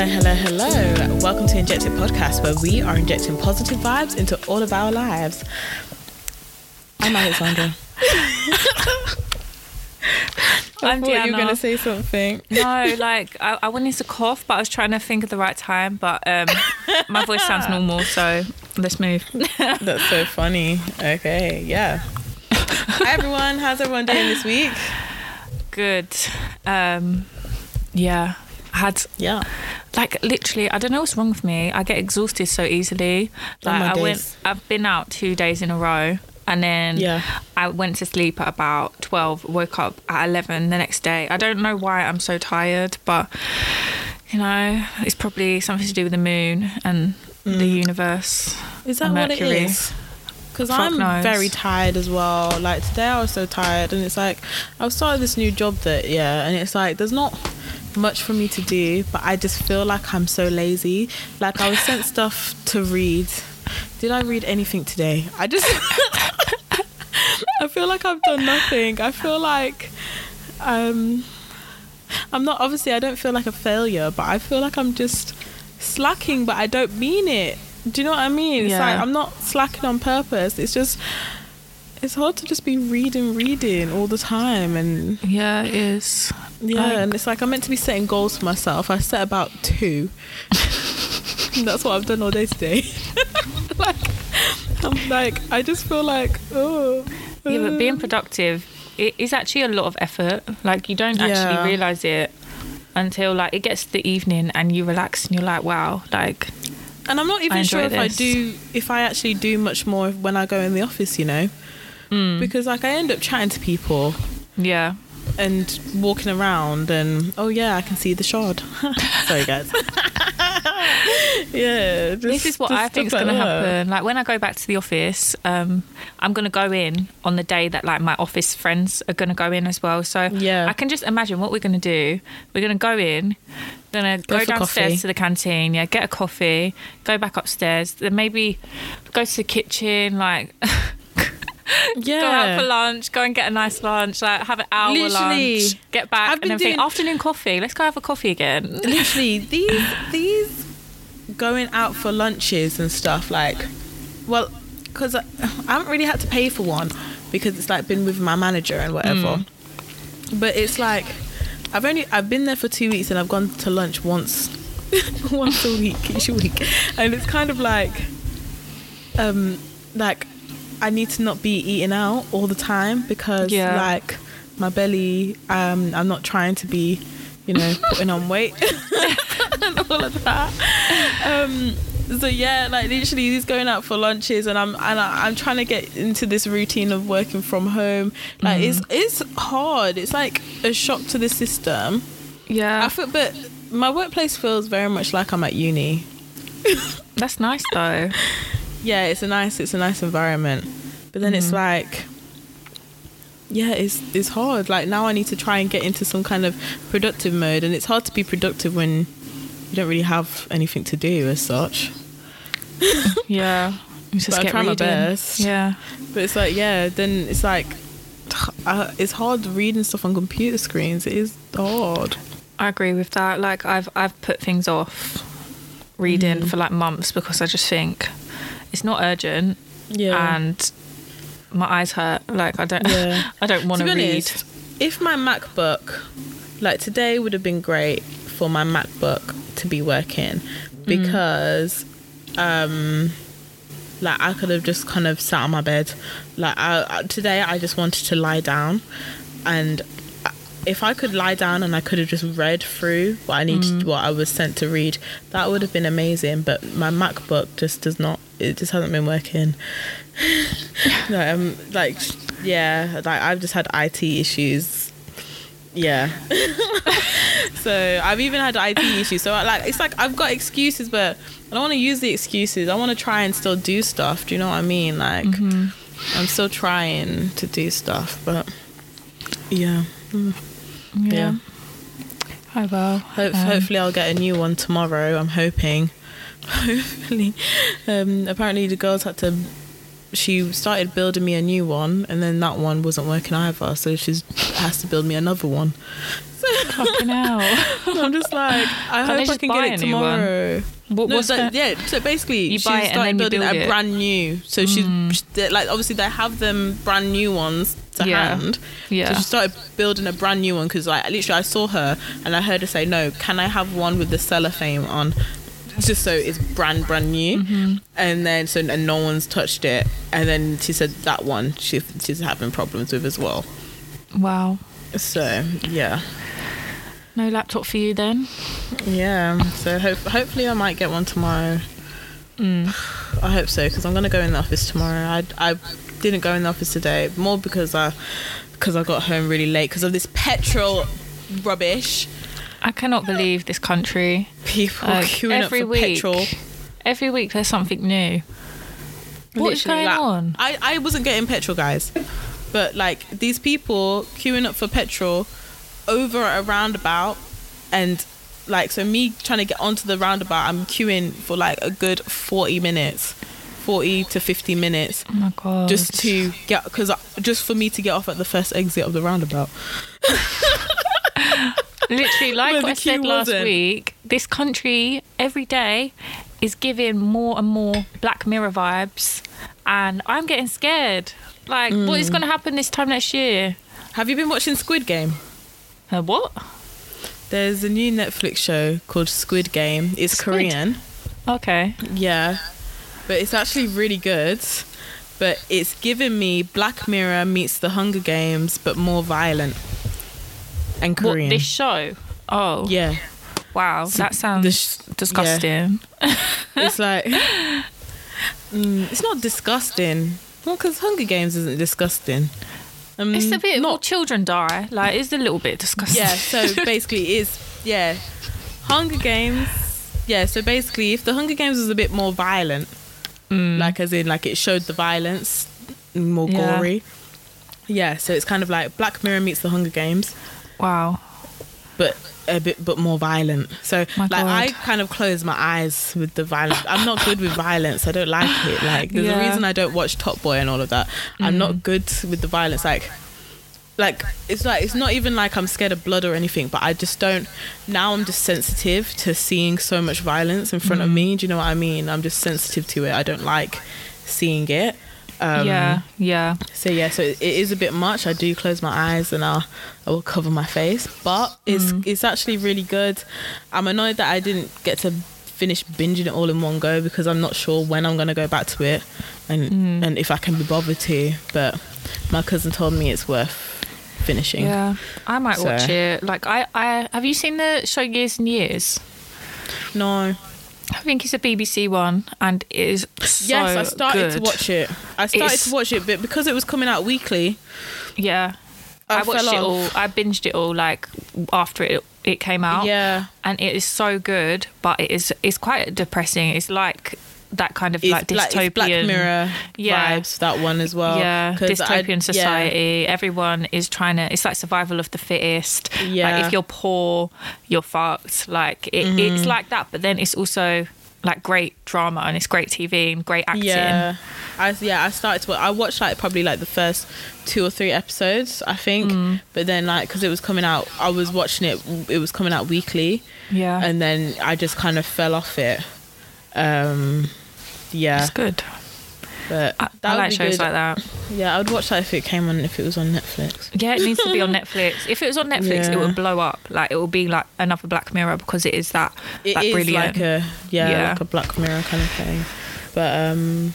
Hello, hello, hello. Welcome to Injected Podcast, where we are injecting positive vibes into all of our lives. I'm Alexandra. I I'm thought you were going to say something. No, like I, I wanted to cough, but I was trying to think of the right time. But um, my voice sounds normal, so let's move. That's so funny. Okay, yeah. Hi, everyone. How's everyone doing this week? Good. Um, yeah, I had Yeah. Like literally. I don't know what's wrong with me. I get exhausted so easily. Like my I went, I've been out two days in a row. And then Yeah. I went to sleep at about 12, woke up at 11 the next day. I don't know why I'm so tired, but you know, it's probably something to do with the moon and the mm. universe. Is that what it Mercury. is? Because I'm knows. very tired as well. Like today, I was so tired, and it's like I've started this new job that yeah, and it's like there's not much for me to do, but I just feel like I'm so lazy. Like I was sent stuff to read. Did I read anything today? I just I feel like I've done nothing. I feel like um I'm not obviously I don't feel like a failure, but I feel like I'm just slacking, but I don't mean it. Do you know what I mean? It's Yeah. like I'm not slacking on purpose. It's just it's hard to just be reading, reading all the time and Yeah, it is. Yeah, Like- and it's like I'm meant to be setting goals for myself. I set about two. That's what I've done all day today. like I'm like I just feel like oh Yeah, but being uh, productive it is actually a lot of effort. Like you don't Yeah. actually realize it until like it gets to the evening and you relax and you're like, wow, like And I'm not even sure if I do, if I actually do much more when I go in the office, you know, mm, because like I end up chatting to people yeah. And walking around, and oh yeah, I can see the shard. Sorry, guys. yeah, just, this is what I think is going to happen. Like when I go back to the office, um, I'm going to go in on the day that like my office friends are going to go in as well. So Yeah. I can just imagine what we're going to do. We're going to go in, to Go go, downstairs coffee. to the canteen, yeah, get a coffee, go back upstairs, then maybe go to the kitchen, like. Yeah, Go out for lunch, go and get a nice lunch, like have an hour Literally. lunch, get back, I've and then doing- afternoon coffee. Let's go have a coffee again. literally these these going out for lunches and stuff like well because I, I haven't really had to pay for one because it's like been with my manager and whatever but it's like i've only i've been there for two weeks and i've gone to lunch once once a week each week and it's kind of like um like i need to not be eating out all the time because Yeah. like my belly um i'm not trying to be you know putting on weight. And all of that. Um so yeah like literally he's going out for lunches and i'm and I, i'm trying to get into this routine of working from home. Like it's it's hard. It's like a shock to the system. Yeah, i feel but my workplace feels very much like i'm at uni. That's nice though. Yeah it's a nice it's a nice environment. But then it's like yeah it's it's hard. Like now i need to try and get into some kind of productive mode and it's hard to be productive when you don't really have anything to do as such. Yeah, just But I get try my best. Yeah. but it's like yeah then it's like uh, it's hard reading stuff on computer screens. It is hard. I agree with that. Like I've I've put things off reading for like months because I just think it's not urgent yeah and my eyes hurt. Like I don't Yeah. I don't want to read. honest if my macbook like today would have been great for my macbook to be working because um like i could have just kind of sat on my bed like I, today i just wanted to lie down and if i could lie down and i could have just read through what i needed mm. what i was sent to read that would have been amazing but my macbook just does not it just hasn't been working no, um, like yeah, like I've just had IT issues. Yeah. so I've even had IT issues. So like it's like I've got excuses, but I don't want to use the excuses. I want to try and still do stuff. Do you know what I mean? Like mm-hmm. I'm still trying to do stuff, but yeah. Mm. Yeah. Oh well. Hope, um, hopefully I'll get a new one tomorrow. I'm hoping. Hopefully. Um, apparently the girls had to she started building me a new one, and then that one wasn't working either. So she's has to build me another one. Fucking hell. I'm just like, I Can't hope I can get it new one? What, No, what's so, that? yeah. So basically, You she buy it and started then building build a it. brand new. So she's they- like, obviously, they have them brand new ones to Yeah. hand. Yeah. So she started building a brand new one because, like, literally, I saw her and I heard her say, "No, can I have one with the cellophane on?" Just so it's brand brand new, Mm-hmm. and then so and no one's touched it. And then she said that one she she's having problems with as well. Wow. So yeah, No laptop for you then? yeah. So hope, hopefully I might get one tomorrow. Mm. I hope so because I'm gonna go in the office tomorrow. I I didn't go in the office today more because I because I got home really late because of this petrol rubbish. I cannot believe this country. People Like, queuing up every for week. petrol. Every week there's something new. What is going like, on? I I wasn't getting petrol, guys, but like these people queuing up for petrol over a roundabout and. Like so, me trying to get onto the roundabout, I'm queuing for like a good forty minutes, forty to fifty minutes, Oh my god. just to get because just for me to get off at the first exit of the roundabout. literally like Where what I said last wasn't. week, this country every day is giving more and more Black Mirror vibes, and I'm getting scared. Like, what Mm. is going to happen this time next year? Have you been watching Squid Game? What? There's a new Netflix show called Squid Game. It's Squid? Korean. Okay. Yeah. But it's actually really good. But it's giving me Black Mirror meets the Hunger Games, but more violent. And What Korean. this show? Oh, yeah. wow, that sounds sh- disgusting. It's like. Mm, it's not disgusting. Well, because Hunger Games isn't disgusting. Um, It's a bit. Not More children die. Like, it's a little bit disgusting. Yeah, so basically it's yeah. Hunger Games. Yeah, so basically if the Hunger Games was a bit more violent, like as in like it showed the violence more Yeah. gory. Yeah, so it's kind of like Black Mirror meets the Hunger Games, Wow. but a bit but more violent. So My like I kind of close my eyes with the violence. I'm not good with violence. I don't like it. Like there's a reason I don't watch Top Boy and all of that. I'm not good with the violence. Like like it's like it's not even like I'm scared of blood or anything, but I just don't. Now I'm just sensitive to seeing so much violence in front of me. Do you know what I mean? I'm just sensitive to it. I don't like seeing it. Um, yeah, yeah. So yeah, so it is a bit much. I do close my eyes and I'll I will cover my face, but it's mm. it's actually really good. I'm annoyed that I didn't get to finish binging it all in one go because I'm not sure when I'm gonna go back to it and mm. and if I can be bothered to. But my cousin told me it's worth finishing. Yeah, I might So- watch it. Like, I, I have you seen the show Years and Years? No. I think it's a BBC one, and it is so yes, I started to watch it. I started It's- to watch it, but because it was coming out weekly, Yeah, I I, watched it all. I binged it all like after it it came out. yeah, and it is so good, but it is it's quite depressing. It's like that kind of it's like Black, dystopian. Black Mirror Yeah. vibes. That one as well. yeah, 'Cause I- dystopian yeah. society. Everyone is trying to. It's like survival of the fittest. Yeah. Like if you're poor, you're fucked. Like it, Mm-hmm. it's like that, but then it's also like great drama and it's great TV and great acting. Yeah, I yeah I started to. I watched like probably like the first two or three episodes, I think. Mm. But then like because it was coming out, I was watching it. It was coming out weekly, Yeah, and then I just kind of fell off it. Um, yeah, it's good. But I, that I would like be shows good. like that. Yeah, I would watch that if it came on if it was on Netflix. Yeah, it needs to be on Netflix. If it was on Netflix, Yeah. it would blow up. Like it would be like another Black Mirror because it is that It that is brilliant. like a yeah, Yeah. like a Black Mirror kind of thing. But um,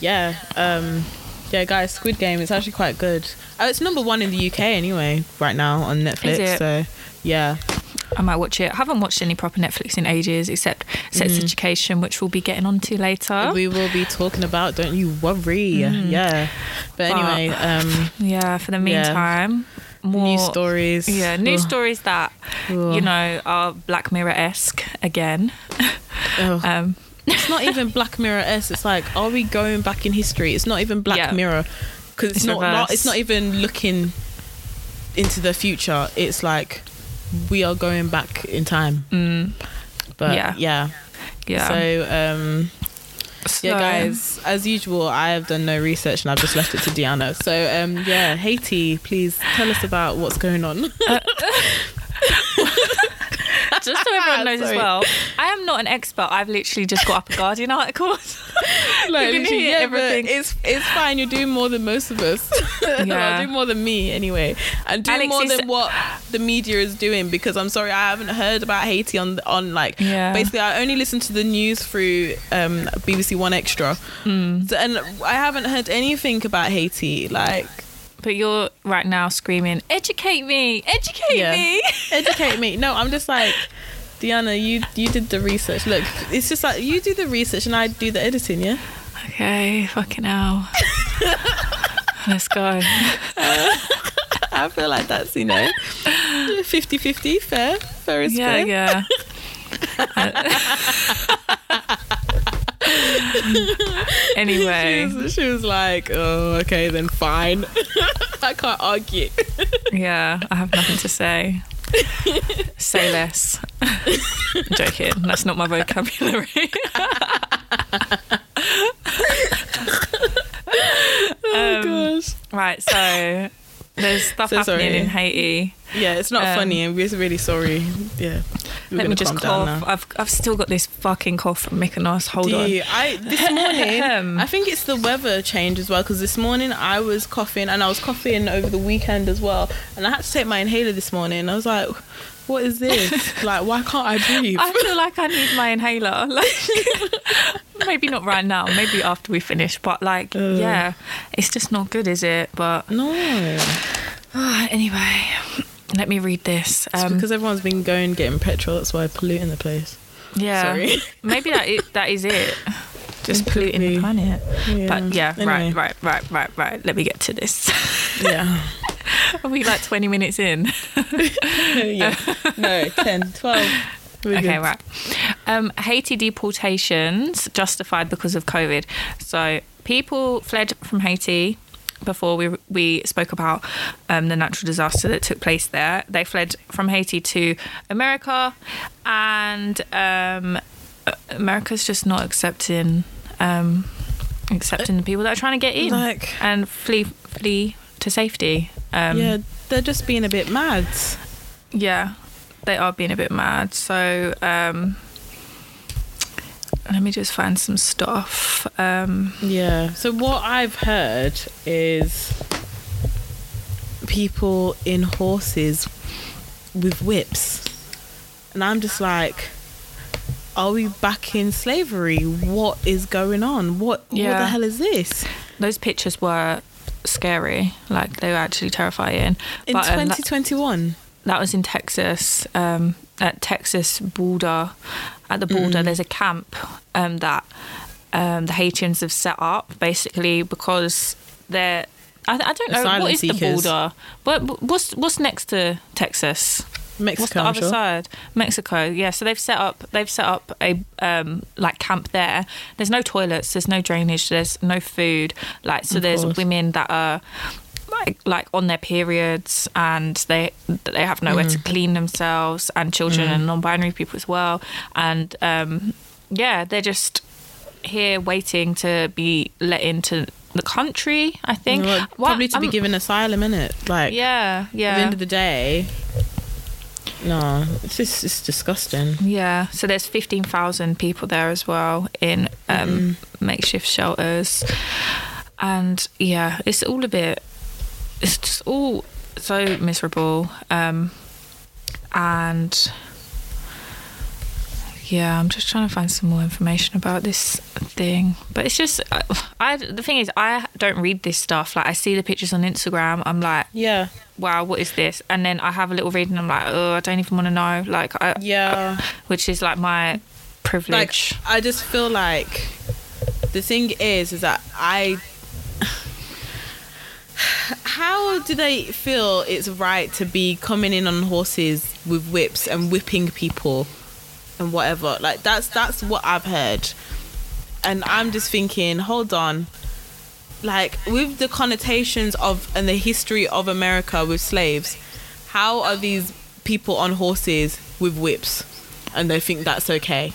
yeah, um, yeah, guys, Squid Game. It's actually quite good. Oh, it's number one in the UK anyway right now on Netflix. So yeah, I might watch it. I haven't watched any proper Netflix in ages, except Sex Education, which we'll be getting onto later. Mm. we will be talking about. Don't you worry. Yeah. But But- anyway, um, yeah, for the Yeah. meantime, more news stories. Yeah, news Ugh. stories that Ugh. you know are Black Mirror esque again. Um, it's not even Black Mirror S. It's like, are we going back in history? It's not even Black Yeah. Mirror because it's, It's not, not. It's not even looking into the future. It's like we are going back in time. mm, But Yeah. yeah, yeah, So um, So- Yeah, guys. As usual, I have done no research and I've just left it to Diana. So, um, yeah, Haiti, please tell us about what's going on. Just so everyone knows as well, I am not an expert. I've literally just got up a Guardian article. like, You can literally, hear yeah, everything. It's it's fine. You're doing more than most of us. Yeah. well, do more than me anyway, and do Alex more is- than what the media is doing. Because I'm sorry, I haven't heard about Haiti on on like Yeah. basically. I only listen to the news through um, BBC One Extra, Mm. so, and I haven't heard anything about Haiti. Like, But you're right now screaming, "Educate me! Educate Yeah. me!" educate me. No, I'm just like. Diana, you you did the research. Look, it's just like you do the research and I do the editing, yeah? Okay, fucking hell. Let's go. I feel like that's, you know, 50 50, fair. Fair is Yeah, fair. yeah. Uh, anyway, She was, she was like, oh, okay, then fine. I can't argue. yeah, I have nothing to say. Say less. I'm joking. That's not my vocabulary. Oh, Um, gosh. right, so there's stuff So happening sorry. in Haiti. Yeah, it's not Um, funny and we're really sorry. Yeah. We're Let me just cough. I've I've still got this fucking cough from Mykonos. Hold Do on. you? I this morning I think it's the weather change as well because this morning I was coughing and I was coughing over the weekend as well and I had to take my inhaler this morning. I was like, what is this? like, why can't I breathe? I feel like I need my inhaler. Like maybe not right now, maybe after we finish. But like, Ugh. yeah, it's just not good, is it? But no, ah, anyway, let me read this. it's Um, because everyone's been going getting petrol. That's why I'm polluting the place. yeah, sorry. maybe that is, that is it. Just polluting the planet. But yeah, Anyway. right, right, right, right, right. Let me get to this. Yeah. Are we like 20 minutes in? yeah. No, 10, 12. We're okay, good. right. Um, Haiti deportations justified because of COVID. So people fled from Haiti before we we spoke about um, the natural disaster that took place there. They fled from Haiti to America, and um, America's just not accepting um, accepting the people that are trying to get in Like, and flee flee to safety. Um, yeah, they're just being a bit mad. yeah, they are being a bit mad. So um, let me just find some stuff. Um, Yeah. So what I've heard is people in horses with whips, and I'm just like, are we back in slavery? What is going on? What what the hell is this? those pictures were scary. Like they were actually terrifying. In But, um, that- 2021. That was in Texas, um, at Texas border. At the border, Mm. there's a camp um, that um, the Haitians have set up, basically because they're. I, I don't know Asylum what is the border. What what's what's next to Texas? Mexico. What's the I'm other sure. side? Mexico. Yeah. So they've set up they've set up a um like camp there. There's no toilets. There's no drainage. There's no food. Like so, Of there's course. women that are like like on their periods and they they have nowhere to Mm. clean themselves and children and non-binary people as well and um yeah they're just here waiting to be let into the country i think Well, What- probably to be I'm- given asylum, innit? Like, yeah yeah at the end of the day, no, it's just it's disgusting. Yeah, so there's 15,000 people there as well in um, makeshift shelters. And yeah, it's all a bit, it's just all so miserable. Um, and yeah, I'm just trying to find some more information about this thing. But it's just, I, I the thing is, I don't read this stuff. Like, I see the pictures on Instagram, I'm like, Yeah, wow, what is this? And then I have a little read and I'm like, oh, I don't even want to know. Like, I, yeah. which is like my like privilege. I just feel like the thing is is that I how do they feel it's right to be coming in on horses with whips and whipping people and whatever like that's that's what I've heard and I'm just thinking hold on like with the connotations of and the history of America with slaves how are these people on horses with whips and they think that's okay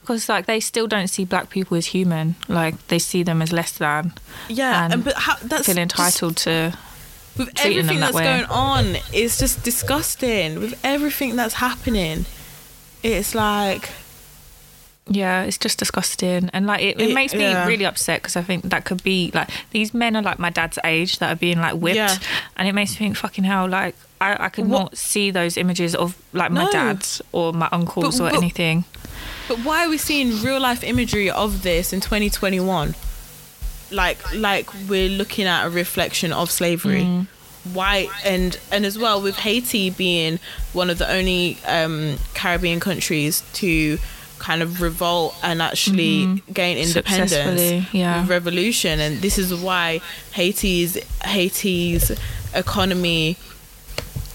because like they still don't see black people as human. Like they see them as less than. Yeah, and and but how, that's feel just- entitled to. with everything that that's way. going on. It's just disgusting. With everything that's happening, it's like Yeah, it's just disgusting, and like it, it, It- makes me yeah. really upset because I think that could be like these men are like my dad's age that are being like whipped, Yeah. and it makes me think fucking hell. Like I, I could What- not see those images of like my No. dad or my uncles But- or but- anything. But why are we seeing real life imagery of this in 2021? Like like we're looking at a reflection of slavery. Mm. Why and and as well with Haiti being one of the only um, Caribbean countries to kind of revolt and actually gain independence Mm-hmm. Yeah. revolution and this is why Haiti's Haiti's economy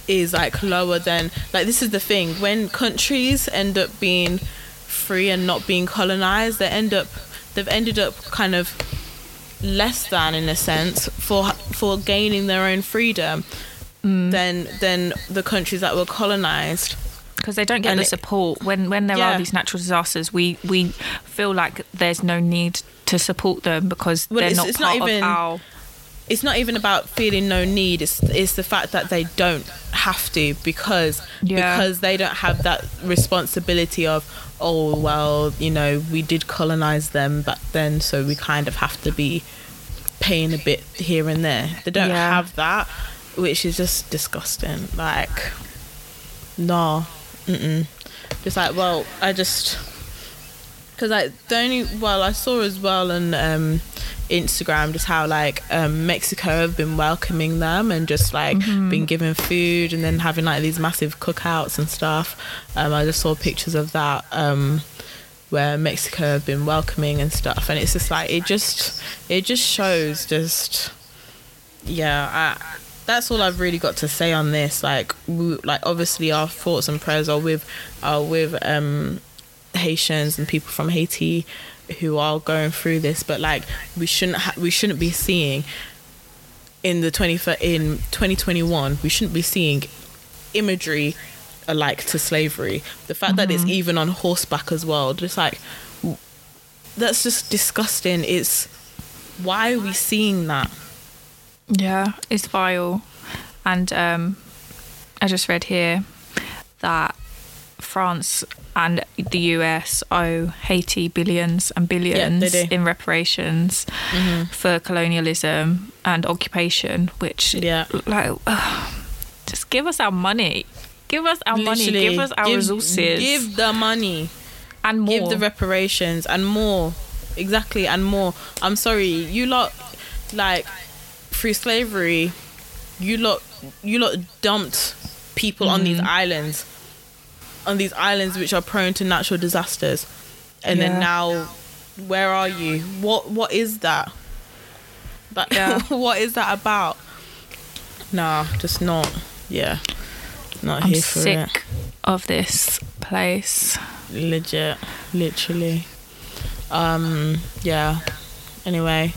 is like lower than like this is the thing when countries end up being free and not being colonized they end up they've ended up kind of less than in a sense for for gaining their own freedom Mm. than than the countries that were colonized because they don't get And the it- support when when there Yeah. are these natural disasters. We we feel like there's no need to support them because Well, they're it's- not it's not part even- of our. It's not even about feeling no need it's it's the fact that they don't have to because Yeah. because they don't have that responsibility of oh well you know we did colonize them back then so we kind of have to be paying a bit here and there they don't Yeah. have that which is just disgusting like no mm-mm. just like well i just because like the only well i saw as well and um instagram just how like um mexico have been welcoming them and just like been giving food and then having like these massive cookouts and stuff. Um i just saw pictures of that um where mexico have been welcoming and stuff. And it's just like it just it just shows just yeah I, that's all I've really got to say on this. Like, we, like obviously our thoughts and prayers are with, are with um, Haitians and people from Haiti who are going through this. But like, we shouldn't ha- we shouldn't be seeing in the twenty in twenty twenty one. We shouldn't be seeing imagery alike to slavery. The fact that it's even on horseback as well, just like that's just disgusting. It's why are we seeing that? Yeah, it's vile. And um, I just read here that France and the US owe Haiti billions and billions do. in reparations for colonialism and occupation, which, Yeah. like, ugh, just give us our money. Give us our money. Give us our give- resources. Give the money. and more. Give the reparations and more. Exactly, and more. I'm sorry, you lot, like, through slavery, you lot, you lot dumped people on Mm. these islands, on these islands which are prone to natural disasters, and Yeah. then now, where are you? What What is that? Like, Yeah. what is that about? Nah, just not. Yeah, not I'm here for it. sick of this place. legit literally um yeah anyway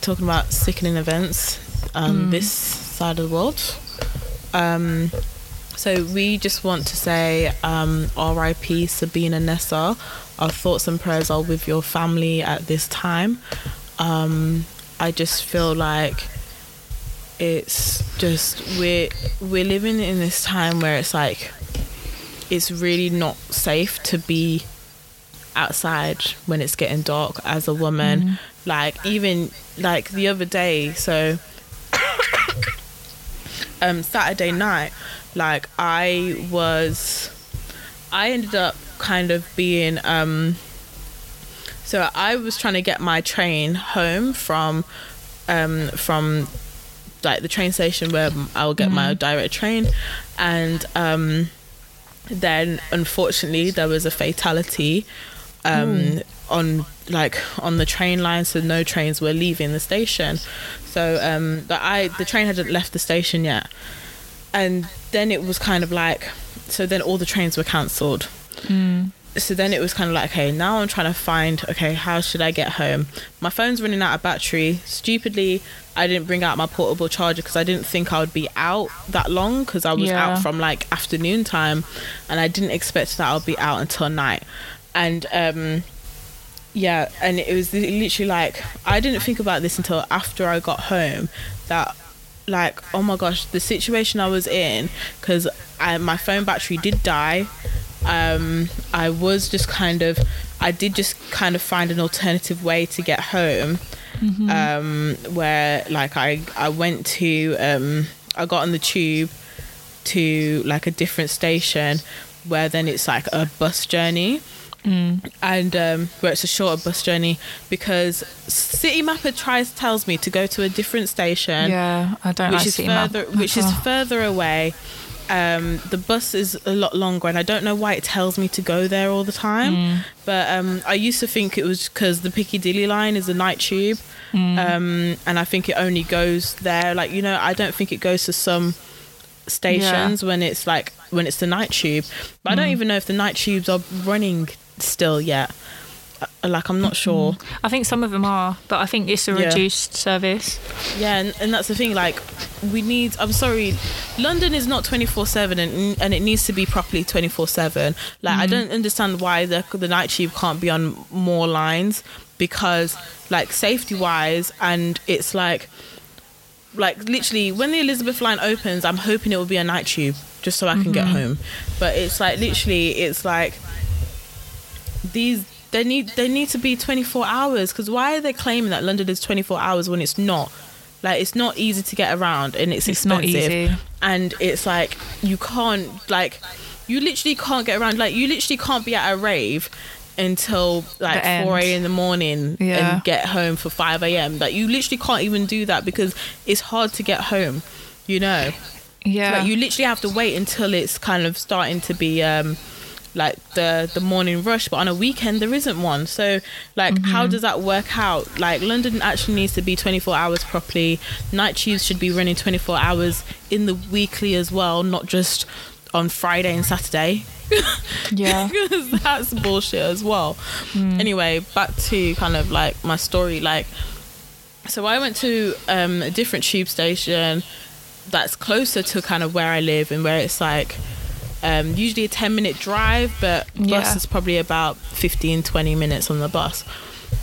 talking about sickening events um this side of the world um so we just want to say um RIP Sabina Nessa. Our thoughts and prayers are with your family at this time. Um I just feel like it's just we're we're living in this time where it's like it's really not safe to be outside when it's getting dark as a woman. Like even like the other day so um saturday night like i was i ended up kind of being um so i was trying to get my train home from um from like the train station where i'll get my direct train. And um then unfortunately there was a fatality um on like on the train line so no trains were leaving the station. So um but i the train hadn't left the station yet. And then it was kind of like so then all the trains were cancelled. So then it was kind of like okay now i'm trying to find okay how should i get home? My phone's running out of battery. Stupidly i didn't bring out my portable charger because i didn't think i would be out that long because i was Yeah. out from like afternoon time and i didn't expect that i'll be out until night. And um, yeah, and it was literally like I didn't think about this until after I got home that like oh my gosh the situation I was in because my phone battery did die. Um, I was just kind of I did just kind of find an alternative way to get home. Mm-hmm. Um, where like I I went to um, I got on the tube to like a different station where then it's like a bus journey Mm. and um, where it's a shorter bus journey because Citymapper tries tells me to go to a different station, Yeah, I don't which like is City Map. further which is Oh. further away. Um, the bus is a lot longer, and I don't know why it tells me to go there all the time. Mm. But um, I used to think it was because the Piccadilly line is a night tube, Mm. um, and I think it only goes there. Like you know, I don't think it goes to some stations when it's like when it's the night tube. But I Mm. don't even know if the night tubes are running still yet. Uh, Like I'm not sure. I think some of them are, but I think it's a Yeah. reduced service. Yeah, and, and that's the thing. Like, we need. I'm sorry, London is not 24 seven, and and it needs to be properly 24 seven. Like, I don't understand why the the night tube can't be on more lines because, like, safety wise, and it's like, like literally when the Elizabeth line opens, I'm hoping it will be a night tube just so I can get mm-hmm. home. But it's like literally, it's like these they need they need to be 24 hours because why are they claiming that london is 24 hours when it's not like it's not easy to get around and it's, It's not expensive easy. and it's like you can't like you literally can't get around like you literally can't be at a rave until like The 4 a.m in the morning Yeah. and get home for 5 a.m like you literally can't even do that because it's hard to get home you know? Yeah. like you literally have to wait until it's kind of starting to be um like the the morning rush. But on a weekend there isn't one. So like Mm-hmm. how does that work out? Like london actually needs to be 24 hours properly. Night tubes should be running 24 hours in the weekly as well not just on friday and saturday yeah. because that's bullshit as well. Anyway, back to kind of like my story. Like, so I went to um, a different tube station that's closer to kind of where I live and where it's like um, usually a 10 minute drive, but Yeah. bus is probably about 15, 20 minutes on the bus.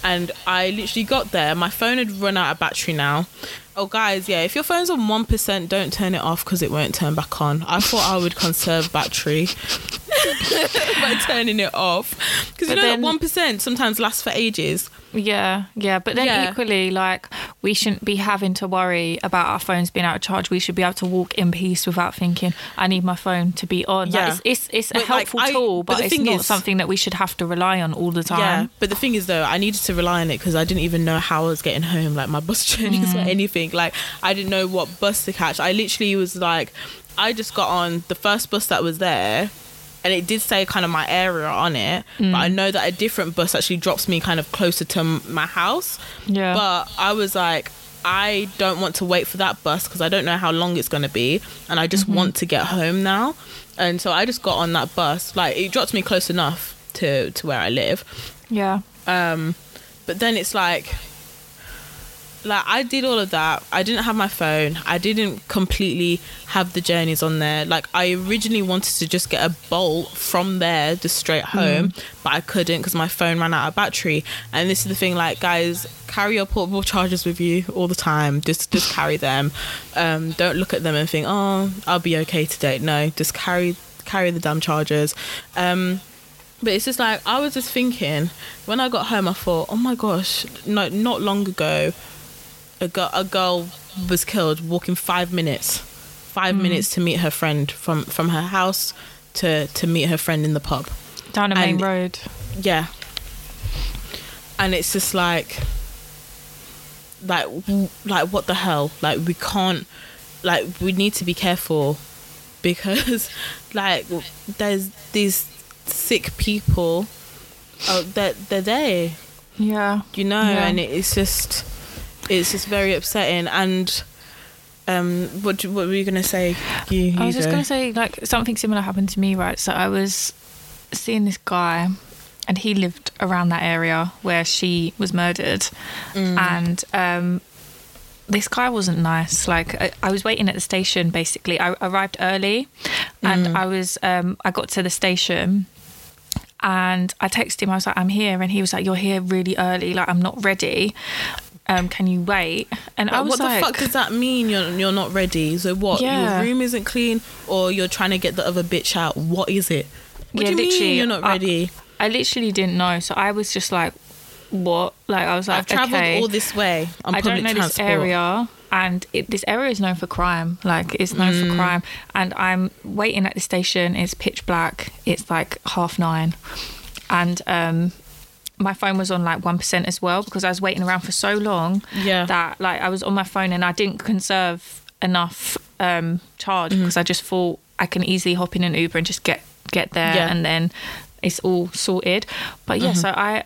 And I literally got there. My phone had run out of battery now. Oh, guys, yeah, if your phone's on 1%, don't turn it off because it won't turn back on. I thought I would conserve battery by turning it off. Because you know that 1% sometimes lasts for ages. Yeah, yeah, but then Yeah. equally, like we shouldn't be having to worry about our phones being out of charge. We should be able to walk in peace without thinking, "I need my phone to be on." Like, Yeah. it's it's, it's a But, like, helpful I- tool, but but, it's not is- something that we should have to rely on all the time. Yeah, but the thing is though, I needed to rely on it because I didn't even know how I was getting home, like my bus journeys or mm. anything. Like I didn't know what bus to catch. I literally was like, I just got on the first bus that was there, and it did say kind of my area on it, but I know that a different bus actually drops me kind of closer to my house. Yeah. But I was like. I don't want to wait for that bus because I don't know how long it's going to be, and I just want to get home now. And so I just got on that bus. Like it dropped me close enough to to where I live, Yeah, um, but then it's like, like I did all of that. I didn't have my phone. I didn't completely have the journeys on there. Like I originally wanted to just get a bolt from there just straight home, but I couldn't because my phone ran out of battery. And this is the thing, like guys, carry your portable chargers with you all the time. Just just carry them. Um, don't look at them and think, oh, I'll be okay today. No, just carry carry the damn chargers. Um, but it's just like I was just thinking when I got home, I thought, oh my gosh, no, not long ago, a girl, a girl was killed walking five minutes, five hmm. minutes to meet her friend from from her house to to meet her friend in the pub. down a main road. Yeah, and it's just like, like, like what the hell? Like we can't, like we need to be careful because, like, there's these sick people. Oh, they're they're there, Yeah, you know, Yeah. and it's just, it's just very upsetting. And, um, what do- what were you gonna say? You, I was just go. gonna say like something similar happened to me, right? So I was seeing this guy, and he lived around that area where she was murdered, Mm. and um, this guy wasn't nice. Like I, I was waiting at the station. Basically, I arrived early, and Mm. I was um, I got to the station. And I texted him, I was like, I'm here. And he was like, You're here really early. Like, I'm not ready. Um, can you wait? And I Like, was what like, the fuck does that mean? You're you're not ready. So what? Yeah. Your room isn't clean, or you're trying to get the other bitch out. What is it? What Yeah, do you mean you're not I- ready? I literally didn't know. So I was just like, What? Like, I was like, I've travelled okay. all this way. on I don't know this area, and it, this area is known for crime. Like it's known Mm. for crime, and I'm waiting at the station. It's pitch black. It's like half nine, and um, my phone was on like one percent as well because I was waiting around for so long Yeah. that like I was on my phone and I didn't conserve enough um, charge Mm-hmm. because I just thought I can easily hop in an Uber and just get get there Yeah. and then it's all sorted. But yeah, Mm-hmm. so I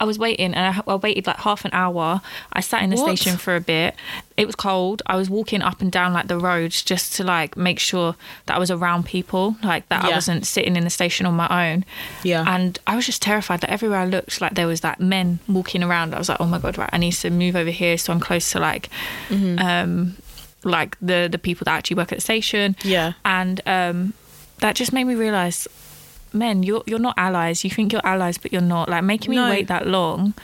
I was waiting and I, I waited like half an hour. I sat in the What? station for a bit. It was cold. I was walking up and down like the roads just to like make sure that I was around people, like that I wasn't sitting in the station on my own. Yeah. And I was just terrified that everywhere I looked, like there was like men walking around. I was like, oh my god, right, I need to move over here so I'm close to like, Mm-hmm. um, like the the people that actually work at the station. Yeah. And um, that just made me realize, men, you're you're not allies. You think you're allies, but you're not. Like making me No. wait that long.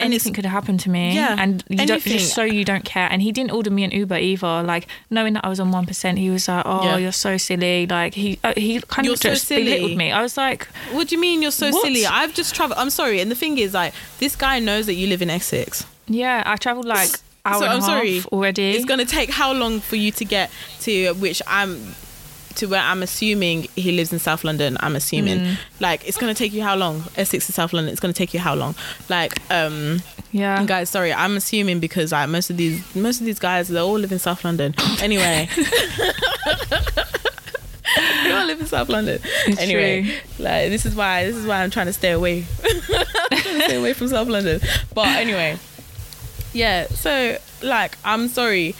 Anything could have happened to me, Yeah, and you don't just so you don't care. And he didn't order me an Uber either. Like knowing that I was on one percent, he was like, "Oh, Yeah. you're so silly." Like he uh, he kind You're of so just silly. belittled me. I was like, What do you mean you're so What? silly? I've just traveled. I'm sorry. And the thing is, like, this guy knows that you live in Essex. "Yeah, I travelled like hour so and I'm sorry. already." It's gonna take how long for you to get to which I'm to where I'm assuming he lives in South London. I'm assuming Mm. like it's gonna take you how long? Essex to South London. It's gonna take you how long? Like um. yeah, guys, sorry, I'm assuming because like most of these most of these guys they all live in South London. Anyway. they all live in South London. It's anyway, true. like this is why this is why I'm trying to stay away. I'm trying to stay away from South London. But anyway. Yeah, so like I'm sorry.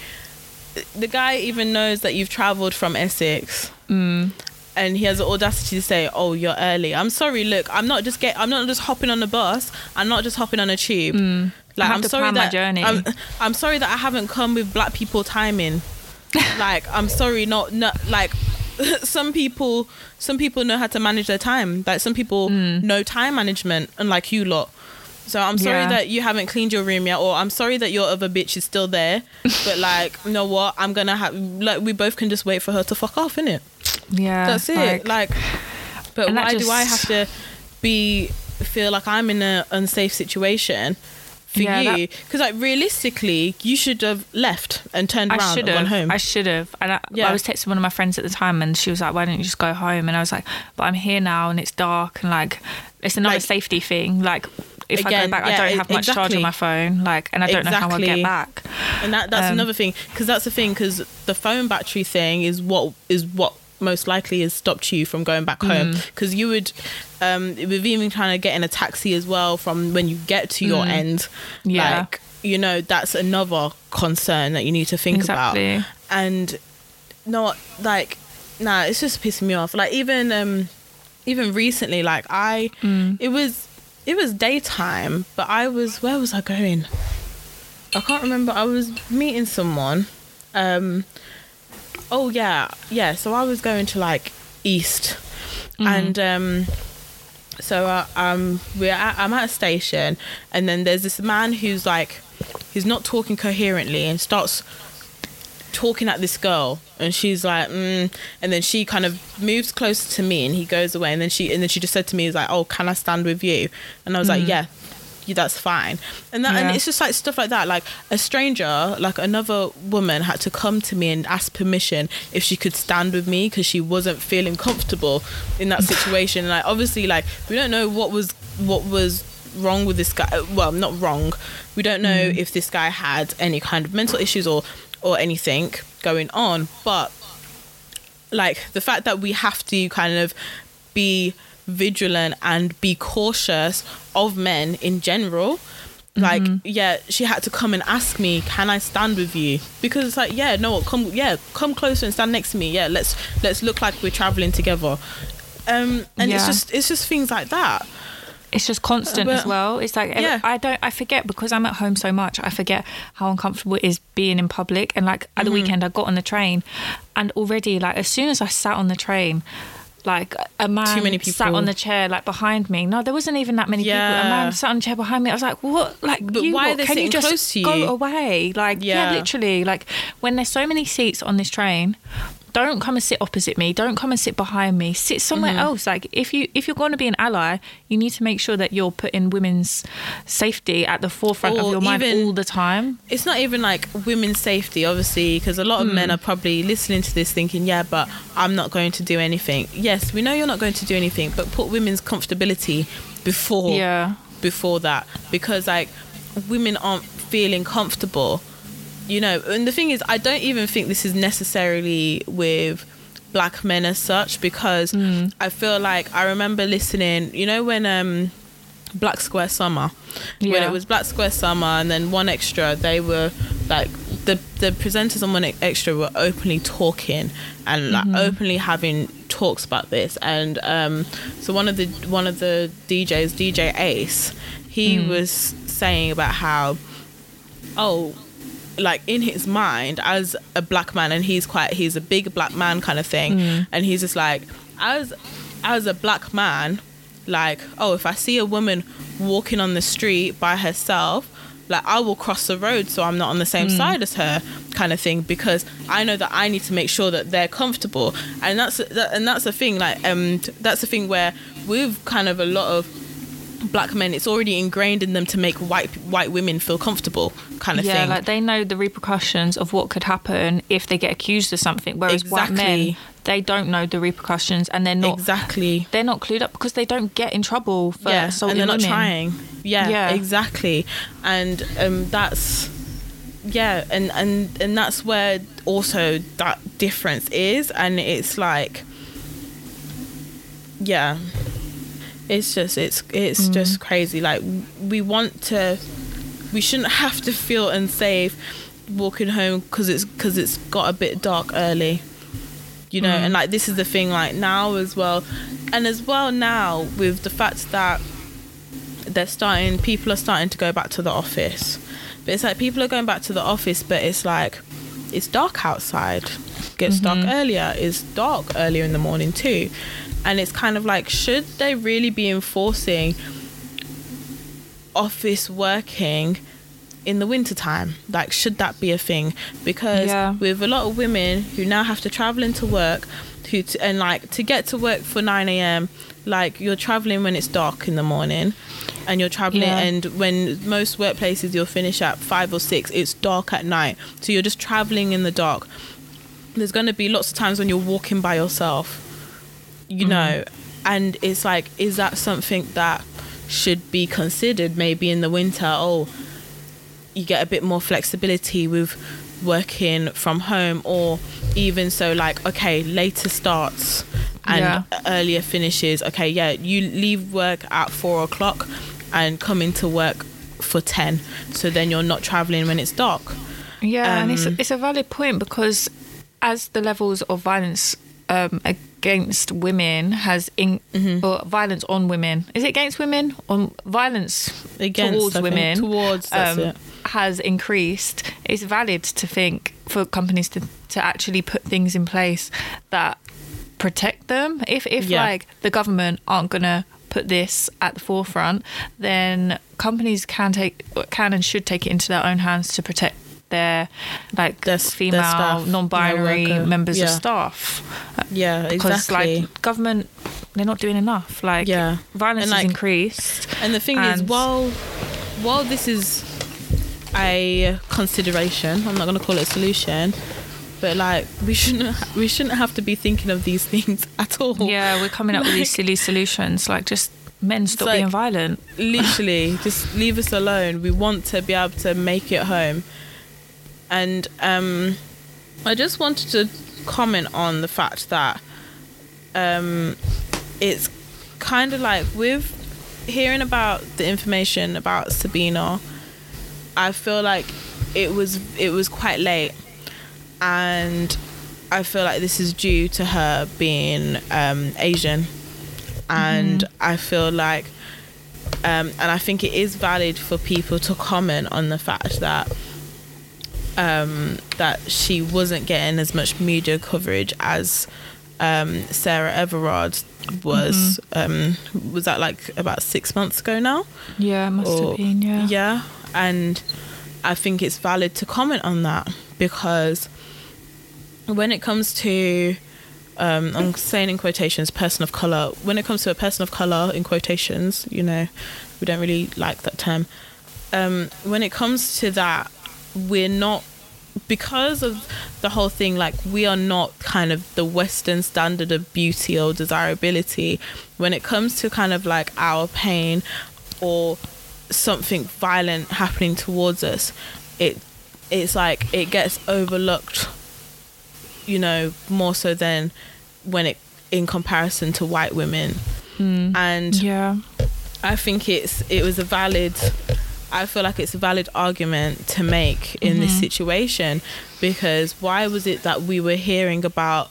The guy even knows that you've travelled from Essex Mm. and he has the audacity to say, "Oh, you're early." I'm sorry. Look, I'm not just get. I'm not just hopping on a bus. I'm not just hopping on a tube. Mm. Have I'm sorry that journey. I'm, I'm sorry that I haven't come with black people timing. like I'm sorry, not not like some people. Some people know how to manage their time. Like some people know time management, unlike you lot. So I'm sorry Yeah. that you haven't cleaned your room yet, or I'm sorry that your other bitch is still there. but like, you know what? I'm gonna have like we both can just wait for her to fuck off, innit? yeah, That's it. Like, but And that why do I have to be feel like I'm in an unsafe situation for Yeah, you? Because like realistically, you should have left and turned I around and gone home. I should have. And I, Yeah. I was texting one of my friends at the time, and she was like, "Why don't you just go home?" And I was like, "But I'm here now, and it's dark, and like, it's another Like- safety thing. Like, if I go back, yeah, I don't have much charge exactly. on my phone. Like, and I don't know how I'll get back. and that that's um, another thing because that's the thing because the phone battery thing is what is what most likely has stopped you from going back home Mm. because you would um with even trying to get in a taxi as well from when you get to your end Mm. Yeah. like you know that's another concern that you need to think Exactly. about and not like nah it's just pissing me off like even um even recently like i Mm. it was it was daytime but i was where was i going? I can't remember. I was meeting someone um oh yeah yeah so i was going to like east. And um so uh, um we're at, i'm at a station and then there's this man who's like he's not talking coherently and starts talking at this girl and she's like mm, and then she kind of moves closer to me and he goes away and then she and then she just said to me is like oh can i stand with you? And i was like yeah yeah, that's fine. And that and it's just like stuff like that. Like a stranger like another woman had to come to me and ask permission if she could stand with me because she wasn't feeling comfortable in that situation. And like obviously like we don't know what was what was wrong with this guy well not wrong. We don't know if this guy had any kind of mental issues or or anything going on but like the fact that we have to kind of be vigilant and be cautious of men in general like yeah she had to come and ask me can i stand with you? Because it's like yeah no come yeah come closer and stand next to me. Yeah let's let's look like we're traveling together. Um and it's just it's just things like that It's just constant as well. It's like Yeah. I don't. I forget because I'm at home so much. I forget how uncomfortable it is being in public. And like at the Mm-hmm. weekend, I got on the train, and already like as soon as I sat on the train, like a man Too many people. sat on the chair like behind me. No, there wasn't even that many people. A man sat on the chair behind me. I was like, what? Like, But you, why are they can you just close to you? go away? Like, yeah. Yeah. literally. Like, when there's so many seats on this train. Don't come and sit opposite me. Don't come and sit behind me. Sit somewhere Mm-hmm. else. Like if you if you're going to be an ally, you need to make sure that you're putting women's safety at the forefront of your mind even- all the time. it's not even like women's safety, obviously, because a lot of Hmm. men are probably listening to this thinking, yeah, but I'm not going to do anything. Yes, we know you're not going to do anything, but put women's comfortability before Yeah. before that because like women aren't feeling comfortable you know and the thing is i don't even think this is necessarily with black men as such because Hmm. i feel like i remember listening you know when um black square summer when it was black square summer and then 1Xtra they were like the the presenters on one extra were openly talking and like Mm-hmm. openly having talks about this and um so one of the one of the DJs DJ Ace he Mm. was saying about how oh like in his mind as a black man and he's quite he's a big black man kind of thing Mm. and he's just like as as a black man like oh if i see a woman walking on the street by herself like i will cross the road so i'm not on the same Mm. side as her kind of thing because i know that i need to make sure that they're comfortable and that's that, and that's the thing like um that's the thing where we've kind of a lot of black men it's already ingrained in them to make white white women feel comfortable kind of thing. yeah, thing like they know the repercussions of what could happen if they get accused of something. Whereas white men, they don't know the repercussions and they're not exactly they're not clued up because they don't get in trouble for yeah and they're not women. trying yeah, Yeah. exactly and um that's yeah and and and that's where also that difference is and it's like yeah it's just it's it's mm. just crazy. Like we want to we shouldn't have to feel unsafe walking home because it's because it's got a bit dark early you know? Mm. And like this is the thing like now as well and as well now with the fact that they're starting people are starting to go back to the office. But it's like people are going back to the office but it's like it's dark outside. Gets dark mm-hmm. earlier. It's dark earlier in the morning too and it's kind of like should they really be enforcing office working in the winter time? Like should that be a thing? Because Yeah. with a lot of women who now have to travel into work who t- and like to get to work for 9 a.m like you're traveling when it's dark in the morning and you're traveling Yeah. and when most workplaces you'll finish at 5 or 6 it's dark at night. So you're just traveling in the dark. There's going to be lots of times when you're walking by yourself you know and it's like is that something that should be considered maybe in the winter? Oh you get a bit more flexibility with working from home or even so like okay later starts and Yeah. earlier finishes. Okay yeah you leave work at four o'clock and come into work for 10 so then you're not traveling when it's dark. Yeah, and it's Um, it's a valid point because as the levels of violence um, against women has in Mm-hmm. or violence on women is it against women on violence Against, towards women Towards, it. has increased. It's valid to think for companies to to actually put things in place that protect them. If if Yeah. like the government aren't gonna put this at the forefront, then companies can take can and should take it into their own hands to protect their like Their s- their female staff, non-binary members of staff. Yeah because exactly. like government they're not doing enough. Like Yeah. violence And, has like- increased. And the thing is, while while this is a consideration, I'm not going to call it a solution, but like we shouldn't we shouldn't have to be thinking of these things at all. yeah we're coming up with these silly solutions. Like just men stop like- being violent. Literally, just leave us alone. We want to be able to make it home. And um, I just wanted to comment on the fact that um, it's kind of like with hearing about the information about Sabina, I feel like it was it was quite late, and I feel like this is due to her being um, Asian, and I feel like, um, and I think it is valid for people to comment on the fact that um, that she wasn't getting as much media coverage as um, Sarah Everard was um, was that like about six months ago now? Yeah, must Or- have been. Yeah. Yeah, and I think it's valid to comment on that because when it comes to um, I'm saying in quotations, person of color. When it comes to a person of color, in quotations, you know, we don't really like that term. Um, when it comes to that, we're not because of the whole thing. Like we are not kind of the Western standard of beauty or desirability. When it comes to kind of like our pain or something violent happening towards us, it it's like it gets overlooked you know more so than when it in comparison to white women hmm. and Yeah. i think it's it was a valid i feel like it's a valid argument to make in this mm-hmm. situation because why was it that we were hearing about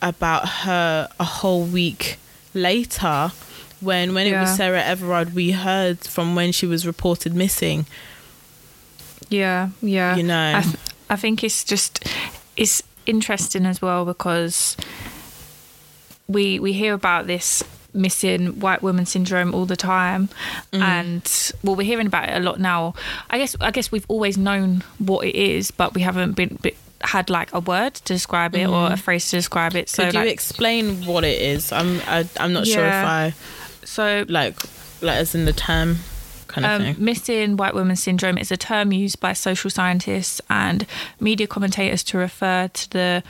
about her a whole week later when when it was sarah everard we heard from when she was reported missing Yeah, yeah. You know. I, th- I think it's just it's interesting as well because we we hear about this missing white woman syndrome all the time. And well we're hearing about it a lot now. I guess i guess we've always known what it is but we haven't been, been had like a word to describe it or a phrase to describe it. So could you explain what it is? I'm I, i'm not sure if i so like like as in the term kind of Um, missing white woman syndrome is a term used by social scientists and media commentators to refer to the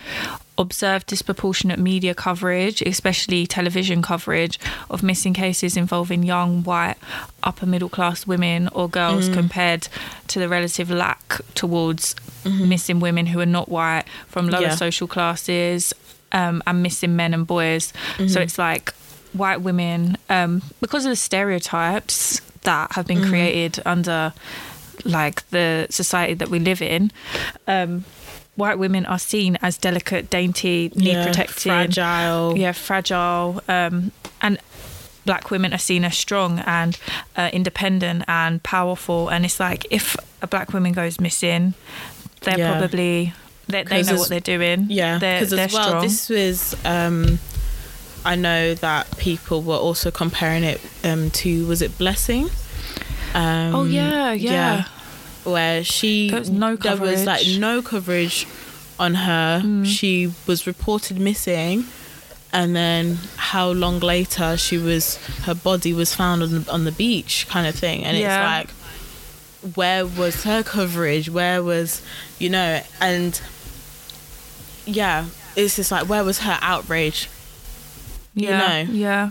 observed disproportionate media coverage, especially television coverage, of missing cases involving young, white, upper middle class women or girls compared to the relative lack towards missing women who are not white from lower Yeah. social classes um, and missing men and boys. So it's like white women, um, because of the stereotypes that have been created under like the society that we live in, um, white women are seen as delicate, dainty, need Yeah, protecting, fragile yeah, fragile, um, and black women are seen as strong and uh, independent and powerful. And it's like if a black woman goes missing, they're Yeah. probably they, they know as- what they're doing. yeah because they're as well strong. this was um i know that people were also comparing it um to was it blessing um oh yeah, yeah. Where she There was no there was like no coverage on her Mm. she was reported missing and then how long later she was her body was found on the, on the beach kind of thing and Yeah. it's like where was her coverage where was you know and yeah it's just like where was her outrage you yeah, know. yeah.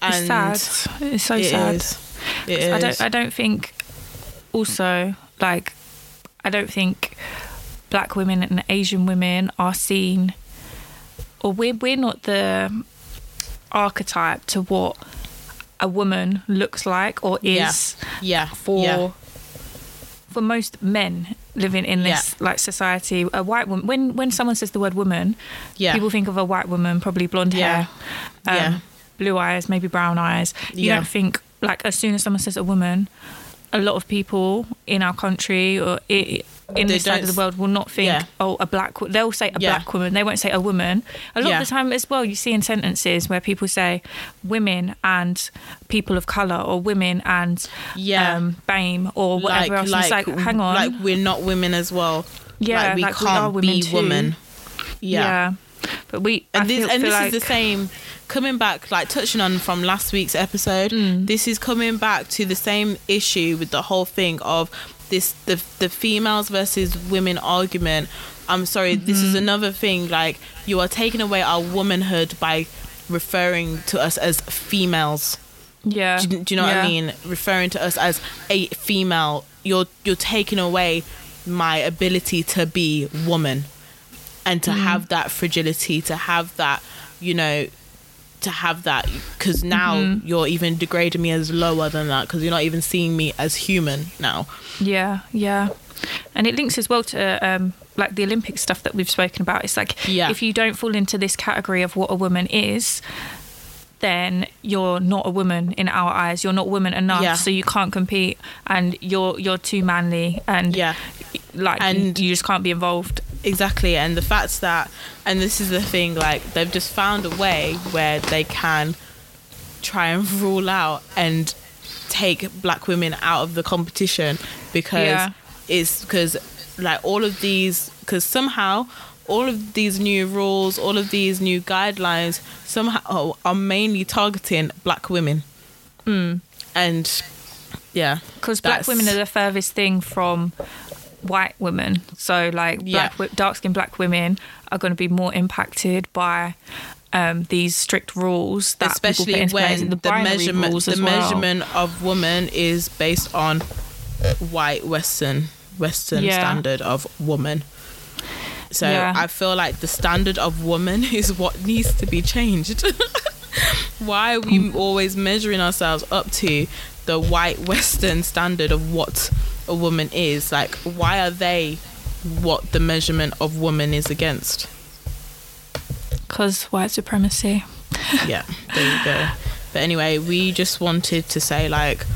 and It's sad. It's so it sad. is. It is. I don't. I don't think. Also, like, I don't think black women and Asian women are seen, or we're we're not the archetype to what a woman looks like or is yeah for yeah. for most men living in this like society. A white woman. When when someone says the word woman, yeah people think of a white woman, probably blonde Yeah. hair, um, Yeah. blue eyes, maybe brown eyes. You Yeah. don't think like as soon as someone says a woman, a lot of people in our country or in They this side of the world will not think, Yeah. oh, a black. wo-" They'll say a Yeah. black woman. They won't say a woman. A lot Yeah. of the time as well, you see in sentences where people say women and people of color or women and Yeah. um, BAME or whatever else. And it's like, hang on, like we're not women as well. Yeah, like we like can't are women be too. women. Yeah, But we and I this feel, and feel this like, is the same. Coming back, like touching on from last week's episode, Mm. this is coming back to the same issue with the whole thing of this the the females versus women argument. I'm sorry, this Mm-hmm. is another thing. Like you are taking away our womanhood by referring to us as females. Yeah. Do, you- do you know what I mean? Referring to us as a female, you're you're taking away my ability to be woman, and to Mm. have that fragility, to have that, you know, to have that. Because now Mm-hmm. you're even degrading me as lower than that. Because you're not even seeing me as human now. Yeah, yeah. And it links as well to um, like the Olympic stuff that we've spoken about. It's like Yeah. if you don't fall into this category of what a woman is, then you're not a woman in our eyes. You're not woman enough, Yeah. so you can't compete, and you're you're too manly, and Yeah. like And- you, you just can't be involved exactly and the fact that and this is the thing like they've just found a way where they can try and rule out and take black women out of the competition because Yeah. it's because like all of these because somehow all of these new rules all of these new guidelines somehow are mainly targeting black women hmm. and yeah because black women are the furthest thing from white women. So like black, wi- dark skinned black women are going to be more impacted by um, these strict rules that people especially put when the, the, measurement the well. measurement of woman is based on white western western Yeah. standard of woman so Yeah. i feel like the standard of woman is what needs to be changed why are we always measuring ourselves up to the white western standard of what a woman is like why are they what the measurement of woman is against Because white supremacy. yeah, there you go. But anyway, we just wanted to say like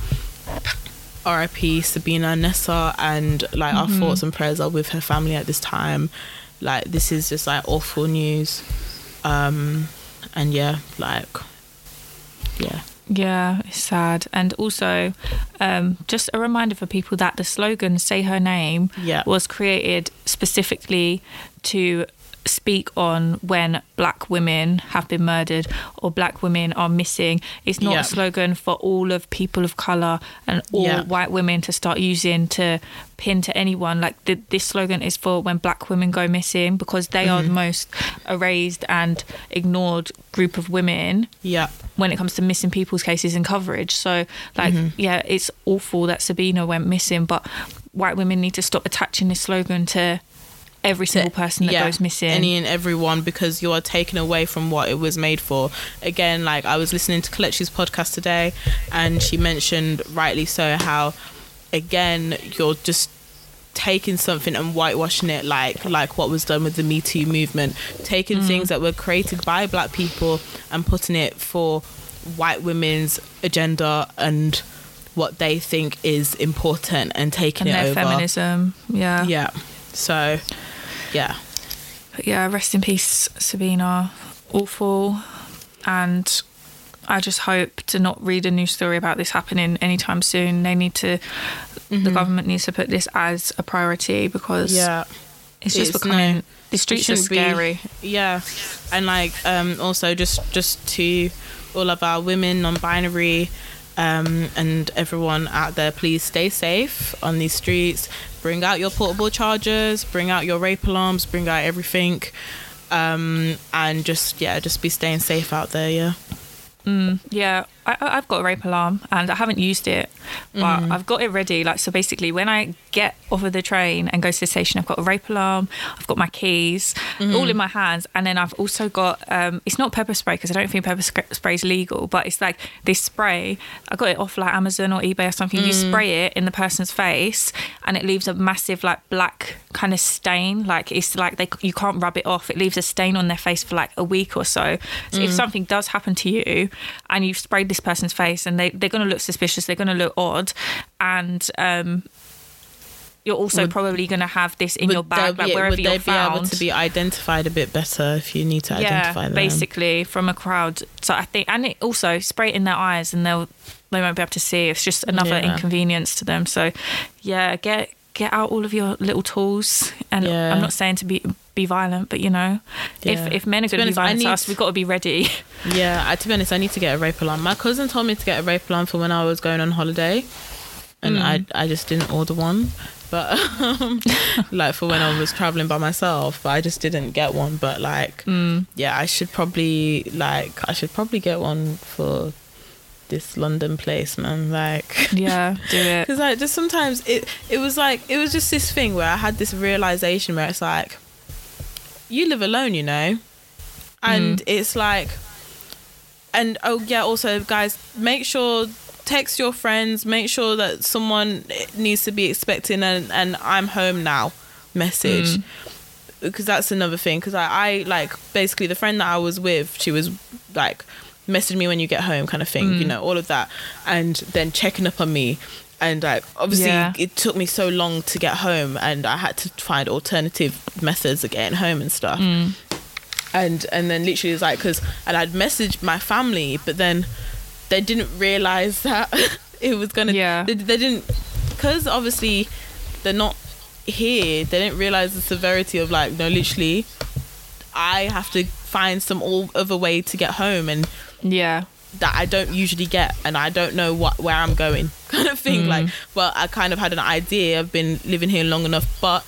RIP Sabina Nessa and like our thoughts and prayers are with her family at this time. Like this is just like awful news. Um and yeah, like yeah. Yeah, it's sad. And also, um, just a reminder for people that the slogan "Say Her Name" Yeah. was created specifically to speak on when black women have been murdered or black women are missing. It's not Yeah. a slogan for all of people of color and all Yeah. white women to start using to pin to anyone. Like the, this slogan is for when black women go missing because they are the Mm-hmm. most erased and ignored group of women Yeah. when it comes to missing people's cases and coverage. So, like, Mm-hmm. yeah, it's awful that Sabina went missing, but white women need to stop attaching this slogan to every single person that yeah, goes missing. Any and everyone because you are taken away from what it was made for. Again, like I was listening to Kelechi's podcast today and she mentioned rightly so how again you're just taking something and whitewashing it like like what was done with the Me Too movement, taking Mm. things that were created by black people and putting it for white women's agenda and what they think is important and taking and it their over. feminism. Yeah. Yeah. So yeah. But yeah, rest in peace, Sabina. Awful. And I just hope to not read a news story about this happening anytime soon. They need to, the government needs to put this as a priority because Mm-hmm. Yeah. it's just It's becoming, no- the streets are shouldn't be- scary. Yeah, and like um, also just just to all of our women, non-binary, um, and everyone out there, please stay safe on these streets. Bring out your portable chargers. Bring out your rape alarms. Bring out everything, um, and just yeah, just be staying safe out there. Yeah. Yeah, I, I've got a rape alarm and I haven't used it, but Mm-hmm. I've got it ready. Like, so basically, when I get off of the train and go to the station, I've got a rape alarm, I've got my keys, Mm-hmm. all in my hands, and then I've also got um, it's not pepper spray because I don't think pepper spray is legal, but it's like this spray. I got it off like Amazon or eBay or something. You Mm. spray it in the person's face, and it leaves a massive like black kind of stain. Like it's like they you can't rub it off. It leaves a stain on their face for like a week or so. So Mm. if something does happen to you, and you've sprayed this person's face, and they they're going to look suspicious, they're going to look odd, and um, you're also Would- probably going to have this in your bag, like be, wherever would you're they be able found. to be identified a bit better if you need to yeah, identify them? basically from a crowd. So I think, and it also spray it in their eyes, and they'll they won't be able to see. It's just another Yeah. inconvenience to them. So yeah, get get out all of your little tools. And Yeah. I'm not saying to be be violent, but you know, Yeah. if if men are going to be honest, violent to us, we've got to be ready. Yeah, I, to be honest, I need to get a rape alarm. My cousin told me to get a rape alarm for when I was going on holiday, and I I just didn't order one. But um, like for when I was traveling by myself, but I just didn't get one. But like, yeah, I should probably like I should probably get one for this London place, man. Like, yeah, do it. because like just sometimes it it was like it was just this thing where I had this realization where it's like you live alone, you know, and mm. it's like, and oh yeah, also guys, make sure text your friends, make sure that someone needs to be expecting an and I'm home now message. Mm. Because that's another thing. Because I, I like basically the friend that I was with, she was like, message me when you get home, kind of thing. You mm. know, all of that, and then checking up on me, and like obviously Yeah. it took me so long to get home and i had to find alternative methods of getting home and stuff Mm. and and then literally it was like because and i'd messaged my family but then they didn't realize that it was gonna Yeah. they, they didn't because obviously they're not here they didn't realize the severity of like no literally i have to find some all other way to get home and Yeah. That I don't usually get and I don't know what where I'm going kind of thing like mm. well I kind of had an idea I've been living here long enough but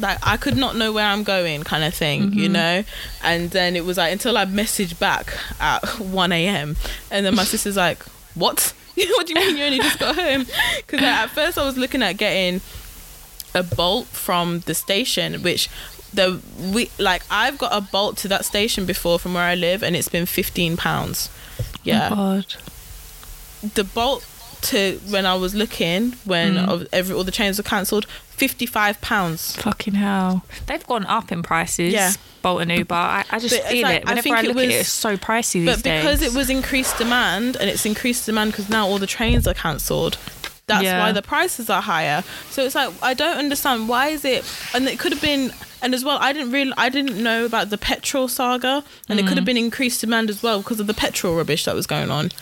like I could not know where I'm going kind of thing you mm-hmm. know? And then it was like until I messaged back at 1 a.m and then my sister's like what? What do you mean you only just got home? Because at first I was looking at getting a bolt from the station which the we like I've got a bolt to that station before from where I live and it's been 15 pounds yeah Oh God. the bolt to when I was looking when Mm. every all the trains were cancelled, fifty five pounds. Fucking hell. They've gone up in prices. Yeah. Bolt and Uber. I, I just But feel like- it. I Whenever think I, it look at it, was- it's so pricey these But because days. it was increased demand and it's increased demand because now all the trains are cancelled. That's Yeah. why the prices are higher. So it's like I don't understand why is it and it could have been and as well I didn't really I didn't know about the petrol saga and it could Mm. have been increased demand as well because of the petrol rubbish that was going on.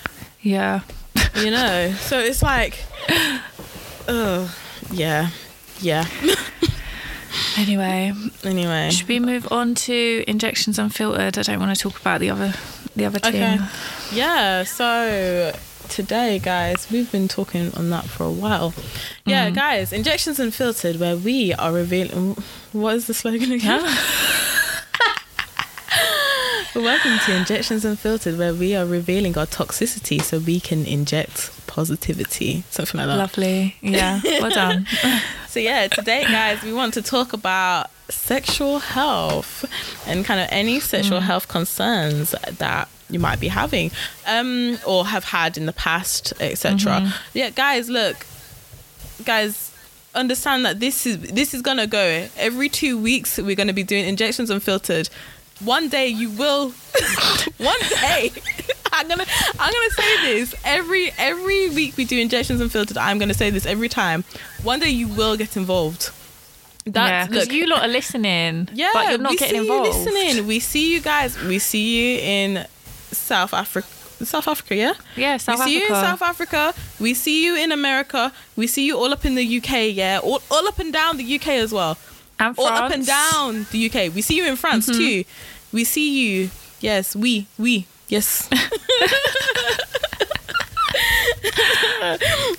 Yeah. You know. so it's like oh yeah. Yeah. Anyway, Anyway. should we move on to injections unfiltered? I don't want to talk about the other the other team. Okay. Yeah, so today, guys, we've been talking on that for a while. Yeah, Mm-hmm. guys, Injections Unfiltered, where we are revealing. What is the slogan again? Welcome to Injections Unfiltered, where we are revealing our toxicity so we can inject positivity. Something like that. Lovely. Yeah. Well done. So yeah, today guys, we want to talk about sexual health and kind of any sexual health concerns that you might be having um or have had in the past, etc. Yeah, guys, look. Guys, understand that this is this is to go every 2 weeks we're to be doing injections unfiltered. One day you will one day I'm gonna I'm gonna say this every every week we do injections unfiltered. I'm gonna say this every time. One day you will get involved. yeah. That's Because look, you lot are listening. yeah, But you're not we getting see involved. you listening. We see you guys. We see you in South Africa. South Africa, yeah. Yeah, South we see you in Africa. South Africa. We see you in America. We see you all up in the UK, yeah, all, all up and down the UK as well. And All France. up and down the UK. We see you in France Mm-hmm. too. We see you. Yes, we, we, yes.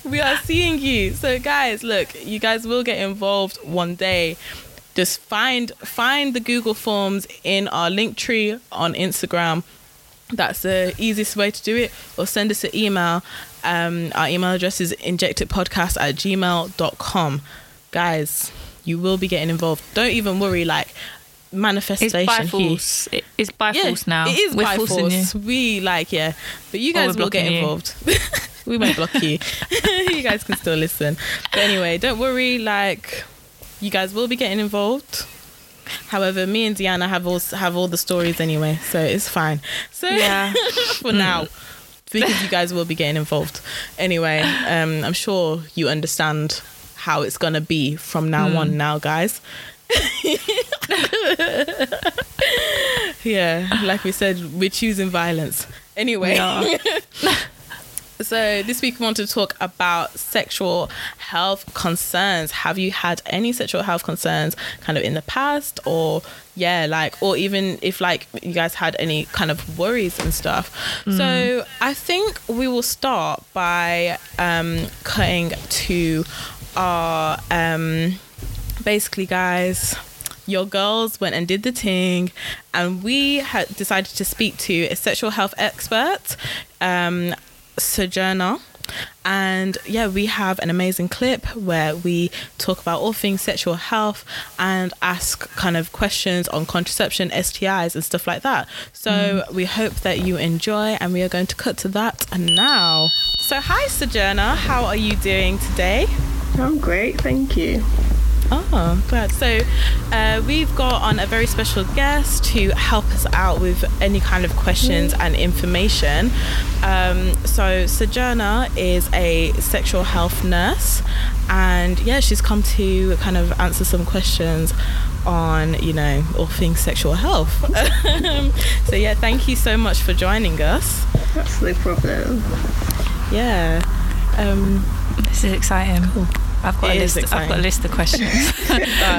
we are seeing you. So guys, look, you guys will get involved one day. Just find find the Google Forms in our link tree on Instagram. That's the easiest way to do it. Or send us an email. Um, our email address is injectedpodcast at gmail.com. Guys, you will be getting involved. Don't even worry, like manifestation It's by force. It- It's by force now. It is We're by force. We like yeah, but you guys will get involved. we won't block you. you guys can still listen. But anyway, don't worry. Like you guys will be getting involved. However, me and Deanna have all have all the stories anyway, so it's fine. So. Yeah. for now. Because you guys will be getting involved. Anyway, um, I'm sure you understand how it's gonna be from now Hmm. on now, guys. yeah, like we said, we're choosing violence. Anyway. Are. So this week we want to talk about sexual health concerns. Have you had any sexual health concerns kind of in the past or yeah, like or even if like you guys had any kind of worries and stuff. So I think we will start by um cutting to our um basically guys your girls went and did the thing and we had decided to speak to a sexual health expert um sojourner. And yeah we have an amazing clip where we talk about all things sexual health and ask kind of questions on contraception stis and stuff like that. So mm. we hope that you enjoy and we are going to cut to that and now. So hi sojourner. How are you doing today? I'm great, thank you. Oh, glad. So, uh, we've got on a very special guest to help us out with any kind of questions and information. Um, so, Sojourner is a sexual health nurse, and yeah, she's come to kind of answer some questions on, you know, all things sexual health. so, yeah, thank you so much for joining us. That's no problem. Yeah. Um, This is exciting. Cool. I've got It a list. I've got a list of questions. oh,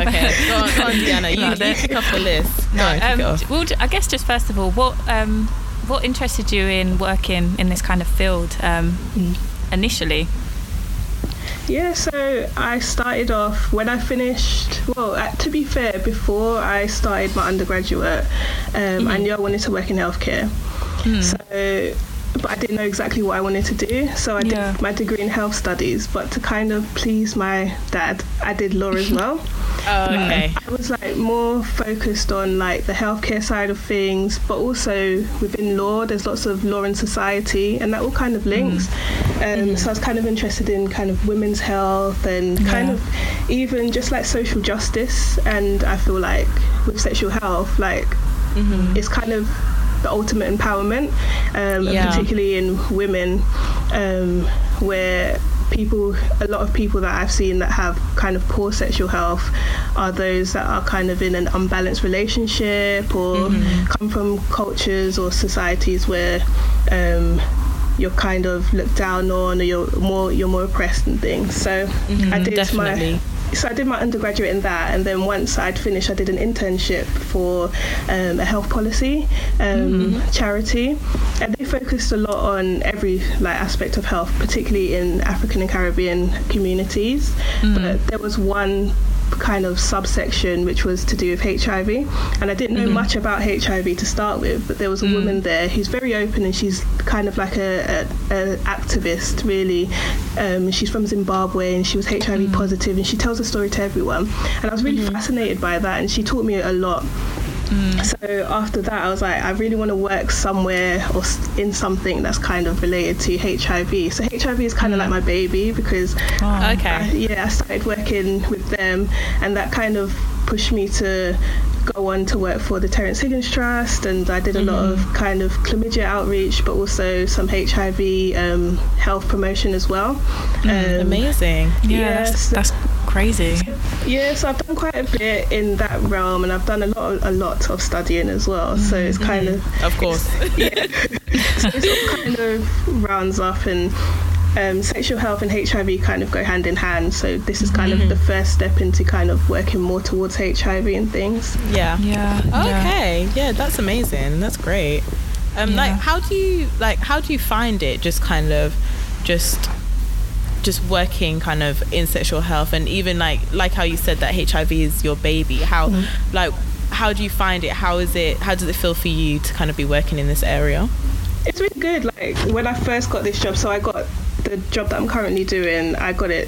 okay. Go on, go on Deanna. You, No, you they're- pick up the list. Go on, kick um, off. well, I guess just first of all, what um, what interested you in working in this kind of field um, initially? Yeah, so I started off when I finished. Well, uh, to be fair, before I started my undergraduate, um, I knew I wanted to work in healthcare. So, but I didn't know exactly what I wanted to do. So I Yeah. did my degree in health studies. But to kind of please my dad, I did law as well. Oh, okay. I was like more focused on like the healthcare side of things, but also within law, there's lots of law and society, and that all kind of mm. links. Um, mm. So I was kind of interested in kind of women's health and kind Yeah. of even just like social justice. And I feel like with sexual health, like mm-hmm. it's kind of the ultimate empowerment, um, Yeah. particularly in women, um, where people, a lot of people that I've seen that have kind of poor sexual health are those that are kind of in an unbalanced relationship or come from cultures or societies where um, you're kind of looked down on or you're more you're more oppressed and things. So I did definitely. my so I did my undergraduate in that, and then once I'd finished, I did an internship for um, a health policy um, charity, and they focused a lot on every like aspect of health, particularly in African and Caribbean communities. But there was one kind of subsection which was to do with HIV, and I didn't know mm-hmm. much about HIV to start with, but there was a woman mm. there who's very open, and she's kind of like a, a, a activist, really. Um, she's from Zimbabwe, and she was HIV mm. positive, and she tells a story to everyone, and I was really mm-hmm. fascinated by that, and she taught me a lot. So after that, I was like, I really want to work somewhere or in something that's kind of related to HIV. So HIV is kind of like my baby because Oh, Okay. I, yeah, I started working with them, and that kind of pushed me to go on to work for the Terence Higgins Trust, and I did a lot of kind of chlamydia outreach, but also some HIV um, health promotion as well. Um, Amazing. Yeah, Yes. that's, that's crazy. yeah, so I've done quite a bit in that realm, and I've done a lot, a lot of studying as well. So it's kind of Of course. yeah. so it all kind of rounds up and um, sexual health and HIV kind of go hand in hand. So this is kind of the first step into kind of working more towards HIV and things. yeah. Yeah. yeah. Okay. Yeah, that's amazing. That's great. Um, like, how do you like? How do you find it? Just kind of, just, just working kind of in sexual health, and even like, like how you said that HIV is your baby. How, mm-hmm. like, how do you find it? How is it? How does it feel for you to kind of be working in this area? It's really good. Like when I first got this job, so I got the job that I'm currently doing. I got it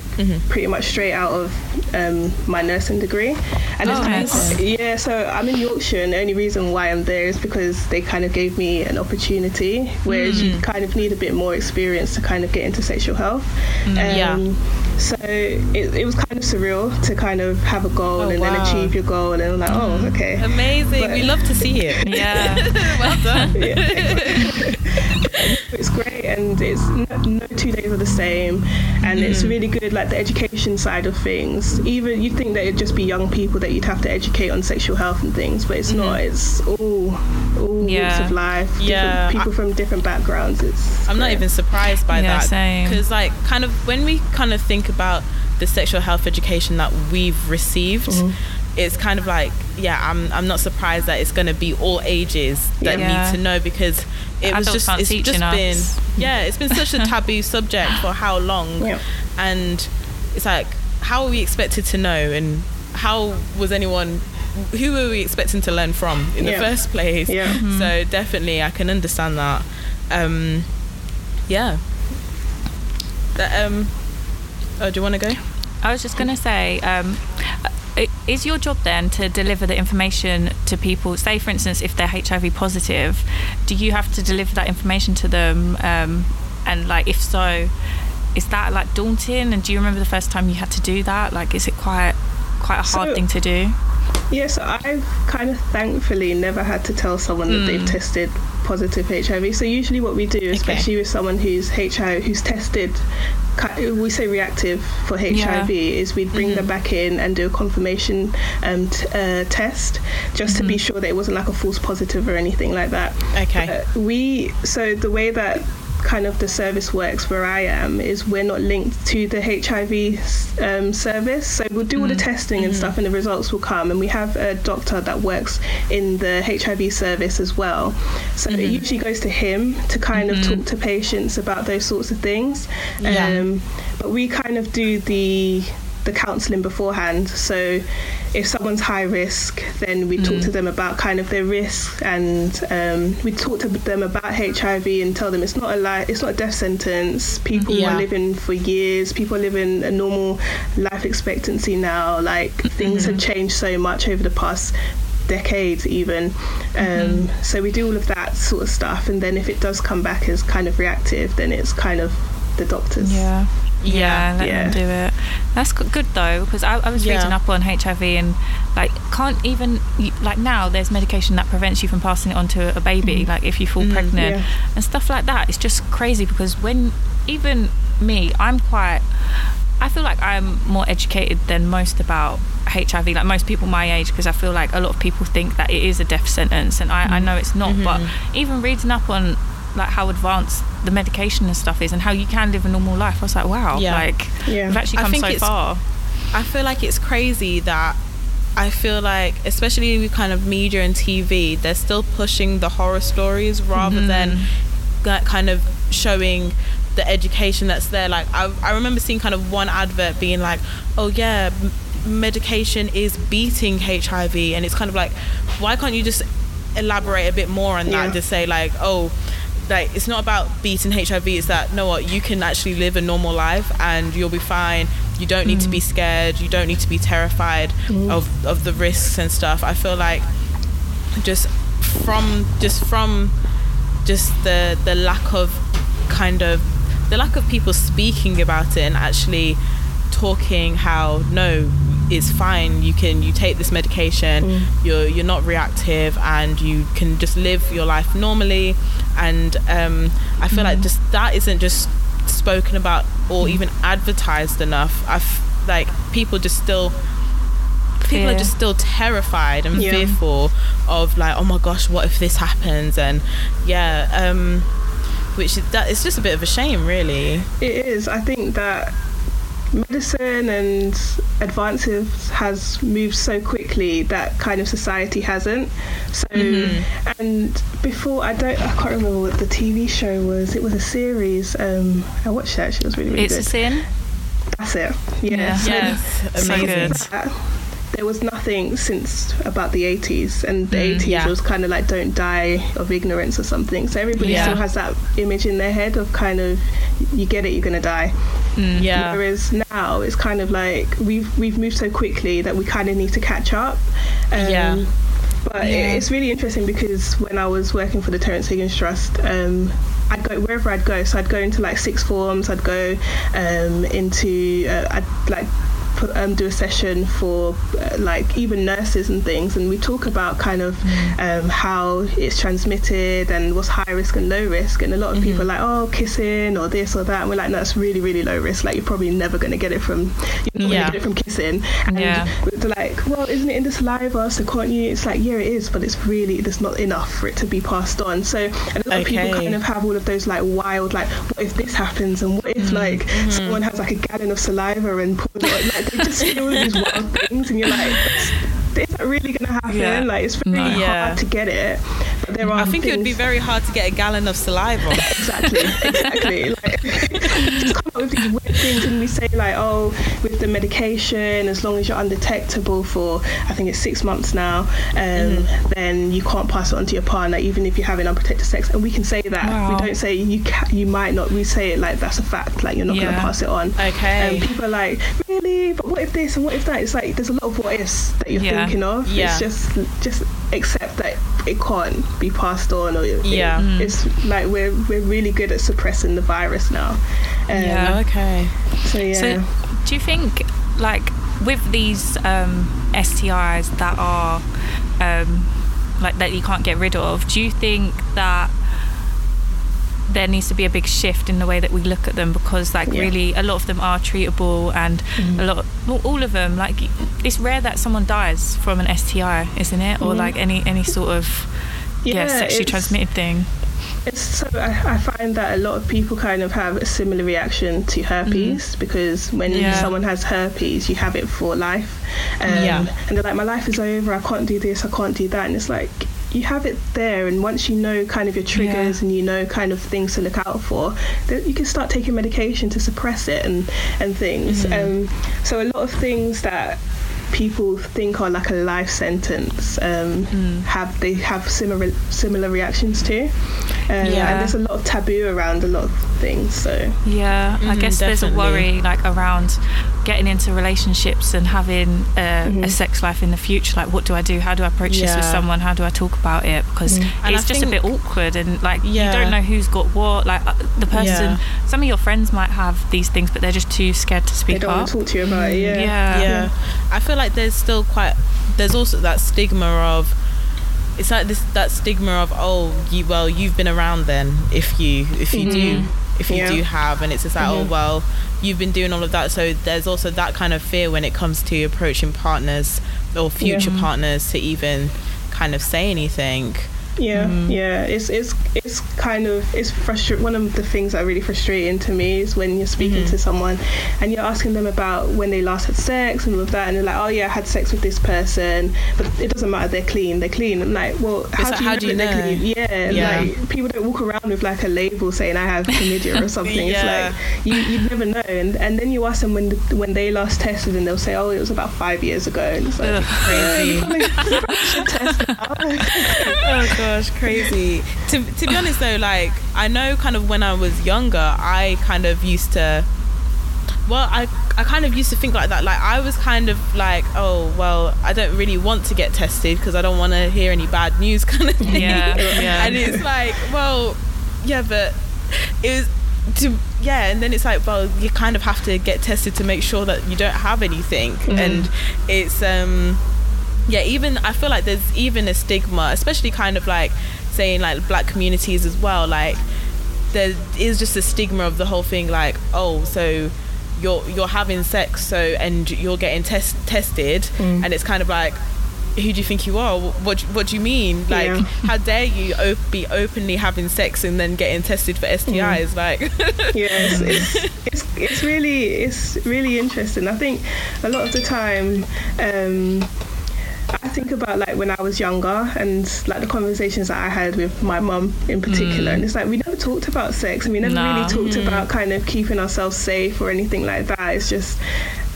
pretty much straight out of um, my nursing degree, and Oh, nice. yeah. So I'm in Yorkshire, and the only reason why I'm there is because they kind of gave me an opportunity, whereas you kind of need a bit more experience to kind of get into sexual health. Um, yeah. So it, it was kind of surreal to kind of have a goal Oh, and wow. then achieve your goal, and I'm like, oh, okay. Amazing. But- we love to see it. Yeah. well done. it's great and it's no, no two days are the same. And it's Mm. really good like the education side of things. Even you'd think that it'd just be young people that you'd have to educate on sexual health and things but it's not. It's all all walks of life. Yeah, people from different backgrounds. It's I'm not even surprised by Yeah, that. same. Because, like, kind of when we kind of think about the sexual health education that we've received, it's kind of like, yeah, I'm, I'm not surprised that it's going to be all ages that Yeah. need to know because it was just it's just teaching been, yeah, it's been such a taboo subject for how long. Yeah. And it's like, how are we expected to know? And how was anyone, who were we expecting to learn from in Yeah. the first place? Yeah. Mhm. So definitely, I can understand that. Um, yeah. That, um, oh, do you want to go? I was just going to say, um, i- is your job then to deliver the information to people? Say, for instance, if they're HIV positive, do you have to deliver that information to them? Um, and like, if so, is that like daunting? And do you remember the first time you had to do that? Like, is it quite quite a hard So- thing to do? Yeah, so I've kind of thankfully never had to tell someone that they've tested positive HIV. So usually what we do, especially with someone who's HIV, who's tested, we say reactive for HIV, is we'd bring them back in and do a confirmation um, t- uh, test just to be sure that it wasn't like a false positive or anything like that. Okay. Uh, we so the way that kind of the service works where I am is we're not linked to the HIV um, service. So we'll do all the testing and stuff, and the results will come. And we have a doctor that works in the HIV service as well. So it usually goes to him to kind of talk to patients about those sorts of things. Yeah. Um, but we kind of do the the counselling beforehand. So if someone's high risk, then we talk to them about kind of their risk, and um, we talk to them about HIV and tell them it's not a li- it's not a death sentence. People Yeah. are living for years. People are living a normal life expectancy now. Like things have changed so much over the past decades even um, so we do all of that sort of stuff and then if it does come back as kind of reactive then it's kind of the doctors Yeah. Yeah. let Yeah. them do it. That's good though, because I, I was Yeah. reading up on HIV and like can't even like now there's medication that prevents you from passing it on to a baby, mm. like if you fall mm, pregnant Yeah. and stuff like that. It's just crazy because when even me, I'm quite. I feel like I'm more educated than most about HIV, like most people my age, because I feel like a lot of people think that it is a death sentence, and I, I mm. know it's not. But mm-hmm. even reading up on like how advanced the medication and stuff is, and how you can live a normal life, I was like, wow, Yeah. like Yeah. we've actually I come think so it's- far. I feel like it's crazy that I feel like, especially with kind of media and TV, they're still pushing the horror stories rather mm-hmm. than that kind of showing the education that's there. Like I, I remember seeing kind of one advert being like, "Oh yeah, m- medication is beating HIV," and it's kind of like, why can't you just elaborate a bit more on that? Yeah. and Just say like, "Oh." Like it's not about beating HIV. It's that no, what you can actually live a normal life and you'll be fine. You don't need to be mm. scared. You don't need to be terrified mm. of of the risks and stuff. I feel like just from just from just the the lack of kind of the lack of people speaking about it and actually talking how no it's fine you can you take this medication you're you're not reactive and you can just live your life normally. And um, I feel like just that isn't just spoken about or even advertised enough. I f- like people just still people are just still terrified and Yeah. fearful of like oh my gosh what if this happens? And yeah um which is, that it's just a bit of a shame really. It is. I think that medicine and advances has moved so quickly that kind of society hasn't. So, Mm-hmm. and before I don't, I can't remember what the TV show was. It was a series. Um, I watched it. Actually, it was really, really It's a sin. That's it. Yeah. Yeah. So yes amazing good. There was nothing since about the 80s and the Mm, 80s yeah. was kind of like don't die of ignorance or something so everybody Yeah. still has that image in their head of kind of you get it you're gonna die yeah Whereas now it's kind of like we've we've moved so quickly that we kind of need to catch up. Um, Yeah. But Yeah. it's really interesting because when I was working for the Terence Higgins Trust, um, I'd go wherever I'd go. So I'd go into like six forms. I'd go um, into uh, I'd like um, do a session for uh, like even nurses and things, and we talk about kind of um, how it's transmitted and what's high risk and low risk. And a lot of people are like, oh, kissing or this or that. And we're like, no, it's really really low risk. Like you're probably never going to get it from you're not Yeah. going to get it from kissing. And Yeah. They're like, well, isn't it in the saliva? So can't you? It's like, yeah, it is, but it's really there's not enough for it to be passed on. So and a lot of people kind of have all of those like wild, like, what if this happens, and what if mm-hmm. like someone has like a gallon of saliva and pours it, like they just say all these wild things, and you're like. Is that really going to happen? Yeah. Like it's very mm-hmm. No. Yeah. hard to get it, there are. I think it would be very hard to get a gallon of saliva. Exactly exactly. Like just come up with these weird things and we say like oh with the medication as long as you're undetectable for i think it's six months now um, then you can't pass it on to your partner even if you're having unprotected sex. And we can say that. Wow. we don't say you ca- you might not we say it like that's a fact like you're not going to pass it on. Okay. and people are like really? But what if this and what if that? It's like there's a lot of what ifs that you're Yeah. thinking of. Yeah. it's just just accept that it can't be passed on or it- Yeah. Mm. it's like we're we're really good at suppressing the virus now. Um, Yeah. okay So yeah. So, do you think, like, with these um, STIs that are um, like that you can't get rid of, do you think that there needs to be a big shift in the way that we look at them because like Yeah. really a lot of them are treatable and a lot well, all of them like it's rare that someone dies from an STI isn't it or like any any sort of yeah, Yeah, sexually transmitted thing It's so I, I find that a lot of people kind of have a similar reaction to herpes because when Yeah. someone has herpes, you have it for life. Um, Yeah. And they're like, my life is over. I can't do this. I can't do that. And it's like you have it there, and once you know kind of your triggers Yeah. and you know kind of things to look out for, then you can start taking medication to suppress it and and things. Um, so a lot of things that people think are like a life sentence um, have they have similar similar reactions to um, Yeah. and there's a lot of taboo around a lot of things so Yeah, I Mhm, guess there's a worry like around getting into relationships and having uh, Mm-hmm. a sex life in the future. Like, what do I do? How do I approach this with someone? How do I talk about it? Because And it's I just a bit awkward and like you don't know who's got what. Like uh, the person, Yeah. some of your friends might have these things, but they're just too scared to speak they speak don't up. want to talk to you about it yeah Yeah. yeah. I feel like there's still quite there's also that stigma of it's like this that stigma of oh you well you've been around then if you if you do if you Yeah. do have and it's just like oh Mhm. well you've been doing all of that so there's also that kind of fear when it comes to approaching partners or future Yeah. partners to even kind of say anything Yeah, Mm-hmm. yeah. It's it's it's kind of it's frustrating. One of the things that are really frustrating to me is when you're speaking Mm-hmm. to someone and you're asking them about when they last had sex and all of that, and they're like, "Oh yeah, I had sex with this person," but it doesn't matter. They're clean. They're clean. I'm like, well, how, like, do, you how do you know? clean? Yeah, Yeah. like people don't walk around with like a label saying I have chlamydia or something. Yeah. It's like you you never know. And and then you ask them when when they last tested, and they'll say, "Oh, it was about five years ago." And it's like, Ugh. crazy test now. Gosh, crazy. to to be honest though, like I know kind of when I was younger, I kind of used to well, I I kind of used to think like that. Like I was kind of like, oh well, I don't really want to get tested because I don't want to hear any bad news kind of thing. Yeah, yeah. and it's like, well, yeah, but it was to yeah, and then it's like, well, you kind of have to get tested to make sure that you don't have anything, and it's um yeah even i feel like there's even a stigma especially kind of like saying like black communities as well like there is just a stigma of the whole thing like oh so you're you're having sex so and you're getting test tested and it's kind of like who do you think you are? What what do you mean? Like Yeah. how dare you op- be openly having sex and then getting tested for STIs like yeah, it's, it's, it's, it's really it's really interesting. I think a lot of the time, um, I think about like when I was younger and like the conversations that I had with my mum in particular, and it's like we never talked about sex and we never Nah. really talked about kind of keeping ourselves safe or anything like that. It's just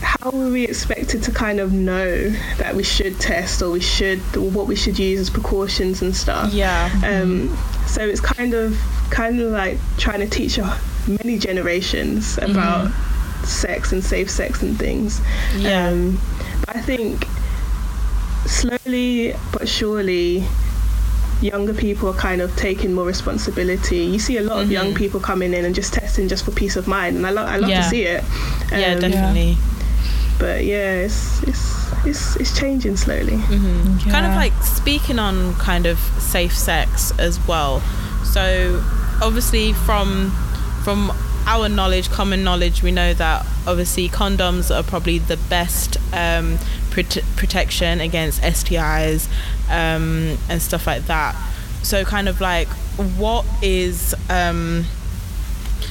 how were we expected to kind of know that we should test or we should or what we should use as precautions and stuff? yeah Um, so it's kind of kind of like trying to teach many generations about sex and safe sex and things. Yeah. Um, but I think slowly but surely younger people are kind of taking more responsibility. You see a lot of young people coming in and just testing just for peace of mind, and I, lo- I love Yeah. to see it. yeah Um, definitely But yeah, it's it's it's, it's changing slowly. kind of like speaking on kind of safe sex as well so obviously from from our knowledge common knowledge we know that obviously condoms are probably the best um, prote- protection against STIs um, and stuff like that. So kind of like what is um,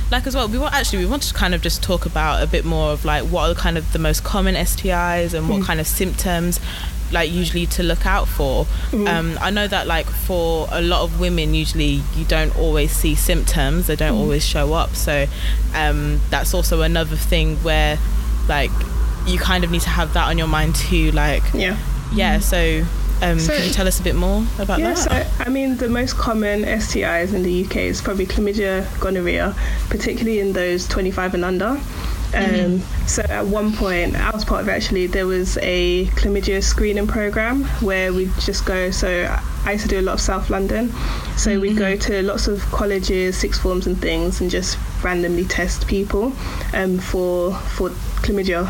like as well we want actually we want to kind of just talk about a bit more of like what are kind of the most common STIs and what kind of symptoms like usually to look out for. Um, I know that like for a lot of women usually you don't always see symptoms. They don't always show up. So um, that's also another thing where like you kind of need to have that on your mind too like Yeah. yeah so um, So- could you tell us a bit more about Yeah, that? so I mean, the most common STIs in the UK is probably chlamydia, gonorrhea, particularly in those 25 and under. Um, So at one point, I was part of actually, there was a chlamydia screening program where we just go. So I used to do a lot of South London. So we'd go to lots of colleges, sixth forms, and things, and just randomly test people um, for for chlamydia.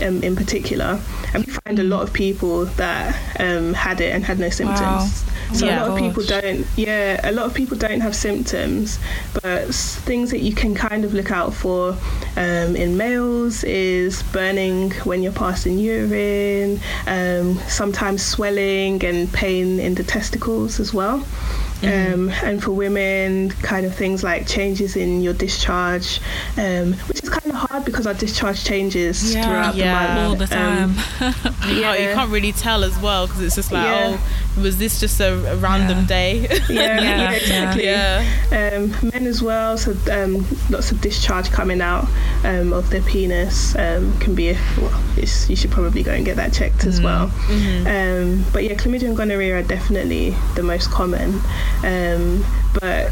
um, in particular, and we find a lot of people that um, had it and had no symptoms. Wow. So Yeah. a lot of people don't. Yeah, a lot of people don't have symptoms, but things that you can kind of look out for um, in males is burning when you're passing urine, um, sometimes swelling and pain in the testicles as well. Um, and for women, kind of things like changes in your discharge, um, which is kind of hard because our discharge changes Yeah. throughout Yeah. the month. all the Um, time. You, can't, you can't really tell as well because it's just like, Yeah. oh, was this just a, a random Yeah. day? yeah, Yeah, exactly. yeah. um, men as well. So um, lots of discharge coming out um, of their penis um, can be. Well, it's, you should probably go and get that checked as well. Um, but yeah, chlamydia and gonorrhea are definitely the most common. Um, but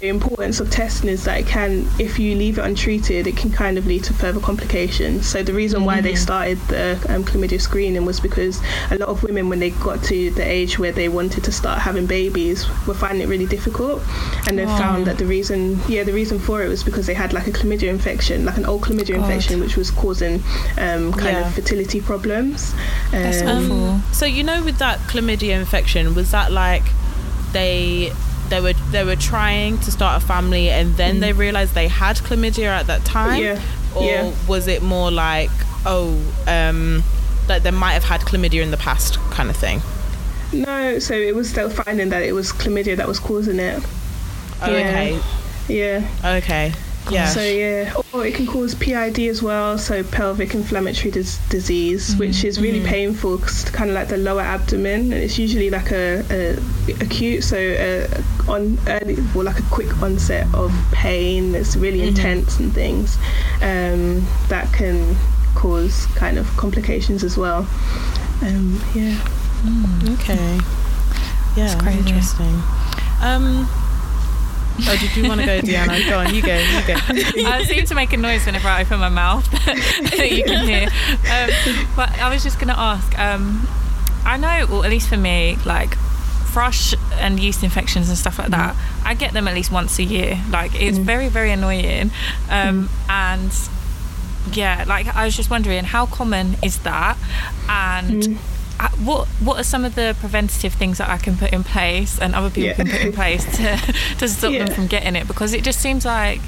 the importance of testing is that it can, if you leave it untreated, it can kind of lead to further complications. So the reason why they started the um, chlamydia screening was because a lot of women, when they got to the age where they wanted to start having babies, were finding it really difficult, and they Oh. found that the reason, yeah, the reason for it was because they had like a chlamydia infection, like an old chlamydia God. infection, which was causing um, kind Yeah. of fertility problems. That's Um, awful. Um, so you know, with that chlamydia infection, was that like they they were they were trying to start a family and then they realized they had chlamydia at that time, Yeah, or yeah. was it more like oh, um, that they might have had chlamydia in the past kind of thing? No, so it was still finding that it was chlamydia that was causing it. Oh, Yeah. Okay, Yeah. okay, yeah. So yeah, or it can cause PID as well, so pelvic inflammatory dis- disease, Mm-hmm. which is really painful, cause kind of like the lower abdomen, and it's usually like a, a acute, so uh on early, or like a quick onset of pain. that's really Mm-hmm. intense and things um, that can cause kind of complications as well. Um, yeah. Okay. Yeah, That's crazy. interesting. Um. Oh, did you want to go, Deanna? Go on, you go, you go. I seem to make a noise whenever I open my mouth that you can hear. Um, but I was just going to ask. Um, I know, or at least for me, like thrush and yeast infections and stuff like that. I get them at least once a year. Like it's very, very annoying. Um, And yeah, like I was just wondering, how common is that? And uh, what what are some of the preventative things that I can put in place and other people Yeah. can put in place to, to stop Yeah. them from getting it? Because it just seems like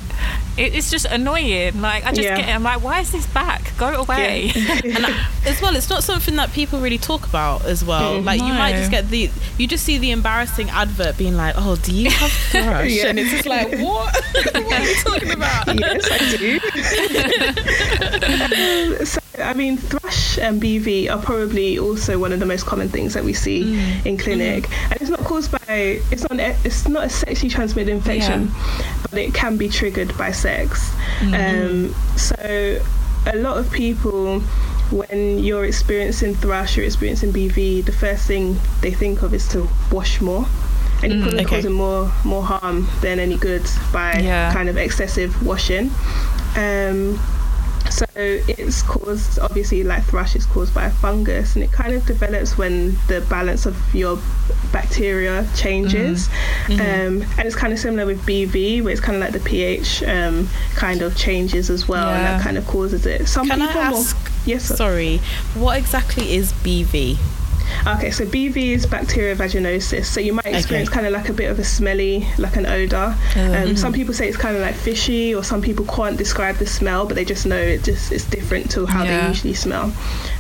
it, it's just annoying. Like I just Yeah. get it. I'm like, why is this back? Go away. and I- as well, it's not something that people really talk about as well. Mm. Like you might just get the, you just see the embarrassing advert being like, "Oh, do you have thrush?" Yeah. And it's just like, what? what are you talking about? yes, I do. So, I mean, thrush and BV are probably also one of the most common things that we see Mm. in clinic, and it's not caused by it's not it's not a sexually transmitted infection, but it can be triggered by sex. Mm-hmm. Um, so, a lot of people. When you're experiencing thrush or experiencing BV, the first thing they think of is to wash more, and you're probably okay. causing more more harm than any good by Yeah. kind of excessive washing. Um, so it's caused, obviously, like thrush is caused by a fungus, and it kind of develops when the balance of your bacteria changes. Um, and it's kind of similar with BV, where it's kind of like the pH um, kind of changes as well, and that kind of causes it. Some Can I people more- ask? Yes. sir. Sorry, what exactly is BV? Okay, so BV is bacterial vaginosis. So you might experience kind of like a bit of a smelly, like an odor. Um, some people say it's kind of like fishy, or some people can't describe the smell, but they just know it just it's different to how Yeah. they usually smell.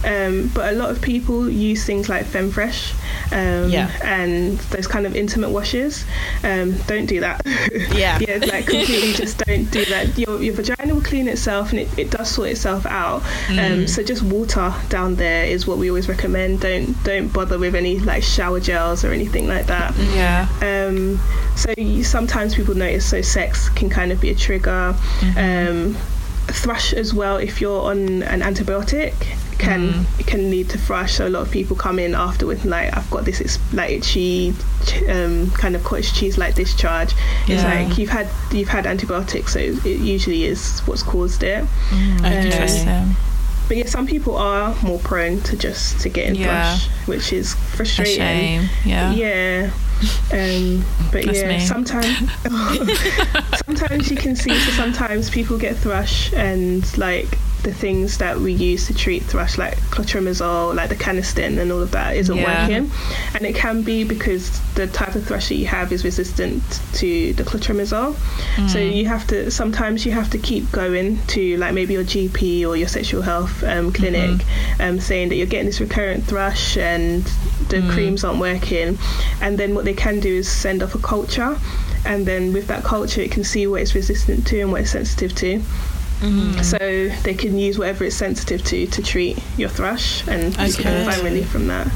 Um, but a lot of people use things like Femfresh um, Yeah. and those kind of intimate washes. Um, don't do that. Yeah. yeah, like completely just don't do that. Your, your vagina will clean itself and it, it does sort itself out. Um, so just water down there is what we always recommend. Don't don't bother with any like shower gels or anything like that. yeah. Um, so you, sometimes people notice so sex can kind of be a trigger. Um, thrush as well if you're on an antibiotic can it can lead to thrush. So a lot of people come in after with like I've got this it's like itchy um, kind of cottage cheese like discharge. It's like you've had you've had antibiotics, so it usually is what's caused it. Okay. Interesting. But yeah, some people are more prone to just to getting Yeah. thrush, which is frustrating. shame. Yeah. Yeah. Um, but That's yeah, me. sometimes sometimes you can see. So sometimes people get thrush, and like the things that we use to treat thrush, like clotrimazole, like the Canesten, and all of that, isn't Yeah. working. And it can be because the type of thrush that you have is resistant to the clotrimazole. So Mm. you have to sometimes you have to keep going to like maybe your GP or your sexual health um, clinic, Mm-hmm. um, saying that you're getting this recurrent thrush and the Mm. creams aren't working. And then what they can do is send off a culture, and then with that culture, it can see what it's resistant to and what it's sensitive to. Mm. So they can use whatever it's sensitive to to treat your thrush, and you can Okay. find relief from that.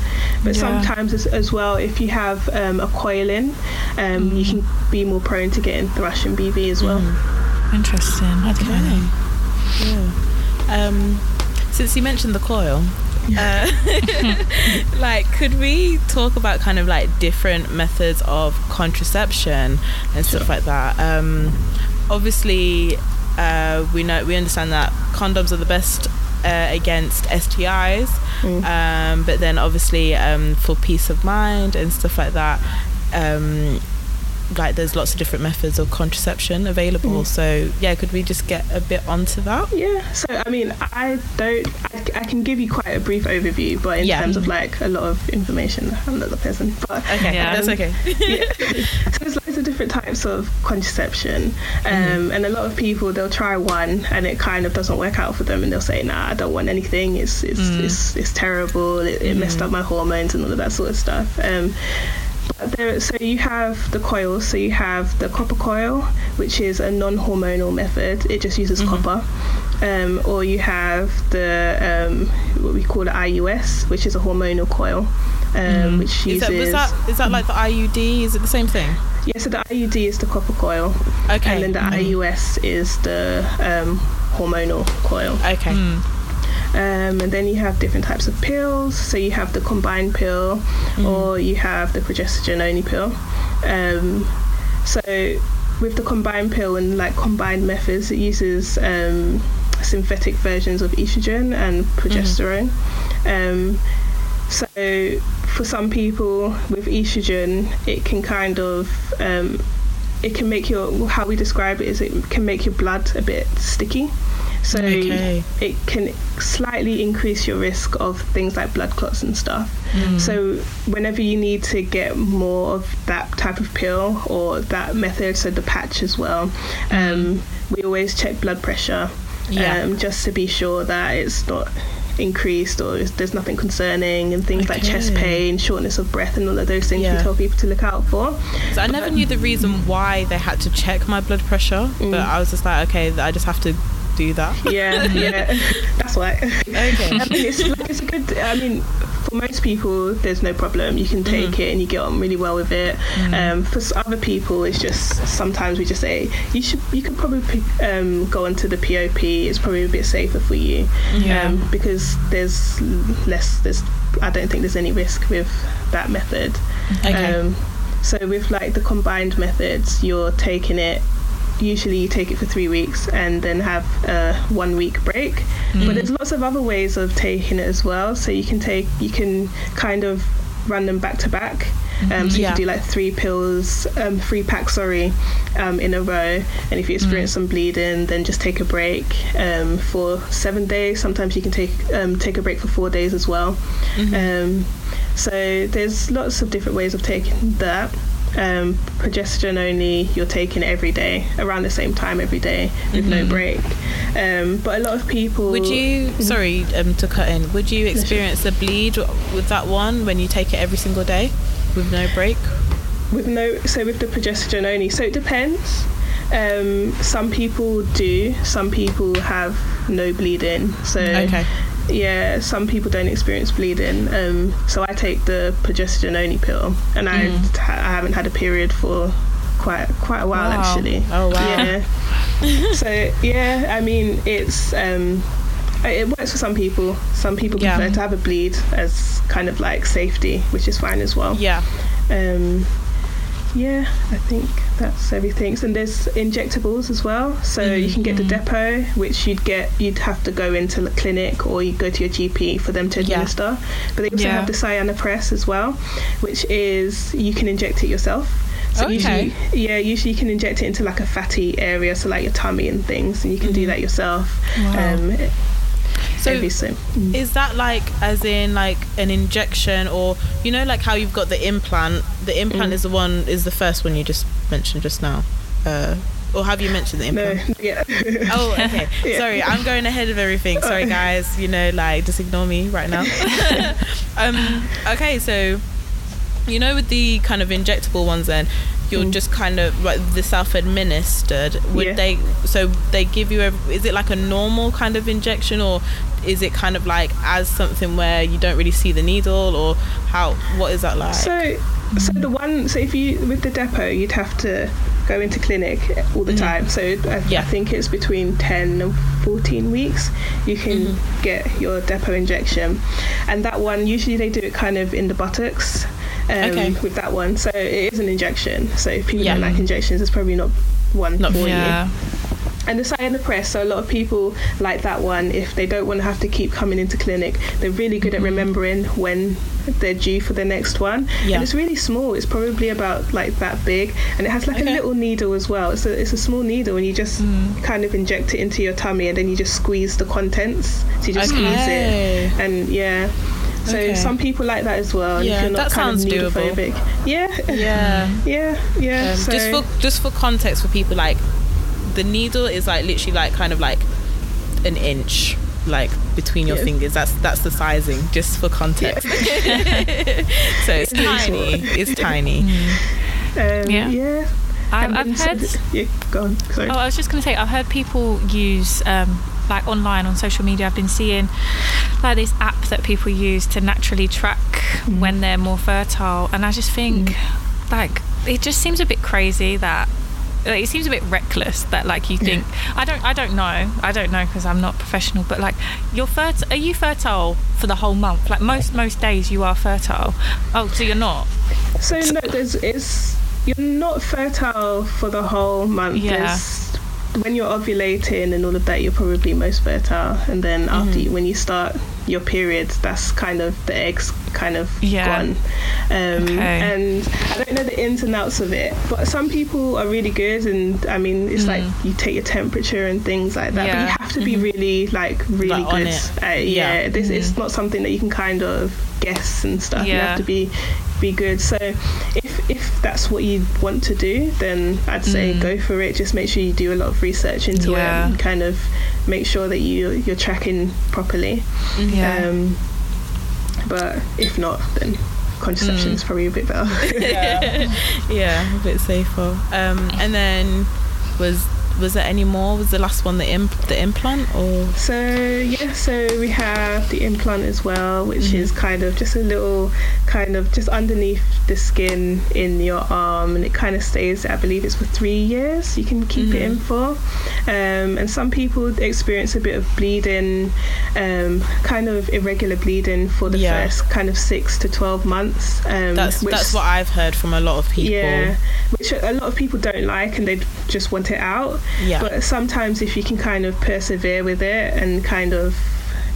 But Yeah. sometimes as, as well, if you have um, a coiling, um, you can be more prone to getting thrush and BV as well. Interesting. I didn't know that. Yeah. Um, since you mentioned the coil, uh, like, could we talk about kind of like different methods of contraception and stuff like that? Um, obviously, uh, we know we understand that condoms are the best uh, against STIs, Mm. um, but then obviously um, for peace of mind and stuff like that. Um, like there's lots of different methods of contraception available Mm. so yeah could we just get a bit onto that Yeah, so I mean, I don't, I, I can give you quite a brief overview, but in Yeah. terms of like a lot of information, I'm not the person. But okay Yeah. that's okay yeah. so there's loads of different types of contraception, um, Mm-hmm. and a lot of people they'll try one and it kind of doesn't work out for them, and they'll say, "Nah, I don't want anything. It's it's Mm. it's, it's terrible. It, it messed up my hormones and all of that sort of stuff." Um, but there, so you have the coils. So you have the copper coil, which is a non-hormonal method. It just uses Mhm. copper. Um, or you have the um, what we call the IUS, which is a hormonal coil, um, Mm. which is uses. that, was that is that like the IUD is it the same thing Yeah, so the IUD is the copper coil, okay and then the Mhm. IUS is the um, hormonal coil. okay Mm. Um, and then you have different types of pills. So you have the combined pill, Mm. or you have the progesterone only pill. Um, so with the combined pill and like combined methods, it uses um, synthetic versions of estrogen and progesterone. Um, so for some people with estrogen, it can kind of um, it can make your how we describe it is it can make your blood a bit sticky. So Okay. it can slightly increase your risk of things like blood clots and stuff. Mm. So whenever you need to get more of that type of pill or that method, so the patch as well, um, we always check blood pressure Yeah. um, just to be sure that it's not increased or there's nothing concerning and things like chest pain, shortness of breath, and all of those things Yeah. we tell people to look out for. so I never knew the reason why they had to check my blood pressure Mm. but I was just like okay I just have to do that Yeah, yeah, that's why. okay I mean, it's like it's a good. I mean, for most people, there's no problem. You can take Mm-hmm. it and you get on really well with it. Um, for other people, it's just sometimes we just say you should. You could probably um, go onto the POP. It's probably a bit safer for you. Yeah. Um, because there's less. There's. I don't think there's any risk with that method. okay Um, so with like the combined methods, you're taking it. Usually, you take it for three weeks and then have a one week break. But there's lots of other ways of taking it as well. So you can take, you can kind of run them back to back. Um, so you can do like three pills, um, three packs, sorry, um, in a row. And if you experience some bleeding, then just take a break um, for seven days. Sometimes you can take um, take a break for four days as well. Um, so there's lots of different ways of taking that. Um, progesterone only, you're taking it every day, around the same time every day, with no break. Um, but a lot of people would you sorry um, to cut in would you experience a bleed with that one when you take it every single day with no break? With no so with the progesterone only. So it depends. Um, some people do some people have no bleeding. So okay yeah some people don't experience bleeding um, so i take the progesterone only pill and I, Mm. I haven't had a period for quite quite a while Wow. actually oh wow yeah so yeah i mean it's um it works for some people some people Yeah. prefer to have a bleed as kind of like safety which is fine as well yeah um, yeah, I think that's everything. And there's injectables as well. So mm-hmm. you can get the depot, which you'd get, you'd have to go into the clinic or you go to your GP for them to administer. Yeah. But they also yeah. have the Sayana Press as well, which is you can inject it yourself. So okay. usually, yeah, usually you can inject it into like a fatty area, so like your tummy and things, and you can mm-hmm. do that yourself. Wow. Um, so is that like as in like an injection or you know like how you've got the implant the implant mm. is the one is the first one you just mentioned just now uh, or have you mentioned the implant? No, yeah. oh, okay. Yeah. Sorry, I'm going ahead of everything. Sorry, guys. You know, like just ignore me right now. um, okay, so you know, with the kind of injectable ones, then you're mm. just kind of like the self-administered. Would yeah. they? So they give you a? Is it like a normal kind of injection, or is it kind of like as something where you don't really see the needle, or how? What is that like? So, so the one. So if you with the depot, you'd have to go into clinic all the mm time. So I, yeah. I, think it's between 10 and 14 weeks you can mm-hmm. get your depot injection. And that one, usually they do it kind of in the buttocks um, okay. with that one. So it is an injection. So if people yeah. don't like injections, it's probably not one not for yeah. you. And it's in the press so a lot of people like that one if they don't want to have to keep coming into clinic. They're really good mm-hmm. at remembering when they're due for the next one. Yeah. And it's really small. It's probably about like that big, and it has like okay. a little needle as well. So it's a small needle, and you just mm. kind of inject it into your tummy, and then you just squeeze the contents. So you just okay. squeeze it, and yeah. So okay. some people like that as well. Yeah, that sounds doable. Yeah, yeah, yeah, yeah. Um, so. Just for just for context for people, like the needle is like literally like kind of like an inch like between your fingers. That's that's the sizing, just for context. Yeah. so it's, tiny. It's tiny. Mm. Um, yeah. Yeah. I've, I've heard. yeah, go on. Sorry. Oh, I was just going to say, I've heard people use um, like online on social media. I've been seeing like this app that people use to naturally track mm. when they're more fertile, and I just think mm. like it just seems a bit crazy that it seems a bit reckless that like you think I don't I don't know I don't know because I'm not professional but like you're fertile are you fertile for the whole month like most most days you are fertile oh so you're not so no there's it's you're not fertile for the whole month yeah. There's, when you're ovulating and all of that, you're probably most fertile. And then mm-hmm. after you, when you start your periods, that's kind of the eggs kind of yeah. gone. Um, okay. And I don't know the ins and outs of it, but some people are really good. And I mean, it's mm. like you take your temperature and things like that. Yeah. But you have to be mm-hmm. really, like, really like good. Uh, yeah. yeah. This mm. is not something that you can kind of guess and stuff. You have to be be good. So if if that's what you want to do, then I'd say mm. go for it. Just make sure you do a lot of research into yeah. it and kind of make sure that you you're tracking properly. Mm-hmm. Yeah. Um, but if not, then contraception mm. is probably a bit better. yeah. yeah, a bit safer. Um, and then was was there any more? Was the last one the imp- the implant or? So yeah, so we have the implant as well, which mm-hmm. is kind of just a little kind of just underneath the skin in your arm, and it kind of stays. I believe it's for three years. You can keep mm-hmm. it in mm-hmm. for, um, and some people experience a bit of bleeding, um, kind of irregular bleeding for the yeah. first kind of six to twelve months. Um, that's which, that's what I've heard from a lot of people. Yeah, which a lot of people don't like, and they just want it out. Yeah. But sometimes if you can kind of persevere with it and kind of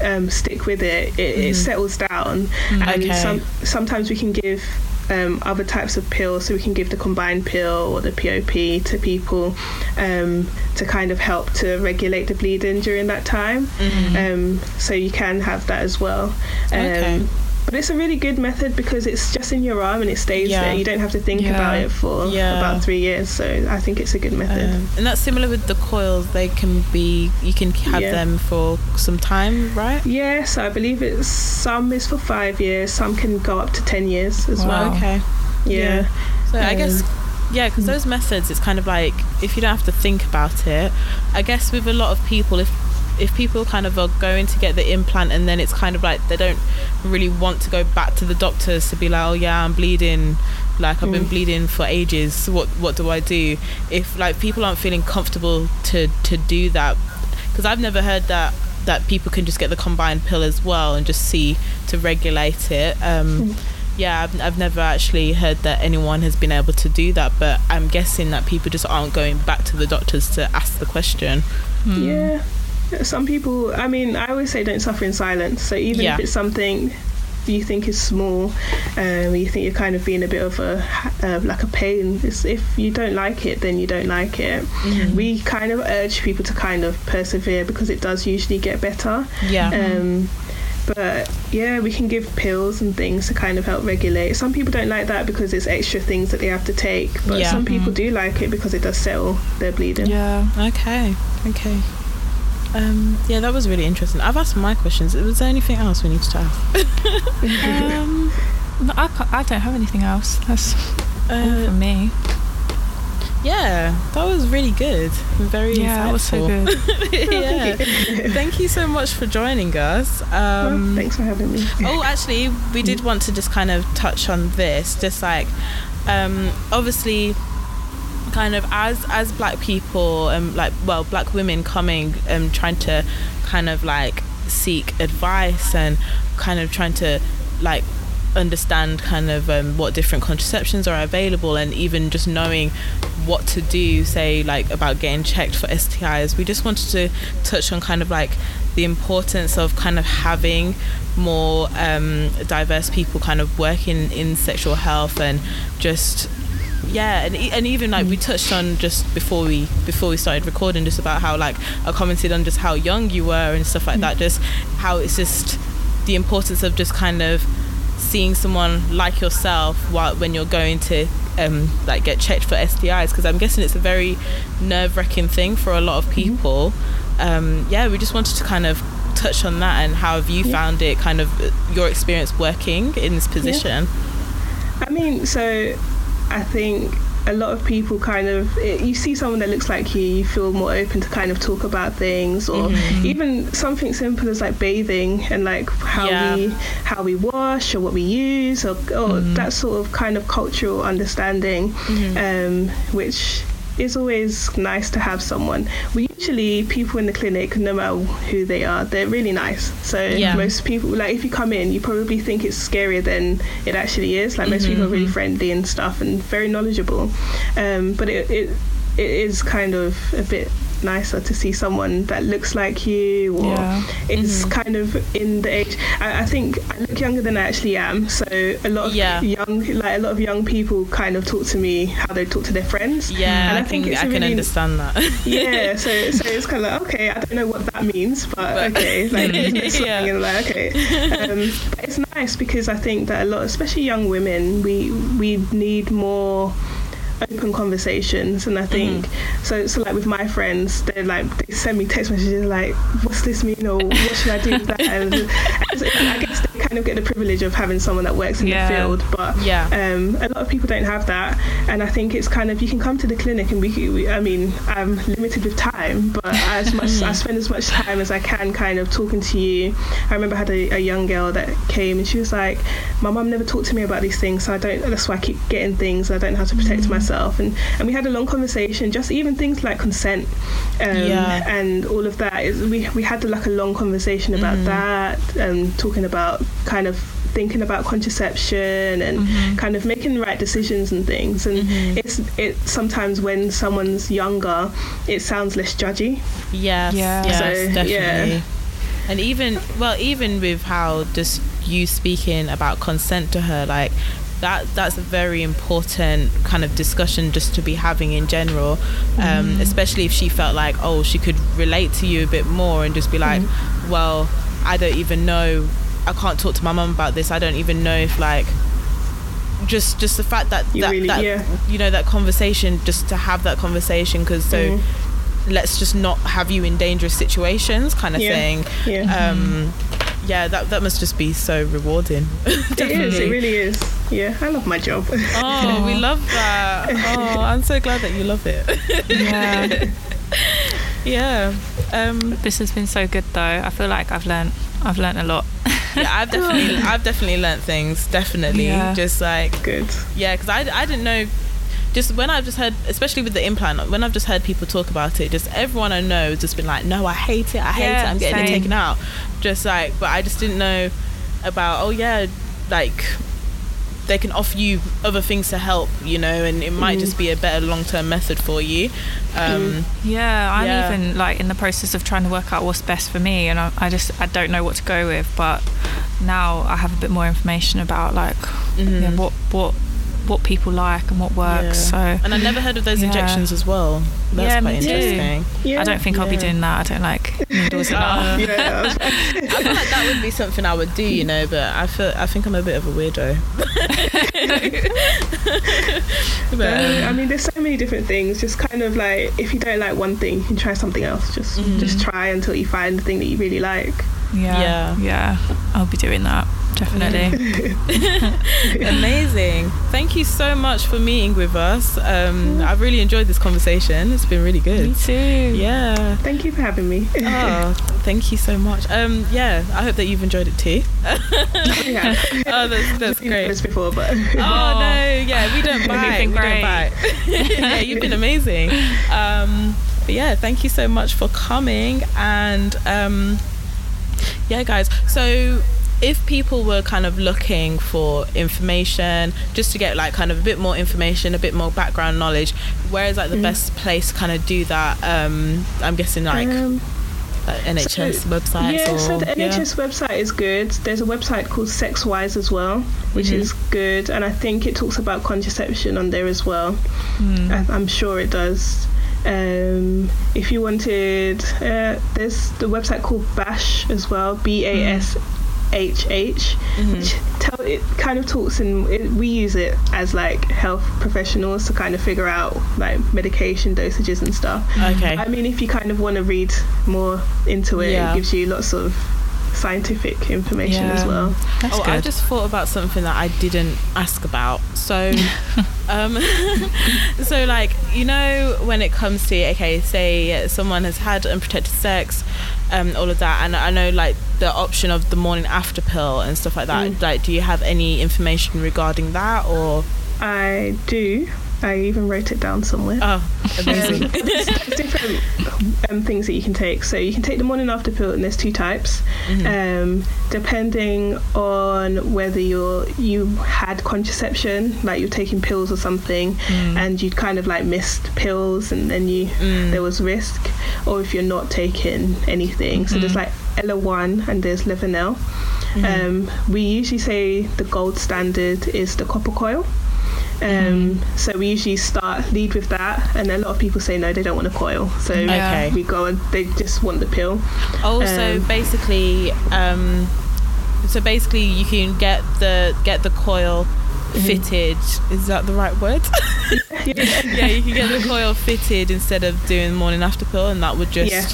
um, stick with it, it, mm. it mm-hmm. settles down. Mm, and okay. some, sometimes we can give um, other types of pills. So we can give the combined pill or the POP to people um, to kind of help to regulate the bleeding during that time. Mm-hmm. Um, so you can have that as well. Okay. But it's a really good method because it's just in your arm and it stays yeah. there. You don't have to think yeah. about it for yeah. about three years. So I think it's a good method. Um, and that's similar with the coils. They can be you can have them for some time, right? Yes, I believe it's some is for five years. Some can go up to ten years as wow. well. Okay. Yeah. So I guess yeah because those methods it's kind of like if you don't have to think about it i guess with a lot of people if if people kind of are going to get the implant and then it's kind of like they don't really want to go back to the doctors to be like, oh yeah, I'm bleeding, like I've mm. been bleeding for ages. What what do I do? If like people aren't feeling comfortable to to do that, because I've never heard that that people can just get the combined pill as well and just see to regulate it. Um, mm. yeah, I've, I've never actually heard that anyone has been able to do that, but I'm guessing that people just aren't going back to the doctors to ask the question. Hmm. Yeah. Some people, I mean, I always say don't suffer in silence. So even Yeah. if it's something you think is small, um, you think you're kind of being a bit of a uh, like a pain. It's, if you don't like it, then you don't like it. Mm-hmm. We kind of urge people to kind of persevere because it does usually get better. Yeah. Um, but yeah, we can give pills and things to kind of help regulate. Some people don't like that because it's extra things that they have to take, but Yeah. some people do like it because it does settle their bleeding. Yeah. Okay. Okay. Um, yeah, that was really interesting. I've asked my questions. Was there anything else we needed to ask? Um, no, I, can't, I don't have anything else. That's all Uh, from me. yeah, that was really good. Very Yeah, that was so good. yeah. Thank you so much for joining us. Well, Um, thanks for having me. oh, actually, we did want to just kind of touch on this, just like, um, obviously, kind of as as black people and like well black women coming and trying to kind of like seek advice and kind of trying to like understand kind of um, what different contraceptions are available and even just knowing what to do say like about getting checked for STIs we just wanted to touch on kind of like the importance of kind of having more um, diverse people kind of working in sexual health and just yeah and, and even like we touched on just before we before we started recording just about how like I commented on just how young you were and stuff like that just how it's just the importance of just kind of seeing someone like yourself while when you're going to um like get checked for STIs because I'm guessing it's a very nerve-wracking thing for a lot of people. Um yeah we just wanted to kind of touch on that and how have you Yeah. found it kind of uh, your experience working in this position? I mean, so I think a lot of people kind of it, you see someone that looks like you, you feel more open to kind of talk about things, or Mm-hmm. even something simple as like bathing and like how Yeah. we how we wash or what we use, or, or Mm-hmm. that sort of kind of cultural understanding, um, which is always nice to have someone. We usually people in the clinic, no matter who they are, they're really nice. So Yeah. most people, like if you come in, you probably think it's scarier than it actually is. Like most people are really friendly and stuff and very knowledgeable. Um, but it, it it is kind of a bit nicer to see someone that looks like you or Yeah. is kind of in the age. I, I think I look younger than I actually am. So a lot of Yeah. young, like a lot of young people, kind of talk to me how they talk to their friends. yeah And I, I think it's I a can really- understand that yeah, so so it's kind of like okay, I don't know what that means, but, But- okay, like Yeah. like okay, um, but it's nice because I think that a lot, especially young women, we we need more open conversations and I think mm. so so like with my friends they're like they send me text messages like what's this mean? or what should I do with that? And, and so I guess kind of get the privilege of having someone that works in Yeah. the field but Yeah. um, a lot of people don't have that and I think it's kind of you can come to the clinic and we, we I mean I'm limited with time but as much I spend as much time as I can kind of talking to you I remember I had a, a young girl that came and she was like my mum never talked to me about these things so I don't that's why I keep getting things I don't know how to protect myself and and we had a long conversation just even things like consent um, Yeah. and all of that is we, we had like a long conversation about that and talking about kind of thinking about contraception and mm-hmm. kind of making the right decisions and things and mm-hmm. it's it sometimes when someone's younger it sounds less judgy Yes, Yeah. yes, So, definitely. yeah. And even well, even with how just you speaking about consent to her, like that that's a very important kind of discussion just to be having in general. Um, mm-hmm. especially if she felt like, oh, she could relate to you a bit more and just be like, well, I don't even know I can't talk to my mum about this. I don't even know if like just just the fact that You that, really- that yeah. you know that conversation just to have that conversation because so Mhm. let's just not have you in dangerous situations kind of Yeah. thing yeah um yeah that that must just be so rewarding it is it really is yeah I love my job oh we love that oh i'm so glad that you love it Yeah. yeah um this has been so good though. I feel like I've learned I've learned a lot. Yeah i've definitely i've definitely learnt things definitely Yeah. just like good Yeah, because I, I didn't know. Just when I've just heard, especially with the implant, when I've just heard people talk about it, just everyone I know has just been like, "No, I hate it. I hate Yeah, it. I'm getting it taken out." Just like, but I just didn't know about. Oh yeah, like they can offer you other things to help, you know, and it might just mm. be a better long term method for you. Um, mm. Yeah, I'm Yeah. even like in the process of trying to work out what's best for me, and I, I just I don't know what to go with. But now I have a bit more information about like mm-hmm. yeah, what what what people like and what works. Mm-hmm. Yeah. So And I never heard of those Yeah. injections as well. That's Yeah, quite me interesting. Yeah. I don't think I'll be doing that. I don't like needles enough. Uh, Yeah, I feel like that would be something I would do, you know, but I feel I think I'm a bit of a weirdo. but, I um, mean, there's so many different things. Just kind of like if you don't like one thing, you can try something else. Just just try until you find the thing that you really like. Yeah, Yeah. yeah, I'll be doing that definitely. amazing. Thank you so much for meeting with us. Um, I've really enjoyed this conversation. It's been really good. Me too. Yeah. Thank you for having me. Oh, thank you so much. Um, yeah, I hope that you've enjoyed it too. yeah, Oh, that's that's great. this before, but Oh no, yeah, we don't bite. we great. don't bite. yeah, you've been amazing. Um, but yeah, thank you so much for coming. And um, yeah, guys. So if people were kind of looking for information, just to get like kind of a bit more information, a bit more background knowledge, where is like the best place to kind of do that? Um, I'm guessing like, um, like NHS so- websites yeah, or so the yeah. NHS website is good. There's a website called SexWise as well, which Mm-hmm. is good, and I think it talks about contraception on there as well. I, I'm sure it does. Um, if you wanted, uh, there's the website called BASHH as well, B A S H H, which tell it kind of talks and it, we use it as like health professionals to kind of figure out like medication dosages and stuff. Okay. I mean, if you kind of want to read more into it, Yeah. it gives you lots of scientific information as well. That's oh, I just thought about something that I didn't ask about. So, um, so like you know, when it comes to okay, say someone has had unprotected sex, um, all of that, and I know like the option of the morning after pill and stuff like that. Like, do you have any information regarding that, or I do. I even wrote it down somewhere. oh, amazing. Um, different um, things that you can take. So you can take the morning after pill, and there's two types. Um, depending on whether you're you had contraception, like you're taking pills or something, and you'd kind of like missed pills, and then you there was risk, or if you're not taking anything. So there's like ellaOne, and there's Levonelle. Um, we usually say the gold standard is the copper coil. Um, So we usually start lead with that, and a lot of people say no, they don't want a coil. So Okay. we go and they just want the pill. Also, Um, basically, um, so basically, you can get the get the coil fitted. Is that the right word? yeah, you can get the coil fitted instead of doing morning after pill, and that would just. Yeah.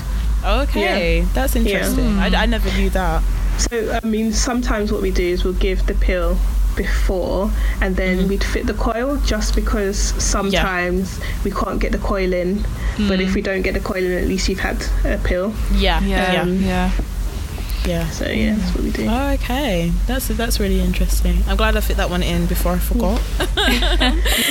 Oh, okay, that's interesting. I, I never knew that. So I mean, sometimes what we do is we'll give the pill before, and then mm-hmm. we'd fit the coil just because sometimes we can't get the coil in. But if mm. we don't get the coil in, at least you've had a pill. Yeah, yeah, yeah, yeah. yeah. So yeah, that's what we do. Oh, okay, that's that's really interesting. I'm glad I fit that one in before I forgot.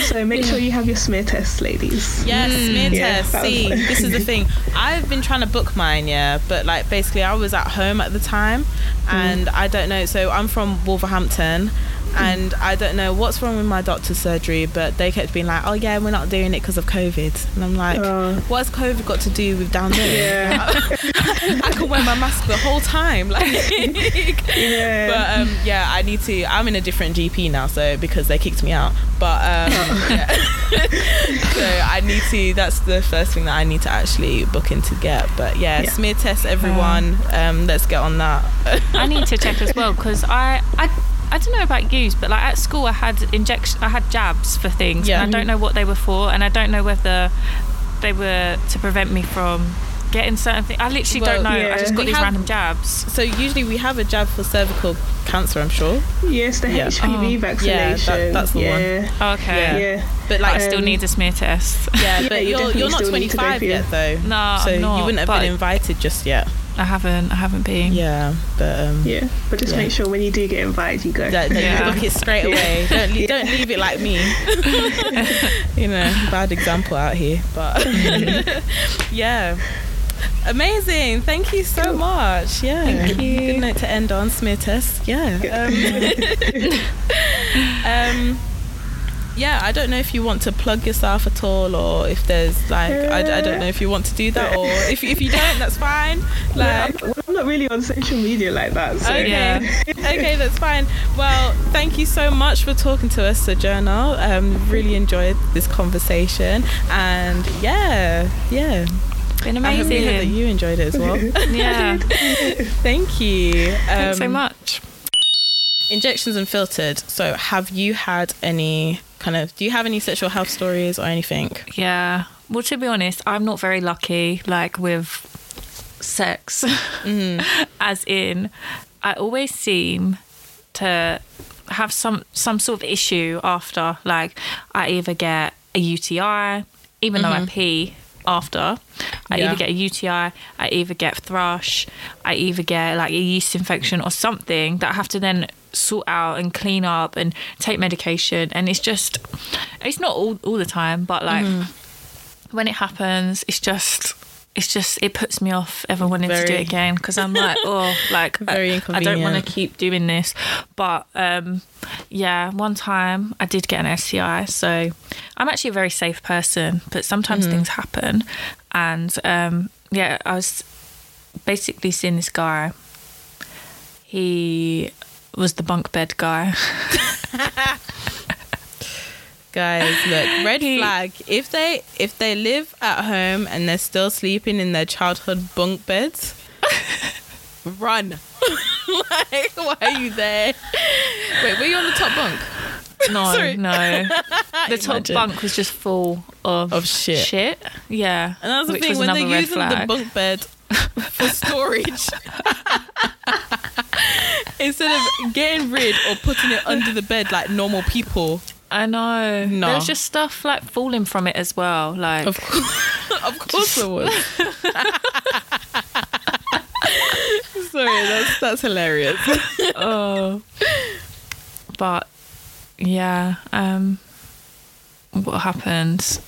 So make sure you have your smear test, ladies. Yes, mm. smear Yeah, test. See, this is the thing. I've been trying to book mine, yeah, but like basically I was at home at the time, mm. and I don't know. So I'm from Wolverhampton, and I don't know what's wrong with my doctor's surgery, but they kept being like, "Oh yeah, we're not doing it because of COVID," and I'm like, Oh. "What has COVID got to do with down there?" Yeah. I could wear my mask the whole time, like. Yeah. But um, yeah, I need to. I'm in a different GP now, so because they kicked me out. But um, yeah. so I need to. That's the first thing that I need to actually book in to get. But yeah, Yeah. smear test everyone. Um, let's get on that. I need to check as well because I, I I don't know about you, but like at school I had injection, I had jabs for things. Yeah. And I don't know what they were for, and I don't know whether they were to prevent me from getting certain things. I literally Well, don't know. yeah. I just got We these have- random jabs. so usually we have a jab for cervical cancer. I'm sure. yes, the Yeah. HPV Oh. vaccination. Yeah, that- that's the one. yeah. Oh, okay. Yeah. Yeah. But But like, I still Um, need a smear test. yeah, Yeah, but you you're definitely you're not still need to go 25 yet though. No, so I'm not, you wouldn't have been invited just yet. I haven't. I haven't been. Yeah, but um, Yeah. But just Yeah. make sure when you do get invited, you go. that, that Yeah. you book it straight away. Don't leave, don't leave it like me. you know, bad example out here. But yeah, Amazing. Thank you so much. Yeah. Thank you. Good note to end on. Smear test. Yeah. Um, um, yeah, I don't know if you want to plug yourself at all or if there's like, I, I don't know if you want to do that or if, if you don't, that's fine. Like, I'm, I'm not really on social media like that. So. Okay. Yeah. okay, that's fine. Well, thank you so much for talking to us, Sojourner. Um, really enjoyed this conversation, and yeah, yeah. Been amazing. I hope you, that you enjoyed it as well. Yeah. thank you. Thanks so Um, much. Injections and filtered. So, have you had any kind of? Do you have any sexual health stories or anything? Yeah. Well, to be honest, I'm not very lucky, like with sex. Mm. As in, I always seem to have some some sort of issue after. Like, I either get a UTI, even though I mm-hmm. pee after. I Yeah. either get a UTI, I either get thrush, I either get like a yeast infection or something that I have to then sort out and clean up and take medication. And it's just, it's not all, all the time, but like when it happens, it's just. It's just it puts me off ever wanting to do it again because I'm like oh like Very I, I don't want to keep doing this but um yeah one time I did get an STI so I'm actually a very safe person but sometimes Mm-hmm. things happen and um yeah I was basically seeing this guy he was the bunk bed guy Guys, look, red He- flag. If they if they live at home and they're still sleeping in their childhood bunk beds, run. like, why are you there? Wait, were you on the top bunk? no no the top Imagine. bunk was just full of Of shit. shit yeah And that's the which thing was when they're using flag. the bunk bed for storage. Instead of getting rid or putting it under the bed like normal people. I know. No. There was just stuff like falling from it as well. Like, Of course, of course there was. Sorry, that's that's hilarious. oh. But yeah, um, what happened?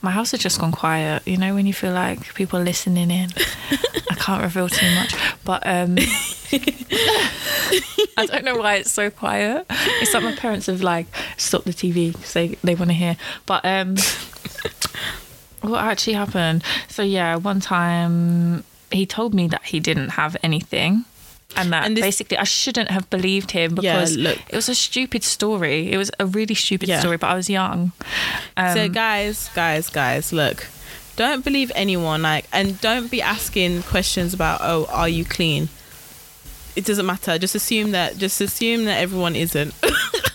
My house has just gone quiet. You know when you feel like people are listening in. I can't reveal too much, but um, I don't know why it's so quiet. It's like my parents have like stopped the TV because they they want to hear. But um, what actually happened? So yeah, one time he told me that he didn't have anything. And that And this- basically I shouldn't have believed him Yeah, because look. it was a stupid story. It was a really stupid Yeah. story, but I was young. Um, so guys, guys, guys, look. Don't believe anyone like and don't be asking questions about oh, are you clean? It doesn't matter. Just assume that just assume that everyone isn't.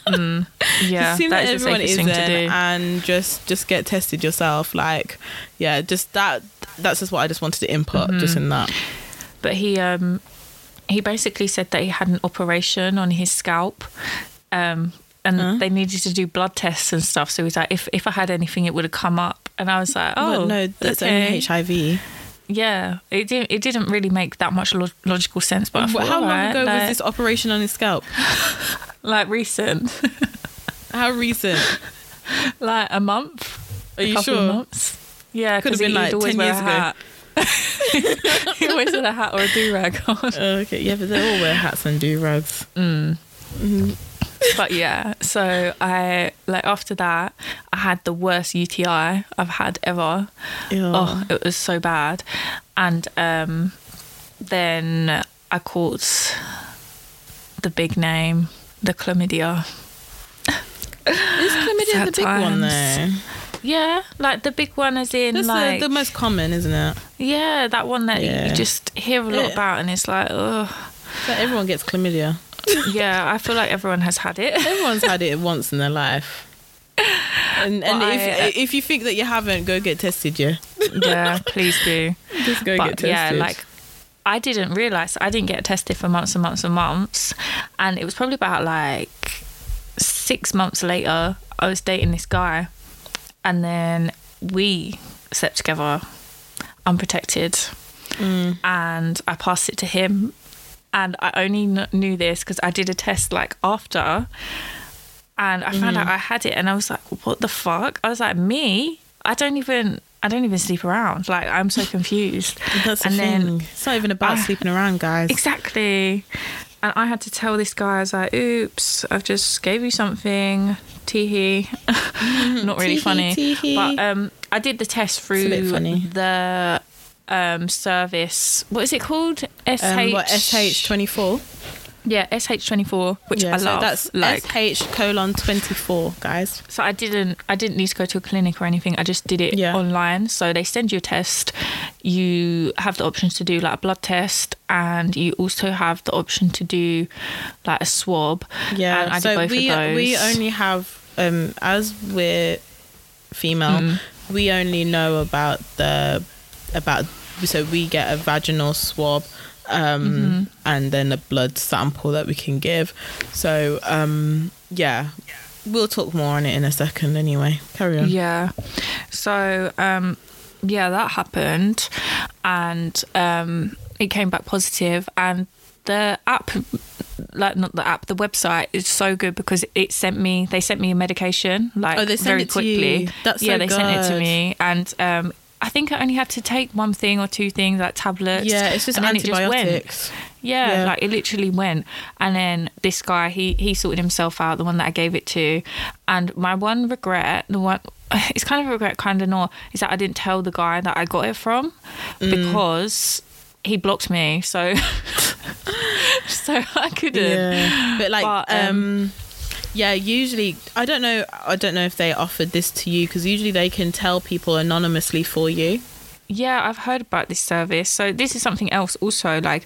yeah, assume that that, is everyone isn't thing to do. and just just get tested yourself. Like, yeah, just that that's just what I just wanted to input Mm-hmm. just in that. but he um he basically said that he had an operation on his scalp um and Huh? they needed to do blood tests and stuff so he's like if if i had anything it would have come up and i was like oh but no, that's okay. only HIV. yeah it didn't it didn't really make that much lo- logical sense but I thought, How long alright, ago like, was this operation on his scalp? like recent How recent? like a month Are a you sure? months yeah Could've been he'd like 10 years ago. Hat he always had a hat or a do-rag on Oh, okay, yeah, but they all wear hats and do rags. but yeah, so I like after that, I had the worst UTI I've had ever. Oh, it was so bad, and um, then I caught the big name, the chlamydia. is chlamydia the Sad big one times. Yeah, like the big one, is in That's like the, the most common, isn't it? yeah, that one that Yeah. you just hear a lot Yeah. about, and it's like, oh, So everyone gets chlamydia. yeah, I feel like everyone has had it. Everyone's had it once in their life. And, and Well, if I- if you think that you haven't, go get tested. Yeah, yeah, please do. just go get tested. yeah, like I didn't realize I didn't get tested for months and months and months, and it was probably about like six months later. I was dating this guy, and then we slept together, unprotected, Mm. and I passed it to him, and I only kn- knew this because I did a test like after, and I found out I had it, and I was like, "What the fuck?" I was like, "Me? I don't even." I don't even sleep around. Like I'm so confused. That's the and thing. then it's not even about I- sleeping around, guys. exactly. And I had to tell this guy, I was like, "Oops, I've just gave you something." Teehee. Not really funny, but um, I did the test through the um service. What is it called? SH. Um, what SH twenty four? Yeah, SH twenty four, which Yeah, I so love. that's like, SH colon twenty four, guys. So I didn't I didn't need to go to a clinic or anything. I just did it Yeah. online. So they send you a test. You have the options to do like a blood test and you also have the option to do like a swab. Yeah. And I so both we of those. we only have um as we're female, Mm. we only know about the about so we get a vaginal swab um Mm-hmm. and then a blood sample that we can give. So um yeah. We'll talk more on it in a second anyway. Carry on. Yeah. So um yeah, that happened and um it came back positive and the app like not the app the website is so good because it sent me they sent me a medication like Oh, they sent very it to quickly you. That's yeah so they sent it to me and um I think I only had to take one thing or two things like tablets. Yeah, it's just and then it antibiotics. Yeah, Yeah. like it literally went. And then this guy, he he sorted himself out, the one that I gave it to. And my one regret, the one it's kind of a regret, kind of not, is that I didn't tell the guy that I got it from Mm. because he blocked me. So so I couldn't. Yeah, but like, But, um, um, yeah, usually I don't know. I don't know if they offered this to you because usually they can tell people anonymously for you. Yeah, I've heard about this service. So this is something else also. Like,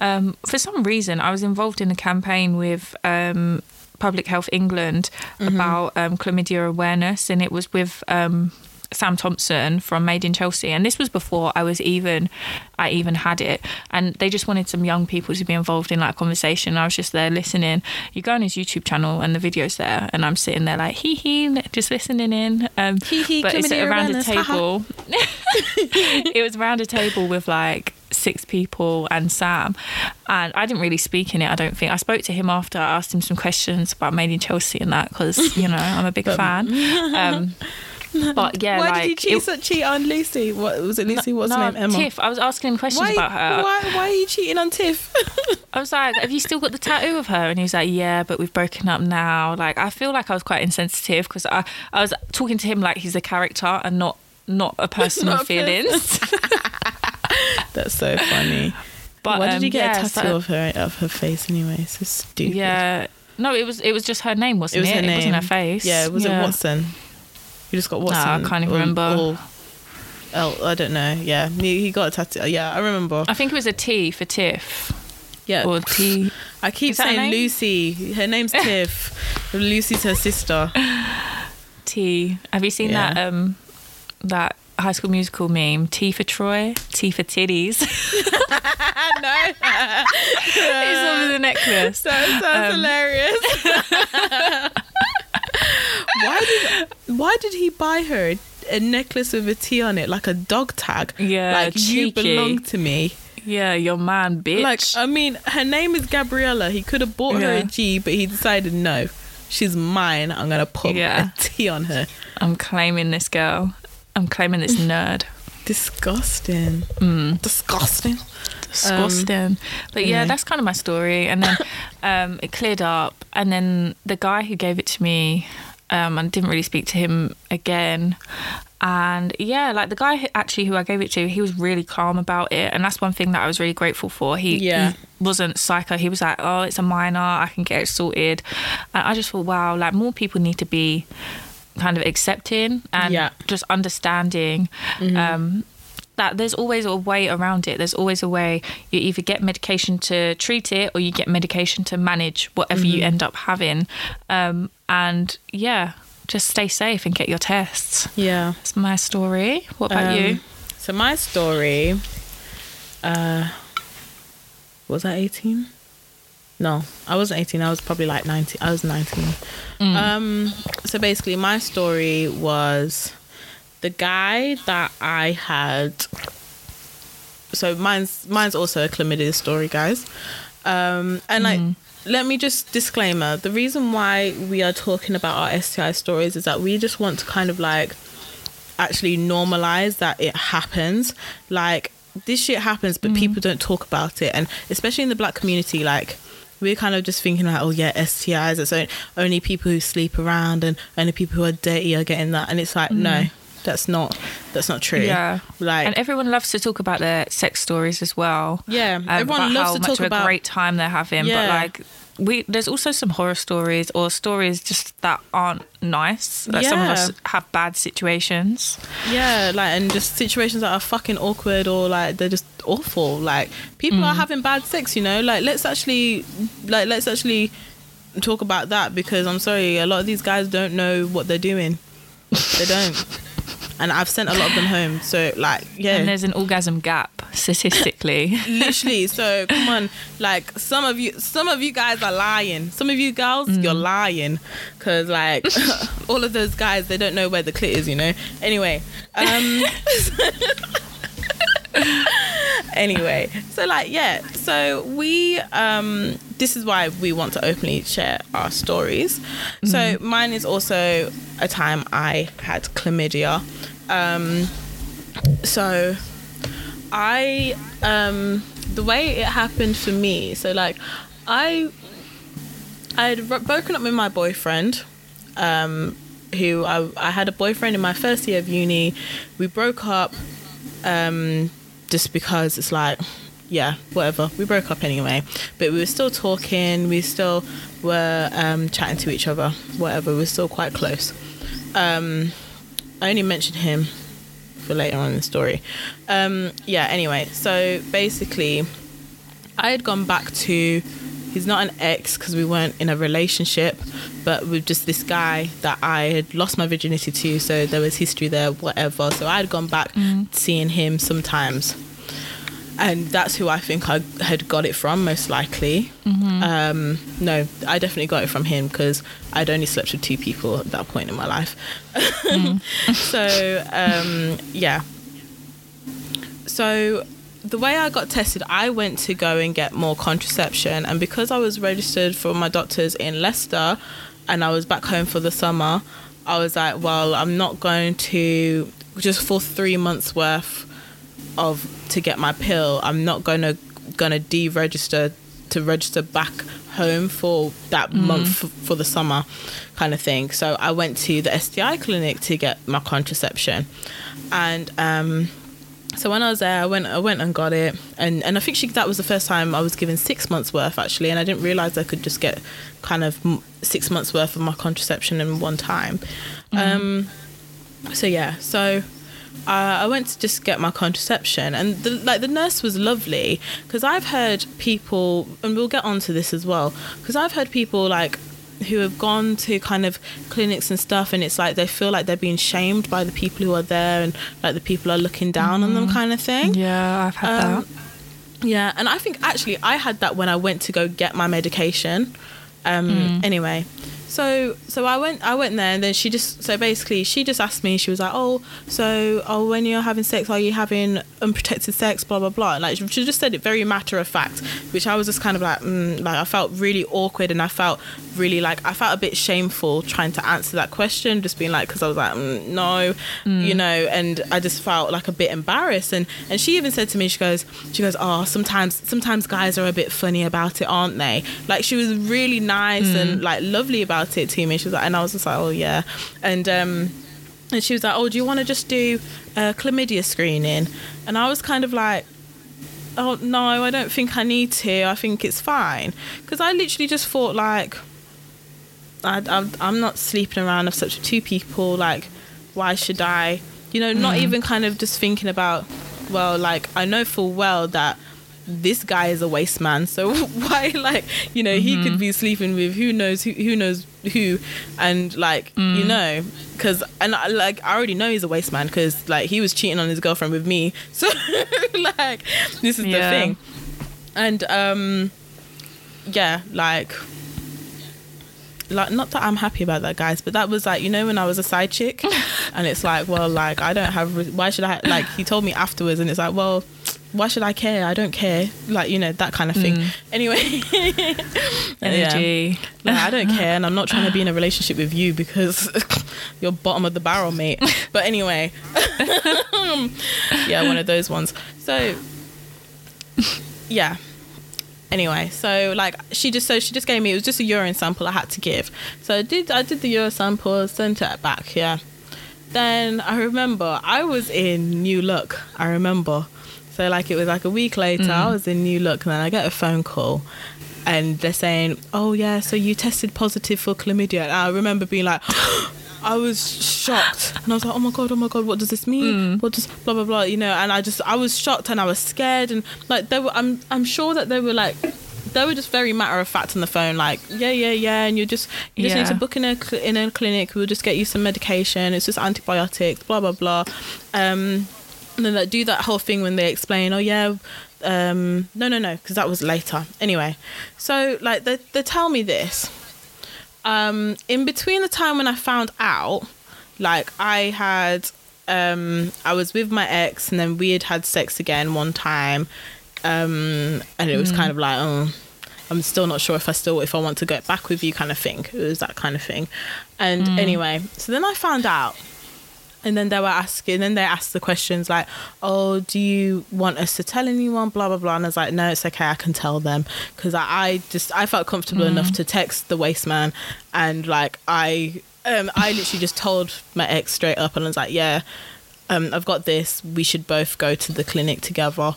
um, for some reason, I was involved in a campaign with um, Public Health England about um, chlamydia awareness, and it was with um, Sam Thompson from Made in Chelsea. And this was before I was even, I even had it. And they just wanted some young people to be involved in that conversation. I was just there listening. You go on his YouTube channel, and the video's there, and I'm sitting there like hee hee, just listening in. Um, Hee hee, but it's around a table. it was around a table with like six people and Sam. And I didn't really speak in it, I don't think. I spoke to him after. I asked him some questions about Made in Chelsea and that because, you know, I'm a big fan. Um, but yeah, why like. did you cheat, it- cheat on Lucy? What was it? Lucy? What's no, her name? Emma. Tiff. I was asking him questions Why, about her. why? Why are you cheating on Tiff? I was like, "Have you still got the tattoo of her?" And he was like, "Yeah, but we've broken up now." Like, I feel like I was quite insensitive because I, I was talking to him like he's a character and not not a person Not with a feelings. That's so funny. But why did um, you get yeah, a tattoo so- of her of her face anyway? So stupid. Yeah. No, it was it was just her name, wasn't was it? her name. It wasn't her face. Yeah, it was yeah. it Watson? You just got Watson. I can't even or- remember. or- oh, I don't know. Yeah, he, he got a tattoo. Yeah, I remember. I think it was a T for Tiff Yeah, or T. I keep Is that her saying? Lucy. Her name's Tiff. Lucy's her sister. T. Have you seen Yeah. that um that High School Musical meme? T for Troy, T for titties. no, it's over the necklace. that sounds Um, hilarious. Why did Why did he buy her a necklace with a T on it, like a dog tag? Yeah, like you belong to me. Yeah, your man, bitch. Like I mean, her name is Gabriella. He could have bought her a G, but he decided no, she's mine. I'm gonna put Yeah. a T on her. I'm claiming this girl. I'm claiming this nerd. Disgusting. Mm. Disgusting. disgusting. but yeah, that's kind of my story. And then um, it cleared up. And then the guy who gave it to me, um, I didn't really speak to him again. And yeah, like the guy who, actually who I gave it to, he was really calm about it, and that's one thing that I was really grateful for. He, Yeah. he wasn't psycho. He was like, "Oh, it's a minor. I can get it sorted." And I just thought, wow, like more people need to be kind of accepting and Yeah. just understanding um, that there's always a way around it. There's always a way. You either get medication to treat it or you get medication to manage whatever you end up having. Um, and yeah, just stay safe and get your tests. Yeah. That's my story. What about Um, you? So my story, uh, was I 18? No, I wasn't 18. I was probably like 19. I was 19. Mm. Um, so basically, my story was the guy that I had. So mine's mine's also a chlamydia story, guys. Um, and like, mm-hmm. let me just disclaimer: the reason why we are talking about our STI stories is that we just want to kind of like actually normalize that it happens. Like this shit happens, but mm-hmm. people don't talk about it, and especially in the black community, like. We're kind of just thinking like, oh yeah, STIs. It's on- only people who sleep around and only people who are dirty are getting that. And it's like, no, mm-hmm. That's not that's not true. Yeah. like and everyone loves to talk about their sex stories as well. Yeah, Um, everyone about loves how to much talk of a great time they're having. Yeah. But like, we there's also some horror stories or stories just that aren't nice. Like some of us have bad situations. Yeah, like and just situations that are fucking awkward or like they're just awful. Like people are having bad sex, you know. Like let's actually, like let's actually talk about that because I'm sorry, a lot of these guys don't know what they're doing. they don't, and I've sent a lot of them home. So like, yeah, And there's an orgasm gap statistically. literally. So come on, like some of you, some of you guys are lying. Some of you girls, you're lying, because like all of those guys, they don't know where the clit is. You know. Anyway, um, anyway, so like yeah, so we um, this is why we want to openly share our stories. So mine is also a time I had chlamydia. Um, so I um the way it happened for me so like I I had broken up with my boyfriend um who I, I had a boyfriend in my first year of uni we broke up um just because it's like yeah whatever. We broke up anyway. But we were still talking. We still were um chatting to each other. Whatever. We were still quite close. Um I only mentioned him for later on in the story. Um, yeah, anyway, so basically, I had gone back to. He's not an ex because we weren't in a relationship, but with just this guy that I had lost my virginity to, so there was history there, whatever. So I had gone back seeing him sometimes. And that's who I think I had got it from, most likely. Um, no, I definitely got it from him because I'd only slept with two people at that point in my life. so um, yeah. So the way I got tested, I went to go and get more contraception, and because I was registered for my doctors in Leicester, and I was back home for the summer, I was like, well, I'm not going to just for three months worth of to get my pill. I'm not gonna gonna deregister to register back home for that month f- for the summer kind of thing. So I went to the STI clinic to get my contraception, and um, so when I was there, I went I went and got it, and and I think she, that was the first time I was given six months worth actually, and I didn't realize I could just get kind of six months worth of my contraception in one time. Um, so yeah, so uh, I went to just get my contraception, and the, like the nurse was lovely because I've heard people, and we'll get onto this as well, because I've heard people like who have gone to kind of clinics and stuff, and it's like they feel like they're being shamed by the people who are there, and like the people are looking down on them, kind of thing. yeah, I've had Um, that. Yeah, and I think actually I had that when I went to go get my medication. Um, Anyway, so so I went I went there and then she just so basically she just asked me she was like oh so oh when you're having sex are you having unprotected sex blah blah blah? Like she just said it very matter of fact which I was just kind of like mm, like I felt really awkward and I felt really like I felt a bit shameful trying to answer that question just being like because I was like mm, no you know and I just felt like a bit embarrassed. And and she even said to me she goes she goes oh sometimes sometimes guys are a bit funny about it aren't they? Like she was really nice and like lovely about it to me. She was like and I was just like oh yeah. And um and she was like oh do you want to just do a chlamydia screening? And I was kind of like oh no I don't think I need to. I think it's fine. Because I literally just thought like I, I'm, I'm not sleeping around. With such two people. Like why should I? You know not even kind of just thinking about well like I know full well that this guy is a waste man so why like you know he could be sleeping with who knows who, who knows who and like you know because and I, like I already know he's a waste man because like he was cheating on his girlfriend with me so like this is the thing. And um yeah like like not that I'm happy about that guys but that was like you know when I was a side chick and it's like well like I don't have re- why should I like he told me afterwards and it's like well why should I care? I don't care. Like, you know, that kind of thing. Mm. Anyway. Energy. Like, I don't care, and I'm not trying to be in a relationship with you because you're bottom of the barrel, mate. But anyway, yeah, one of those ones. So, yeah. Anyway, so like she just so she just gave me it was just a urine sample I had to give. So I did I did the urine sample, sent it back. Yeah. Then I remember I was in New Look. I remember. So like it was like a week later, I was in New Look, and then I get a phone call, and they're saying, "Oh yeah, so you tested positive for chlamydia." And I remember being like. I was shocked, and I was like, "Oh my god, oh my god, what does this mean? What does blah blah blah?" You know, and I just I was shocked and I was scared, and like they were, I'm I'm sure that they were like, they were just very matter of fact on the phone, like, yeah, yeah, yeah, and you just you just need to book in a cl- in a clinic. We'll just get you some medication. It's just antibiotics, blah blah blah. Um, and then they do that whole thing when they explain, oh yeah, um, no no no, because that was later. Anyway, so like they they tell me this. Um, in between the time when I found out, like I had, um, I was with my ex, and then we had had sex again one time, um, and it was kind of like, oh, I'm still not sure if I still if I want to get back with you, kind of thing. It was that kind of thing, and anyway, so then I found out. And then they were asking, then they asked the questions like, "Oh, do you want us to tell anyone?" Blah blah blah. And I was like, "No, it's okay. I can tell them because I, I just I felt comfortable enough to text the waste man, and like I um I literally just told my ex straight up, and I was like, "Yeah, um, I've got this. We should both go to the clinic together."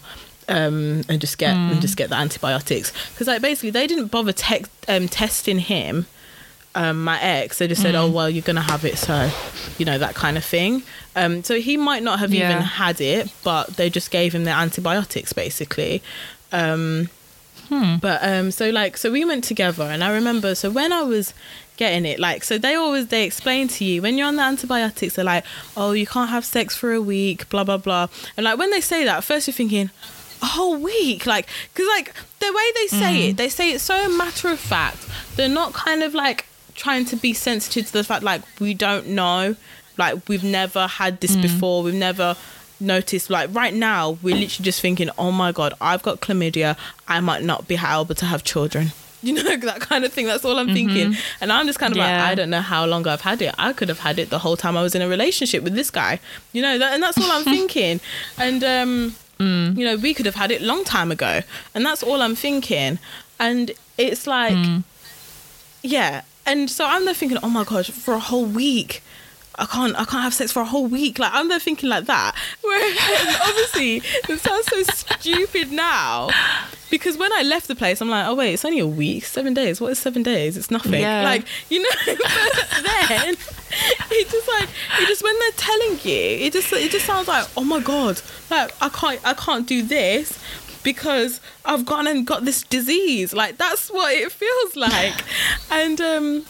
Um, and just get and just get the antibiotics because like basically they didn't bother te- um, testing him um, my ex, they just said, "Oh well, you're gonna have it," so you know that kind of thing. Um, so he might not have Yeah. even had it, but they just gave him the antibiotics basically. Um, But um, so like, so we went together, and I remember. So when I was getting it, like, so they always they explain to you when you're on the antibiotics, they're like, "Oh, you can't have sex for a week," blah blah blah, and like when they say that, first you're thinking. A whole week, like, because like the way they say it, they say it so matter of fact. They're not kind of like trying to be sensitive to the fact like we don't know, like we've never had this mm. before, we've never noticed. Like right now, we're literally just thinking, oh my god, I've got chlamydia, I might not be able to have children. You know that kind of thing. That's all I'm mm-hmm. thinking, and I'm just kind of like, I don't know how long I've had it. I could have had it the whole time I was in a relationship with this guy. You know, that, and that's all I'm thinking. And um, mm. you know, we could have had it long time ago, and that's all I'm thinking. And it's like, mm. yeah. And so I'm there thinking, oh my god, for a whole week. I can't I can't have sex for a whole week. Like I'm there thinking like that. Whereas obviously it sounds so stupid now. Because when I left the place, I'm like, oh wait, it's only a week, seven days. What is seven days? It's nothing. Yeah. Like, you know, but then it just like it just when they're telling you, it just it just sounds like, oh my god, like I can't I can't do this because I've gone and got this disease. Like that's what it feels like. and um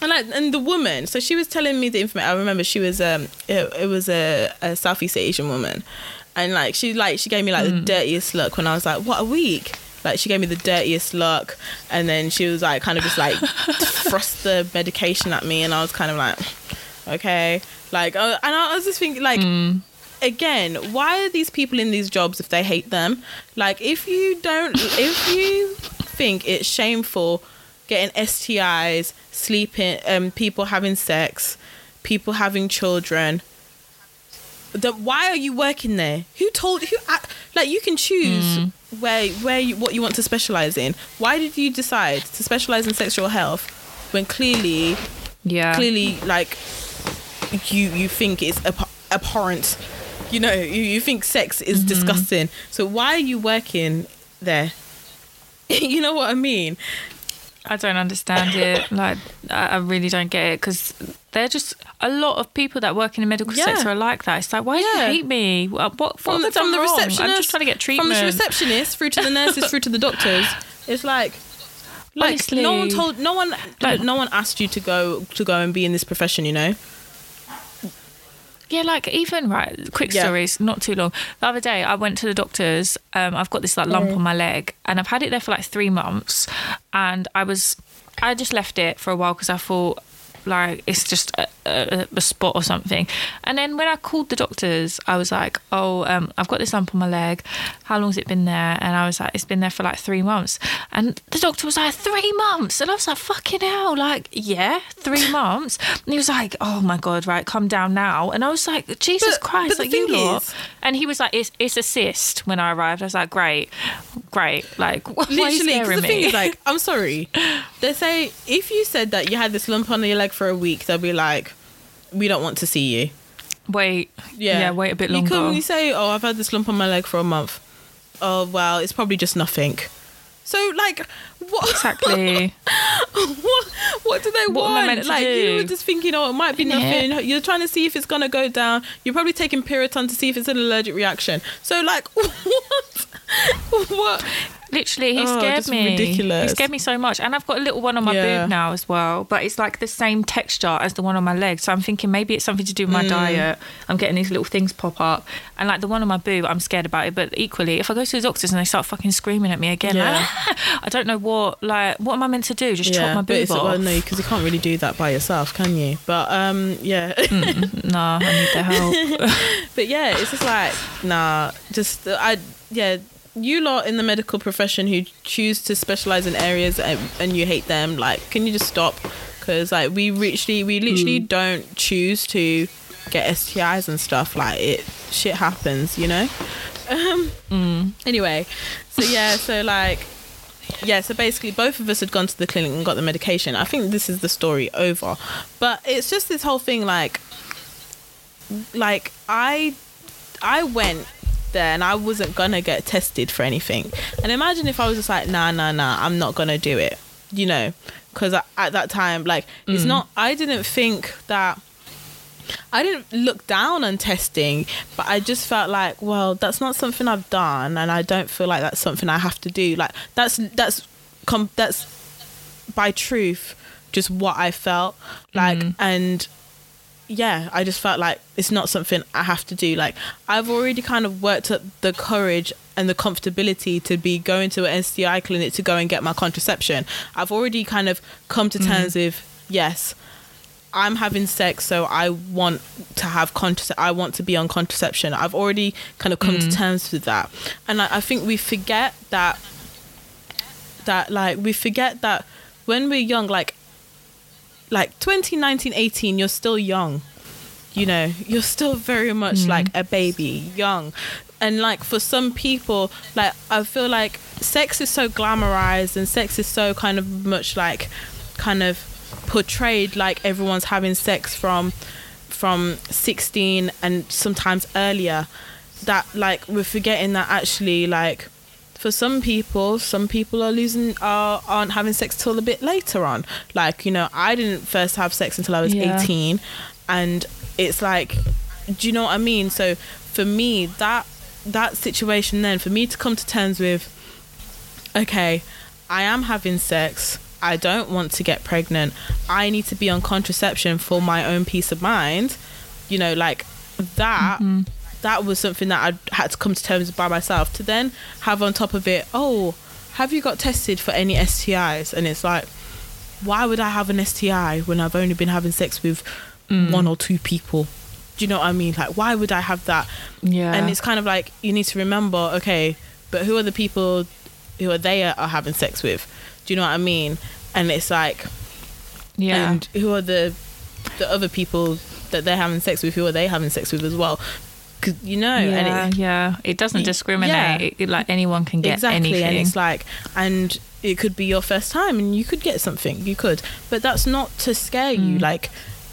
and like and the woman, so she was telling me the information. I remember she was um it, it was a, a Southeast Asian woman, and like she like she gave me like the dirtiest look when I was like, what a week. Like she gave me the dirtiest look, and then she was like kind of just like thrust the medication at me, and I was kind of like, okay, like, uh, and I was just thinking like again, why are these people in these jobs if they hate them? Like, if you don't, if you think it's shameful getting STIs, sleeping, um, people having sex, people having children, then why are you working there? Who told who? Like, you can choose where where you what you want to specialize in. Why did you decide to specialize in sexual health when clearly Yeah. clearly like you you think it's ab- abhorrent you know you, you think sex is Mm-hmm. disgusting so why are you working there you know what i mean I don't understand it. Like, I really don't get it because they're just a lot of people that work in the medical Yeah. sector are like that. It's like, why do you hate me? What, what, from what the, from the wrong? receptionist I'm just trying to get treatment. from the receptionist through to the nurses through to the doctors it's like like Honestly. no one told no one Like- no one asked you to go to go and be in this profession you know Yeah, like even right, quick Yeah. stories, not too long. The other day, I went to the doctor's. Um, I've got this like lump on my leg, and I've had it there for like three months. And I was, I just left it for a while because I thought like it's just a, a, a spot or something. And then when I called the doctors, I was like, oh, um, I've got this lump on my leg. How long's it been there? And I was like, it's been there for like three months. And the doctor was like, three months. And I was like, fucking hell, like, yeah, three months. And he was like, oh my God, right, come down now. And I was like, Jesus But- Christ, but like you lot. is- And he was like, it's, it's a cyst when I arrived. I was like, great, great. Like, why are you Literally, the thing is, like, I'm sorry. They say if you said that you had this lump on your leg for a week, they'll be like, "We don't want to see you." wait, Yeah, yeah, wait a bit You longer. come, you say, "Oh, I've had this lump on my leg for a month." Oh well, it's probably just nothing. So, like, what exactly. what, what do they What am I want? meant to like you were just thinking, oh, it might be Innit? nothing. You're trying to see if it's gonna go down. You're probably taking Piriton to see if it's an allergic reaction. So, like, what? what? Literally, he Oh, scared me. ridiculous. He scared me so much. And I've got a little one on my Yeah. boob now as well, but it's like the same texture as the one on my leg. So I'm thinking maybe it's something to do with Mm. my diet. I'm getting these little things pop up. And like the one on my boob, I'm scared about it. But equally, if I go to the doctors and they start fucking screaming at me again, Yeah. like, I don't know what, like, what am I meant to do? Just chop my boob off? well, no, because you can't really do that by yourself, can you? But um, yeah. Nah, I need the help. but yeah, it's just like nah. Just I yeah. You lot in the medical profession who choose to specialize in areas and, and you hate them, like, can you just stop? Because like we literally, we literally don't choose to get STIs and stuff. Like it, shit happens, you know. Um. Anyway, so yeah, so like, yeah, so basically both of us had gone to the clinic and got the medication. I think this is the story over, but it's just this whole thing like like I I went there and I wasn't gonna get tested for anything. And imagine if I was just like, nah, nah, nah, I'm not gonna do it, you know, because at that time, like, it's mm. not. I didn't think that. I didn't look down on testing, but I just felt like, well, that's not something I've done, and I don't feel like that's something I have to do. Like that's that's com- that's by truth just what I felt like, mm. and yeah, I just felt like it's not something I have to do. Like I've already kind of worked up the courage and the comfortability to be going to an STI clinic to go and get my contraception. I've already kind of come to mm-hmm. terms with yes, I'm having sex, so I want to have contraception. I want to be on contraception. I've already kind of come to mm. terms with that, and I, I think we forget that that like we forget that when we're young, like like 2019 18 you're still young. You know you're still very much mm. like a baby young. And like for some people like i feel like sex is so glamorized and sex is so kind of much like kind of portrayed like everyone's having sex from from 16 and sometimes earlier that like we're forgetting that actually like for some people some people are losing are aren't having sex till a bit later on. Like you know i didn't first have sex until i was Yeah. 18 and it's like do you know what i mean? So for me that that situation then for me to come to terms with okay i am having sex i don't want to get pregnant i need to be on contraception for my own peace of mind you know like that mm-hmm. That was something that i had to come to terms with by myself to then have on top of it oh have you got tested for any stis and it's like why would i have an sti when i've only been having sex with mm. one or two people? Do you know what i mean? Like why would i have that? Yeah. and it's kind of like you need to remember okay but who are the people who are they are having sex with? Do you know what i mean? And it's like yeah. and who are the the other people that they're having sex with who are they having sex with as well you know yeah, and it, yeah. It doesn't discriminate. yeah. It, it- like anyone can get exactly anything. and it's like and it could be your first time and you could get something you could but that's not to scare you like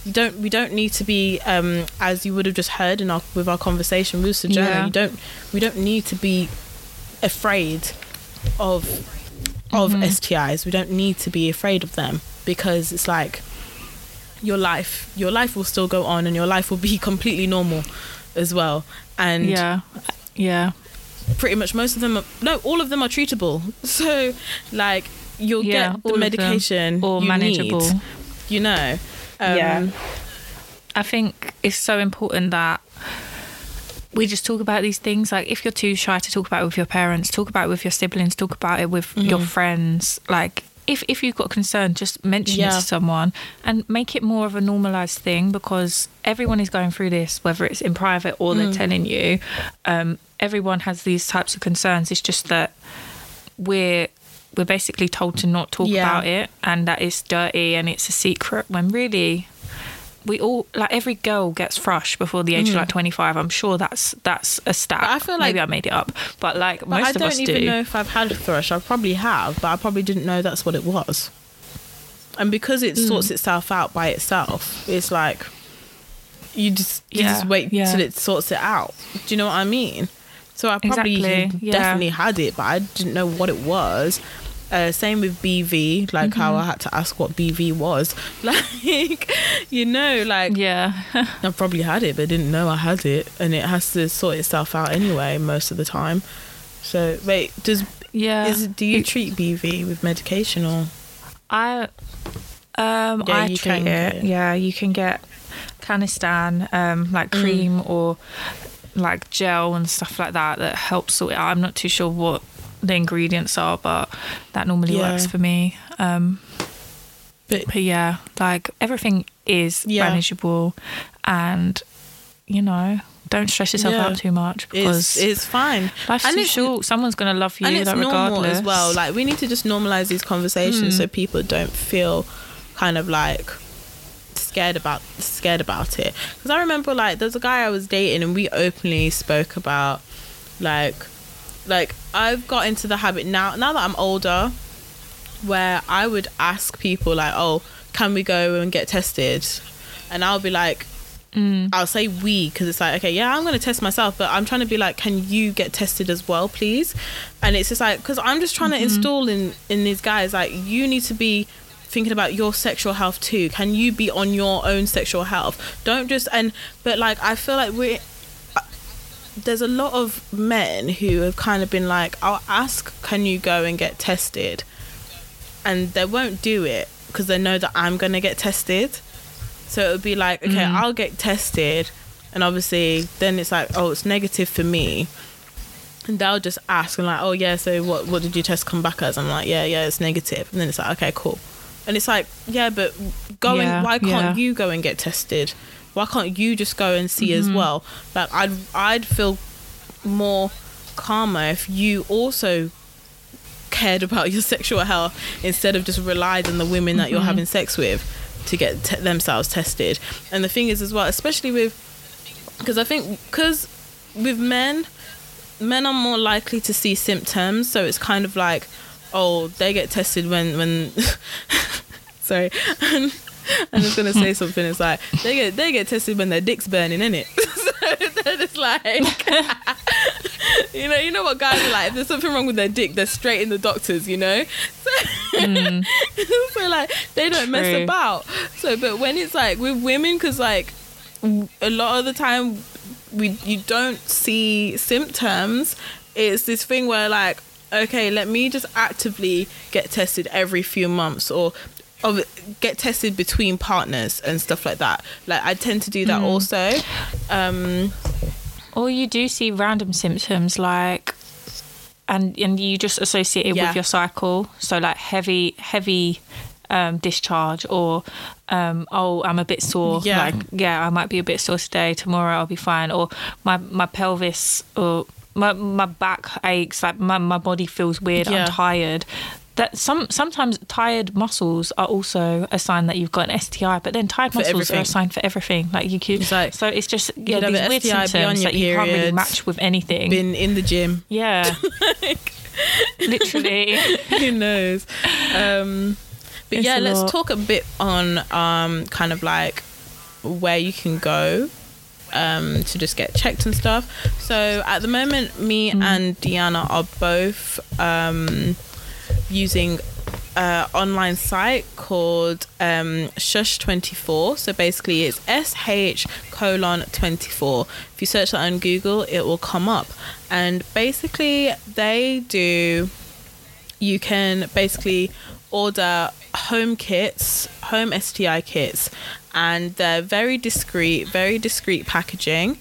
you don't we don't need to be um as you would have just heard in our with our conversation with Sojourner Yeah. you don't we don't need to be afraid of of Mm-hmm. STIs we don't need to be afraid of them because it's like your life your life will still go on and your life will be completely normal as well and yeah, yeah, pretty much most of them are, no all of them are treatable so like you'll Yeah, get the medication or manageable. need, you know um, Yeah. I think it's so important that we just talk about these things. Like, if you're too shy to talk about it with your parents, talk about it with your siblings, talk about it with your friends. Like, if if you've got concern, just mention it to someone and make it more of a normalized thing because everyone is going through this, whether it's in private or Mm. they're telling you. Um, everyone has these types of concerns. It's just that we're we're basically told to not talk Yeah. about it and that it's dirty and it's a secret when really we all like every girl gets thrush before the age of like 25 i'm sure that's that's a stat Mm. But I feel like- maybe i made it up but like But most I of do i don't even know if I've had thrush. I probably have, but I probably didn't know that's what it was. And because it sorts itself out by itself, it's like you just you Yeah, just wait yeah. till it sorts it out. Do you know what I mean? So I probably Exactly, yeah. definitely had it, but I didn't know what it was. Uh, same with BV, like how Mm-hmm. I had to ask what BV was. Like, you know, like yeah I probably had it, but didn't know I had it, and it has to sort itself out anyway most of the time. So wait, does yeah is do you treat BV with medication or? I um Yeah, I you treat it. get- Yeah, you can get Canesten, um, like Mm. cream or like gel and stuff like that that helps sort it out. I'm not too sure what the ingredients are, but that normally Yeah. works for me. Um But but yeah, like everything is Yeah. manageable and you know, don't stress yourself Yeah. out too much because it's it's fine. life's and too it's- short. Someone's gonna love you and it's like, normal regardless as well. Like we need to just normalize these conversations Mm. so people don't feel kind of like scared about scared about it. Because I remember like there's a guy I was dating and we openly spoke about like like I've got into the habit now now that I'm older where I would ask people like oh can we go and get tested and I'll be like Mm. I'll say we because it's like, okay, yeah, I'm going to test myself, but I'm trying to be like, can you get tested as well, please? And it's just like, because I'm just trying to install in in these guys, like, you need to be thinking about your sexual health too. Can you be on your own sexual health? Don't just and but like, I feel like we're there's a lot of men who have kind of been like, I'll ask, can you go and get tested? And they won't do it because they know that I'm going to get tested. So it would be like, okay, Mm. I'll get tested. And obviously, then it's like, oh, it's negative for me. And they'll just ask and like, oh yeah, so what what did your test come back as? I'm like, yeah, yeah, it's negative. And then it's like, okay, cool. And it's like, yeah, but going, Yeah, why can't yeah. you go and get tested? Why can't you just go and see as mm-hmm. well? Like, I'd I'd feel more calmer if you also cared about your sexual health instead of just relied on the women that you're mm-hmm. having sex with to get te- themselves tested. And the thing is as well, especially with because I think because with men, men are more likely to see symptoms. So it's kind of like, oh, they get tested when when. sorry. I'm just gonna say something. It's like they get they get tested when their dick's burning, innit? so they're just like, you know, you know what guys are like. If there's something wrong with their dick, they're straight in the doctors, you know. So, mm. so like they don't mess about. So, but when it's like with women, because like a lot of the time we you don't see symptoms. It's this thing where like, okay, let me just actively get tested every few months or. Of get tested between partners and stuff like that. Like I tend to do that also. Um, Or you do see random symptoms like and and you just associate it Yeah. with your cycle. So like heavy heavy um, discharge or um, oh I'm a bit sore. Yeah. Like yeah, I might be a bit sore today. Tomorrow I'll be fine. Or my my pelvis or my my back aches. Like my my body feels weird. Yeah. I'm tired. That some sometimes tired muscles are also a sign that you've got an STI, but then tired For muscles are everything. a sign for everything. Like you It's like, so it's just yeah, have these weird STI, symptoms your that you can't really match with anything. been in the gym. yeah, literally. Who knows? Um, but It's yeah, let's lot. talk a bit on um, kind of like where you can go um, to just get checked and stuff. So at the moment, me Mm. and Deanna are both um, using uh, online site called um, Shush24. So basically, it's SH colon 24. If you search that on Google, it will come up. And basically, they do, you can basically order home kits, home STI kits, and they're very discreet, very discreet packaging.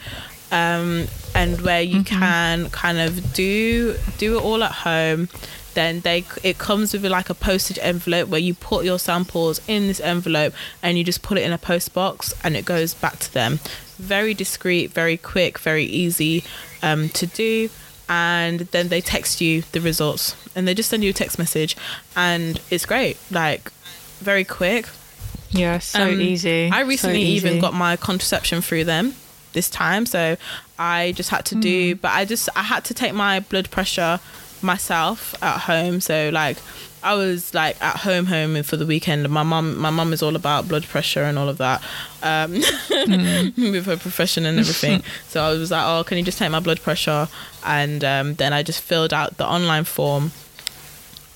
Um, and where you can kind of do do it all at home then they it comes with like a postage envelope where you put your samples in this envelope and you just put it in a post box and it goes back to them very discreet very quick very easy um, to do and then they text you the results and they just send you a text message and it's great like very quick Yeah, so um, easy. I so recently even got my contraception through them this time, so I just had to do. Hmm. But I just I had to take my blood pressure myself at home. So like I was like at home home for the weekend. My mum my mum is all about blood pressure and all of that um, with her profession and everything. so I was like, oh, can you just take my blood pressure? And um, then I just filled out the online form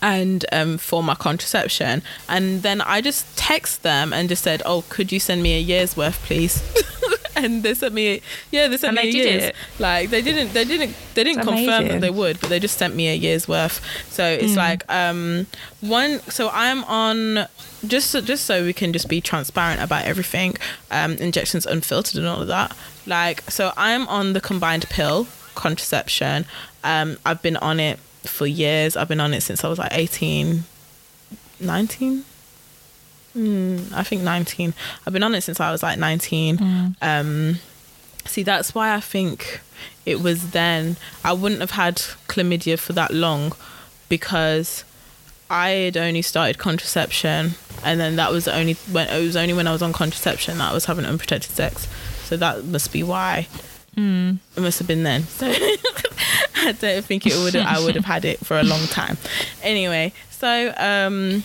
and um, for my contraception. And then I just text them and just said, "Oh, could you send me a year's worth, please?" and they sent me, yeah, they sent And me they a year's. it? Like they didn't, they didn't, they didn't It's confirm that they would, but they just sent me a year's worth. So it's Mm. like um, one. So I'm on. Just so, just so we can just be transparent about everything, um, injections unfiltered and all of that. Like so, I'm on the combined pill contraception. Um, I've been on it for years. I've been on it since I was like 18, 19 mm, i think 19 i've been on it since i was like 19 um see that's why i think it was then i wouldn't have had chlamydia for that long because i had only started contraception and then that was only when it was only when i was on contraception that i was having unprotected sex. So that must be why. It must have been then. So i don't think it would i would have had it for a long time. Anyway so um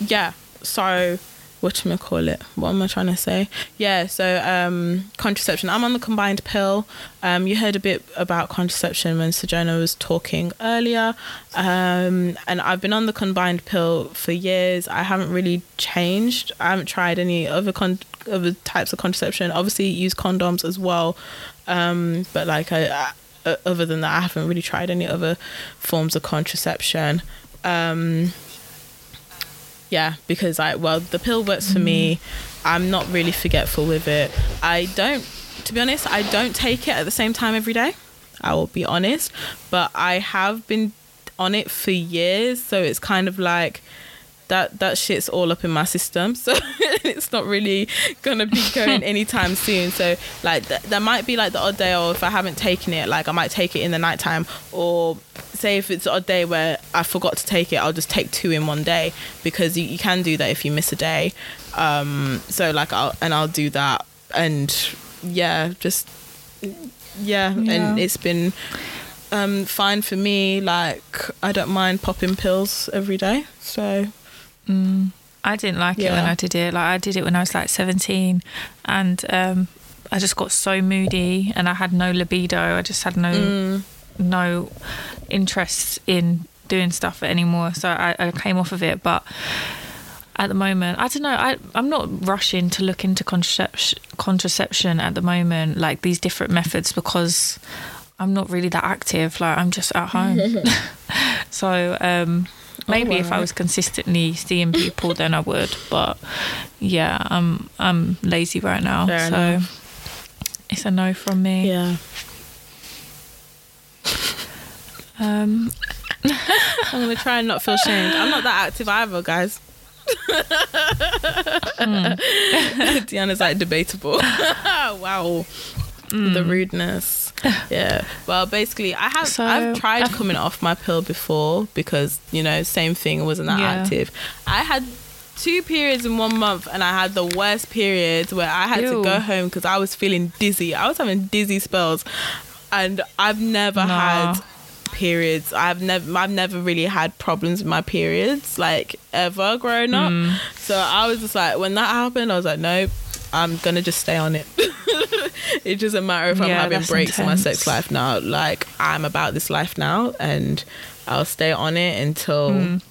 yeah so what am I call it what am i trying to say? Yeah so um contraception. I'm on the combined pill. Um you heard a bit about contraception when Sojourner was talking earlier. Um and i've been on the combined pill for years. I haven't really changed. I haven't tried any other con- other types of contraception. Obviously use condoms as well. Um but like i, I other than that i haven't really tried any other forms of contraception. Um yeah because i well the pill works for me. Mm-hmm. I'm not really forgetful with it. I don't to be honest i don't take it at the same time every day i will be honest. But i have been on it for years so it's kind of like that that shit's all up in my system so it's not really gonna be going anytime soon. So like th- there might be like the odd day or if i haven't taken it like i might take it in the nighttime. Or say if it's a odd day where i forgot to take it i'll just take two in one day because you, you can do that if you miss a day. Um so like i'll and i'll do that. And yeah just yeah, Yeah. and it's been um fine for me. Like i don't mind popping pills every day so Mm. I didn't like it when I did it. Like I did it when I was like 17 and um, I just got so moody and I had no libido. I just had no mm, no interest in doing stuff anymore. So I, I came off of it. But at the moment, I don't know. I I'm not rushing to look into contraception contraception at the moment, like these different methods, because I'm not really that active. Like I'm just at home. so um, maybe if I was consistently seeing people, then I would. But yeah, I'm I'm lazy right now. Fair so enough. it's a no from me. yeah Um, i'm gonna try and not feel shamed i'm not that active either guys Deanna's like debatable. wow. The rudeness. Yeah. Well, basically, I have So- I've tried coming off my pill before because you know same thing wasn't that Yeah. active. I had two periods in one month and I had the worst periods where I had to go home because I was feeling dizzy. I was having dizzy spells, and I've never Nah. had periods. I've never I've never really had problems with my periods like ever growing up. Mm. So I was just like when that happened, I was like, nope, I'm gonna just stay on it. it doesn't matter if I'm Yeah, having breaks in my sex life now. Like I'm about this life now, and I'll stay on it until Mm.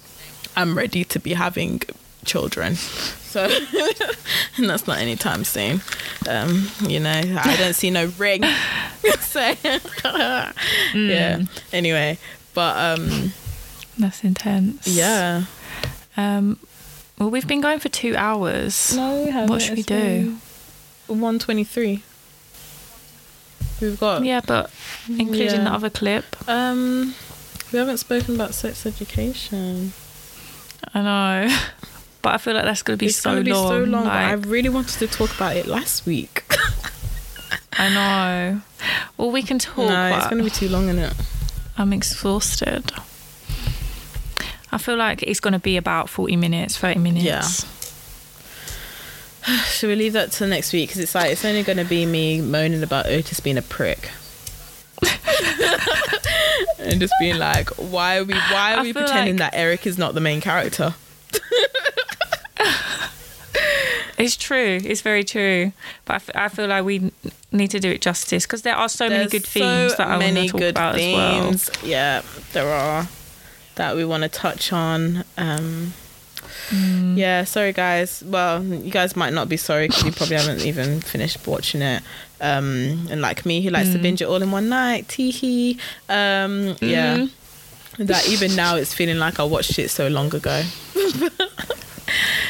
I'm ready to be having children. So, and that's not anytime soon. Um, you know, I don't see no ring. so, yeah. Anyway, but um, that's intense. yeah. Um, well, we've been going for two hours. No, we haven't. What should we do? One twenty-three. We've got Yeah, but including Yeah. the other clip. um. We haven't spoken about sex education. I know. But I feel like that's going to be it's so gonna be long. so long. but I really wanted to talk about it last week. I know. Well, we can talk. no, it's gonna be too long, isn't it? I'm exhausted. I feel like it's going to be about 40 minutes, 30 minutes. Yeah. Should we leave that till next week? Because it's like it's only going to be me moaning about Otis being a prick, and just being like, "Why are we? Why are I we pretending like- that Eric is not the main character?" It's true. It's very true. But I, f- I feel like we need to do it justice because there are so many good themes so that I want many to talk good about as well. themes. Yeah, there are that we want to touch on. Um, Mm. Yeah, sorry guys. Well, you guys might not be sorry because you probably haven't even finished watching it. Um, and like me, who likes to Mm. binge it all in one night, teehee. Um, yeah, Mm-hmm. that even now it's feeling like I watched it so long ago.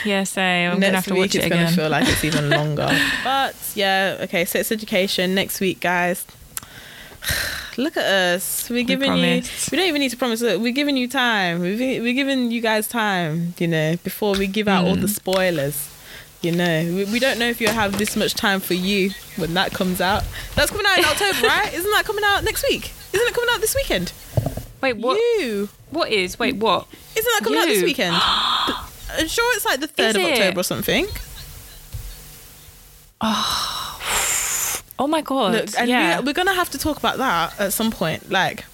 Yeah, same. I'm going to have to week watch it it's gonna feel like it's even longer. but yeah, okay. Sex education next week, guys. Look at us. We're giving you. We don't even need to promise. Look, we're giving you time. We're, we're giving you guys time. You know, before we give out all the Mm. spoilers. You know, we, we don't know if you'll have this much time for you when that comes out. That's coming out in October, right? Isn't that coming out next week? Isn't it coming out this weekend? Wait, what? You. What is? Wait, what? Isn't that coming out this weekend? I'm sure it's like the third Is of it? October or something. Oh Oh my god! Look, and yeah, we, we're gonna have to talk about that at some point. Like,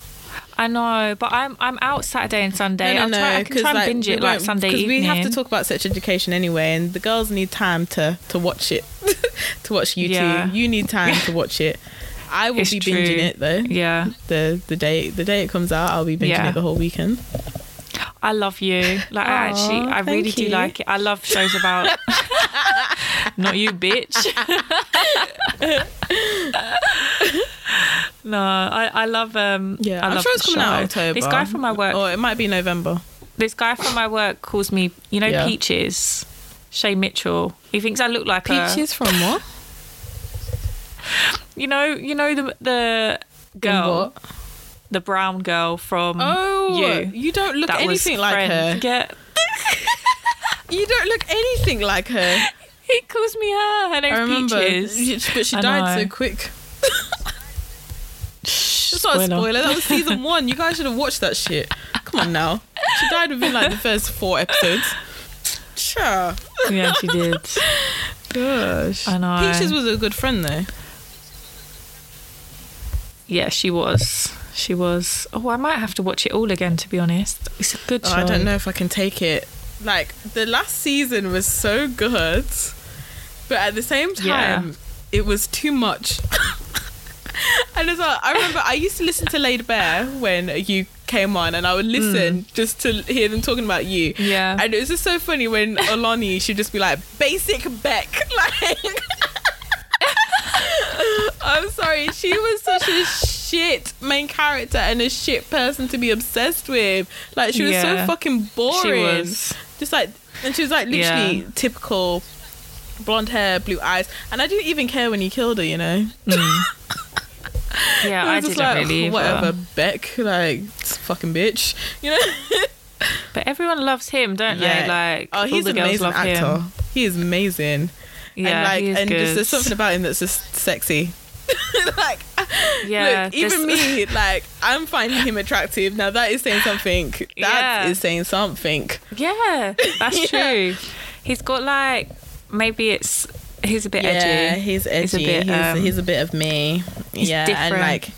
I know, but I'm I'm out Saturday and Sunday. no, I'll no, try, no, I can try and like, binge it like Sunday 'cause we have to talk about sex education anyway, and the girls need time to to watch it, to watch you Yeah. two. You need time to watch it. I will It's be true. binging it though. Yeah, The the day the day it comes out, I'll be binging Yeah. it the whole weekend. I love you. Like I actually, I really thank do like it. I love shows about. Not you, bitch. no, I, I love um Yeah, I I'm love sure it's coming out. October. This guy from my work or it might be November. this guy from my work calls me you know Yeah. Peaches. Shay Mitchell. He thinks I look like. Peaches from what? You know, you know the the girl? The brown girl from Oh, you. you don't look anything like friend. her. Yeah. You don't look anything like her. He calls me her. Her name's I remember, Peaches. but she I died know. so quick. That's not a Spoiler. spoiler. That was season one. You guys should have watched that shit. Come on now. She died within like the first four episodes. Sure. yeah, she did. Gosh. I know. Peaches was a good friend though. Yeah, she was. She was. Oh, I might have to watch it all again. To be honest, it's a good Oh. I don't know if I can take it. Like the last season was so good, but at the same Yeah. time, it was too much. and as well, I remember I used to listen to Laid Bear when you came on, and I would mm. listen just to hear them talking about you. Yeah. And it was just so funny when Olani should just be like, basic Beck. Like, I'm sorry, she was such a shit main character and a shit person to be obsessed with. Like, she was Yeah. so fucking boring. She was. Just like, and she was like literally Yeah. typical blonde hair, blue eyes. And I didn't even care when he killed her, you know? Mm. Yeah, I I just didn't like, really. whatever, Either. Beck, like, fucking bitch, you know? But everyone loves him, don't they? Like, oh, he's all the an girls amazing love actor. him. He is amazing. Yeah, and like, he is and good. just there's something about him that's just sexy. like, Yeah, look, even me, like, I'm finding him attractive. Now that is saying something. That is Yeah. saying something. Yeah, that's Yeah. true. He's got like maybe it's he's a bit edgy. yeah, edgy. he's edgy. He's a He's, bit, um, he's a bit of me. he's yeah, and like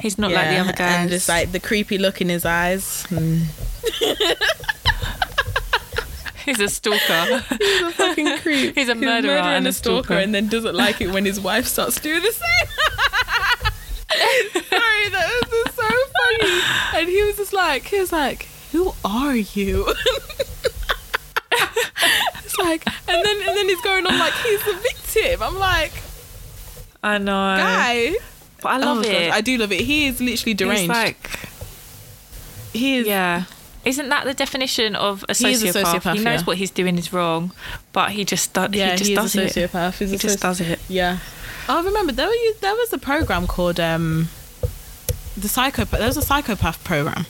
He's not like the other guys. and just like the creepy look in his eyes. Mm. he's a stalker. He's a fucking creep. He's a murderer and a stalker. and then doesn't like it when his wife starts doing the same. Sorry, that was just so funny. And he was just like, he was like, "Who are you?" it's like, and then and then he's going on like he's the victim. I'm like, I know. guy, But I oh love Oh, it. gosh, I do love it. He is literally He's deranged. like he is. yeah. Isn't that the definition of a He is a sociopath? sociopath, he knows yeah. what he's doing is wrong, but he just does. Yeah, he just he does is a it. sociopath. He's He a just soci- does it. Yeah. I remember there was there was a program called um, the psychopath. There was a psychopath program.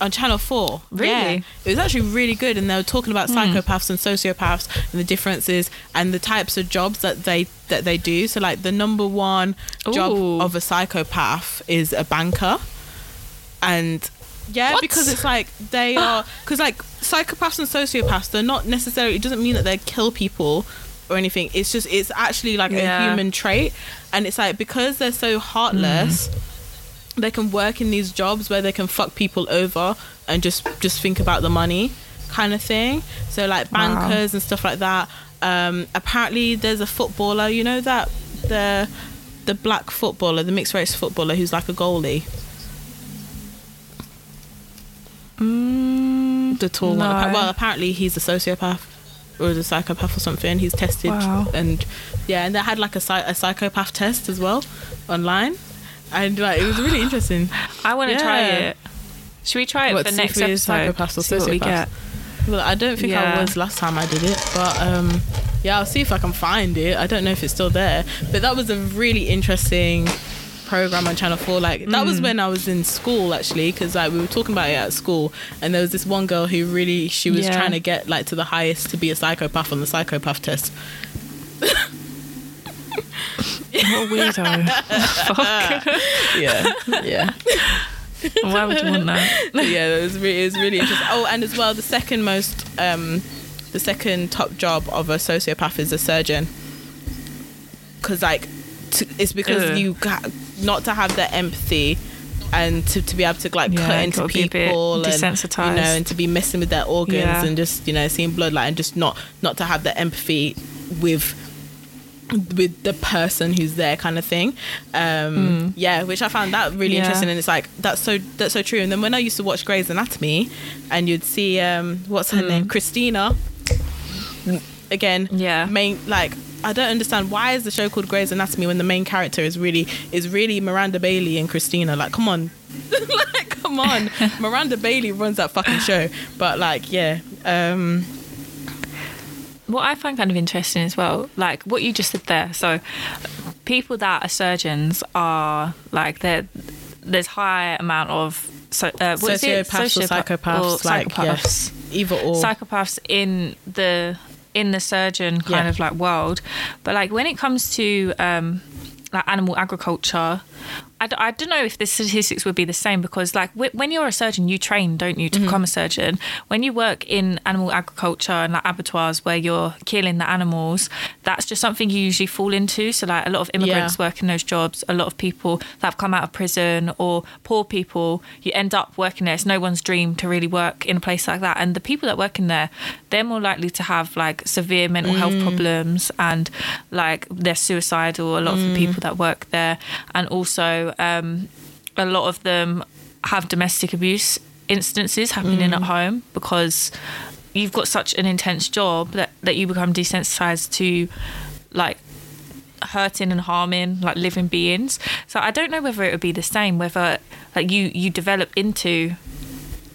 on Channel Four. Really? Yeah. It was actually really good, and they were talking about psychopaths and sociopaths and the differences and the types of jobs that they that they do. So, like the number one job of a psychopath is a banker, and yeah, What? because it's like they are because like psychopaths and sociopaths, they're not necessarily. It doesn't mean that they kill people or anything. It's just it's actually like Yeah. a human trait, and it's like because they're so heartless they can work in these jobs where they can fuck people over and just just think about the money kind of thing so like Wow. bankers and stuff like that um apparently there's a footballer you know that the the black footballer the mixed race footballer who's like a goalie Mm, the tall one No. Appa- well apparently he's a sociopath or a psychopath or something he's tested Wow. and yeah and they had like a, a psychopath test as well online and like it was really interesting I want to try it. Should we try it What, for next episode? psychopaths or See what we get. Well, I don't think I was last time I did it, but um, yeah, I'll see if I can find it. I don't know if it's still there, but that was a really interesting program on Channel Four. Like that Mm. was when I was in school actually, because like we were talking about it at school, and there was this one girl who really she was Yeah. trying to get like to the highest to be a psychopath on the psychopath test. What weirdo. Fuck. Yeah, yeah. Why would you want that? yeah, it was really, it was really interesting. Oh, and as well, the second most, um, the second top job of a sociopath is a surgeon. Because like, it's because Ugh. you got not to have the empathy and to, to be able to like Yeah, cut into people and you know and to be messing with their organs Yeah. and just you know seeing blood like and just not not to have the empathy with with the person who's there kind of thing um yeah which i found that really. Yeah. interesting and it's like that's so that's so true and then when i used to watch grey's anatomy and you'd see um what's her Mm. name cristina again Yeah. main like i don't understand why is the show called grey's anatomy when the main character is really is really miranda bailey and cristina like come on like come on miranda bailey runs that fucking show but like yeah um what I find kind of interesting as well, like what you just said there. So, people that are surgeons are like there. There's high amount of so uh, it? sociopaths or psychopaths or like psychopaths. yes either or psychopaths in the in the surgeon kind Yeah. of like world but like when it comes to um like animal agriculture I, d- I don't know if the statistics would be the same because like wh- when you're a surgeon you train don't you to Mm-hmm. become a surgeon? When you work in animal agriculture and like abattoirs where you're killing the animals that's just something you usually fall into. So like a lot of immigrants Yeah. work in those jobs. A lot of people that have come out of prison or poor people you end up working there. It's no one's dream to really work in a place like that. And the people that work in there they're more likely to have like severe mental health problems and like they're suicidal a lot of the people that work there. And also um, a lot of them have domestic abuse instances happening at home because you've got such an intense job that, that you become desensitized to like hurting and harming like living beings. So i don't know whether it would be the same whether like you you develop into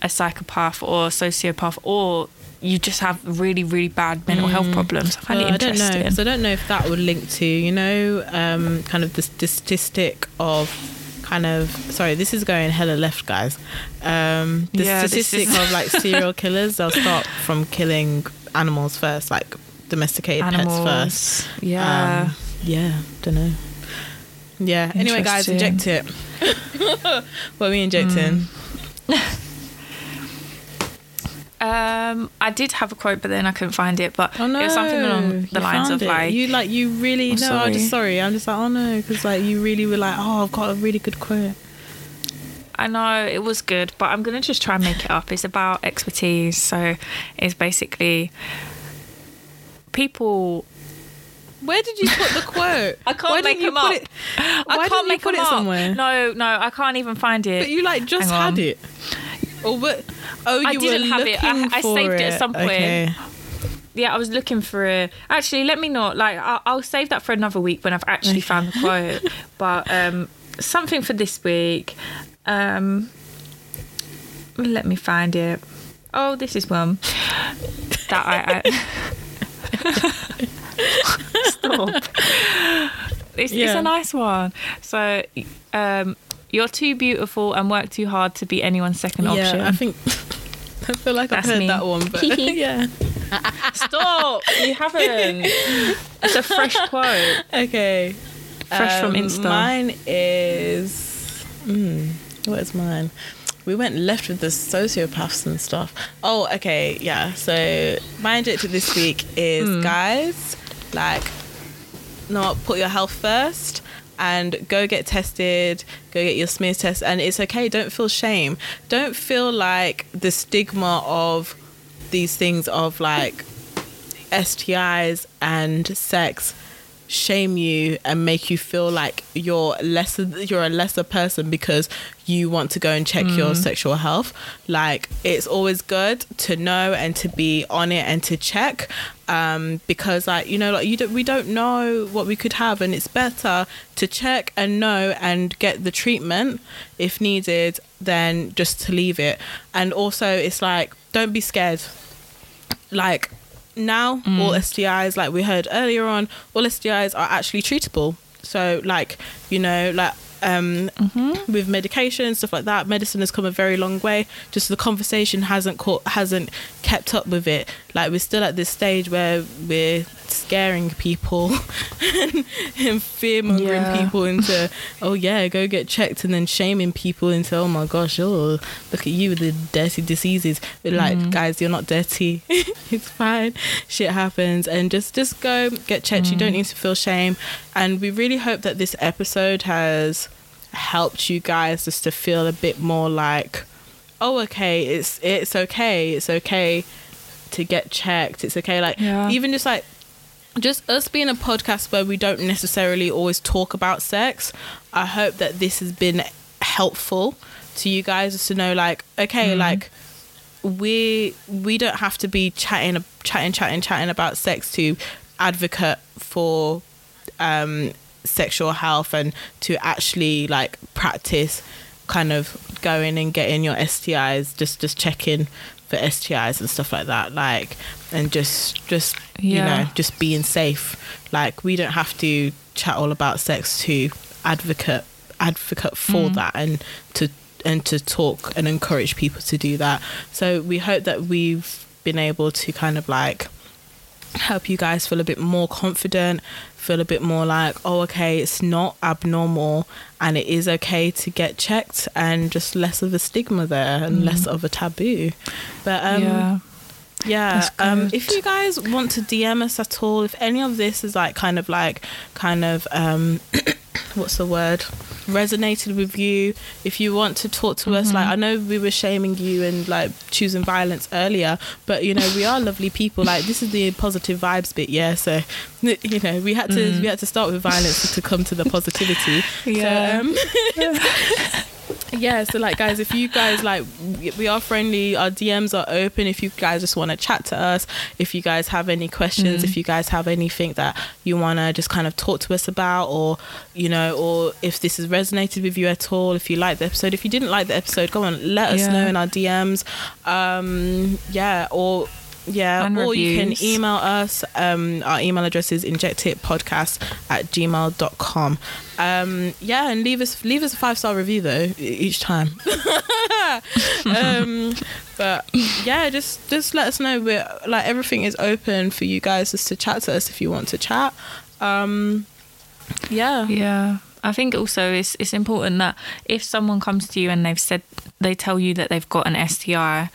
a psychopath or a sociopath or you just have really really bad mental health problems. I find Well, it I don't know interesting. 'cause I don't know if that would link to you know um, kind of the statistic of kind of sorry this is going hella left guys. Um, the Yeah, statistic is- of like serial killers they'll start from killing animals first like domesticated pets animals. first. Yeah. Um, yeah don't know. Yeah anyway guys inject it. What are we injecting Um, I did have a quote, but then I couldn't find it. But Oh no! it was something along the lines of it. like, you like you really I'm no. I'm just sorry. sorry. I'm just like oh no, because like you really were like oh I've got a really good quote. I know it was good, but I'm gonna just try and make it up. It's about expertise, so it's basically people. Where did you put the quote? I can't make them up. It, I why can't didn't you make put them it up. somewhere? No, no, I can't even find it. but you like just had it. Or what? Oh, you I didn't have it. I- I saved it at some point. Okay. yeah, I was looking for it. Actually, let me not. Like, I'll, I'll save that for another week when I've actually found the quote. But um, something for this week. Um, let me find it. Oh, this is one that I. I Stop. It's, it's a nice one. So, um, You're too beautiful and work too hard to be anyone's second option. Yeah, I think I feel like That's I've heard me. that one, but yeah. Stop! You haven't. It's a fresh quote. Okay. Fresh from Um, Insta. Mine is. Mm, what is mine? We went left with the sociopaths and stuff. Oh, okay, yeah. So my objective this week is Hmm. guys, like, not put your health first and go get tested, go get your smear test, and it's okay. Don't feel shame. Don't feel like the stigma of these things of like STIs and sex shame you and make you feel like you're lesser you're a lesser person because you want to go and check your mm. sexual health like it's always good to know and to be on it and to check um because like you know like you don't we don't know what we could have and it's better to check and know and get the treatment if needed than just to leave it. And also it's like don't be scared. Like now all STIs like we heard earlier on all STIs are actually treatable. So like you know like um with medication stuff like that medicine has come a very long way. Just the conversation hasn't caught hasn't kept up with it. Like we're still at this stage where we're scaring people and fear mongering Yeah. people into oh yeah go get checked and then shaming people into oh my gosh oh look at you with the dirty diseases. But like mm. guys you're not dirty. It's fine. Shit happens. And just just go get checked. You don't mm. need to feel shame. And we really hope that this episode has helped you guys just to feel a bit more like oh okay it's it's okay. It's okay to get checked. It's okay. Like Yeah. even just like just us being a podcast where we don't necessarily always talk about sex i hope that this has been helpful to you guys just to know like okay like we we don't have to be chatting chatting chatting chatting about sex to advocate for um sexual health and to actually like practice kind of going and getting your STIs just just checking for STIs and stuff like that like and just just you know just being safe. Like we don't have to chat all about sex to advocate advocate for mm. that and to and to talk and encourage people to do that. So we hope that we've been able to kind of like help you guys feel a bit more confident, feel a bit more like, oh, okay, it's not abnormal and it is okay to get checked and just less of a stigma there and less of a taboo. But um, yeah. yeah, um, if you guys want to DM us at all, if any of this is like kind of like, kind of, um, what's the word? Resonated with you if you want to talk to us Mm-hmm. like i know we were shaming you and like choosing violence earlier but you know we are lovely people like this is the positive vibes bit yeah so you know we had to Mm. we had to start with violence to come to the positivity Yeah. so, um, yeah so like guys if you guys like we- are friendly our dms are open if you guys just want to chat to us if you guys have any questions if you guys have anything that you want to just kind of talk to us about or you know or if this has resonated with you at all if you like the episode if you didn't like the episode go on let us Yeah. know in our dms um yeah or yeah, And or you can email us. Um, our email address is injectitpodcast at gmail.com. Um, yeah, and leave us leave us a five star review though each time. um, but yeah, just just let us know. We're like everything is open for you guys just to chat to us if you want to chat. Um, yeah, Yeah. I think also it's it's important that if someone comes to you and they've said they tell you that they've got an STI,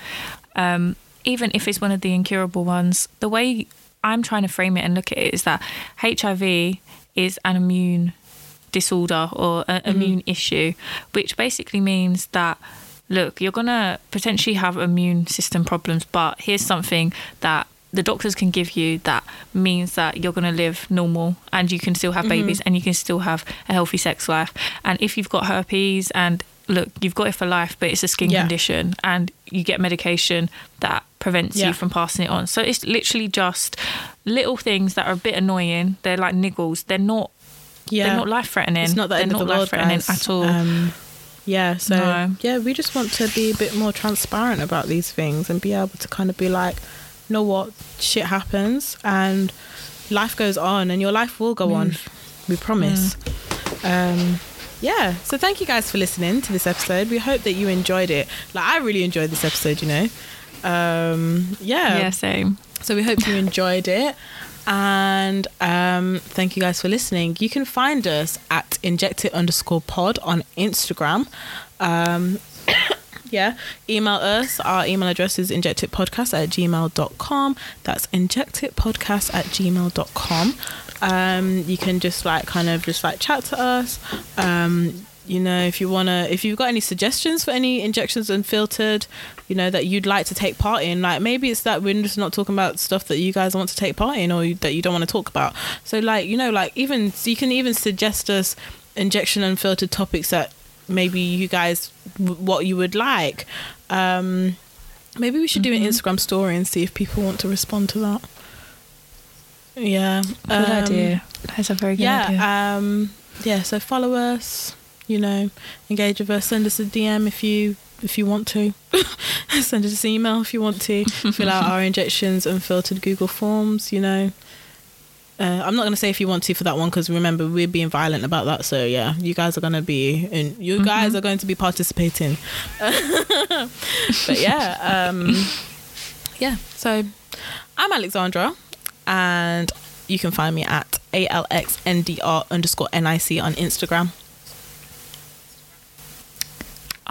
um, even if it's one of the incurable ones, the way I'm trying to frame it and look at it is that HIV is an immune disorder or an mm-hmm. immune issue, which basically means that look, you're gonna potentially have immune system problems, but here's something that the doctors can give you that means that you're going to live normal and you can still have mm-hmm. babies and you can still have a healthy sex life. And if you've got herpes and look, you've got it for life, but it's a skin Yeah. condition and you get medication that prevents Yeah. you from passing it on. So it's literally just little things that are a bit annoying. They're like niggles. They're not. yeah. They're not life threatening. It's not that They're not the world, life-threatening at all. Um, yeah, so No. yeah, we just want to be a bit more transparent about these things and be able to kind of be like, you know what, shit happens and life goes on, and your life will go on. We promise. Um, yeah, so thank you guys for listening to this episode. We hope that you enjoyed it. Like I really enjoyed this episode, you know. Um, yeah. Yeah, same. So we hope you enjoyed it. And um, thank you guys for listening. You can find us at injected underscore pod on Instagram. Um, yeah, email us. Our email address is injectitpodcast at gmail.com. That's injectitpodcast at gmail.com. Um, you can just like kind of just like chat to us. Um, you know, if you wanna, if you've got any suggestions for any injections unfiltered, you know, that you'd like to take part in, like maybe it's that we're just not talking about stuff that you guys want to take part in or that you don't want to talk about. So, like, you know, like even you can even suggest us injection unfiltered topics that maybe you guys what you would like. Um, maybe we should do an Instagram story and see if people want to respond to that. Yeah, Good um, idea. That's a very good idea. yeah, um, yeah. So follow us. You know, engage with us. Send us a DM if you if you want to. Send us an email if you want to. Fill out our injections unfiltered Google forms. You know. Uh, I'm not going to say if you want to for that one because remember we're being violent about that. So yeah, you guys are going to be and you guys are going to be participating. but yeah, um, yeah. So I'm Alexandra, and you can find me at alxndr underscore nic on Instagram.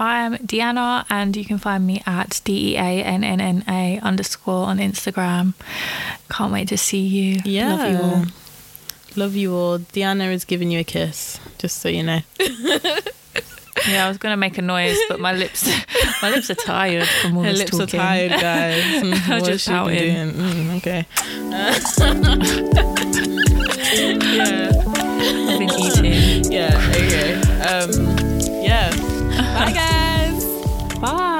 I'm Deanna, and you can find me at D E A N N N A underscore on Instagram. Can't wait to see you. Yeah, Love you all. Love you all. Deanna is giving you a kiss, just so you know. Yeah, I was gonna make a noise, but my lips, my lips are tired from all Her this lips talking. are tired, guys. Mm, I what just has she been pouting. doing? Mm, okay. yeah. I've been eating. Yeah. Okay. Um. Yeah. Bye, guys. Bye.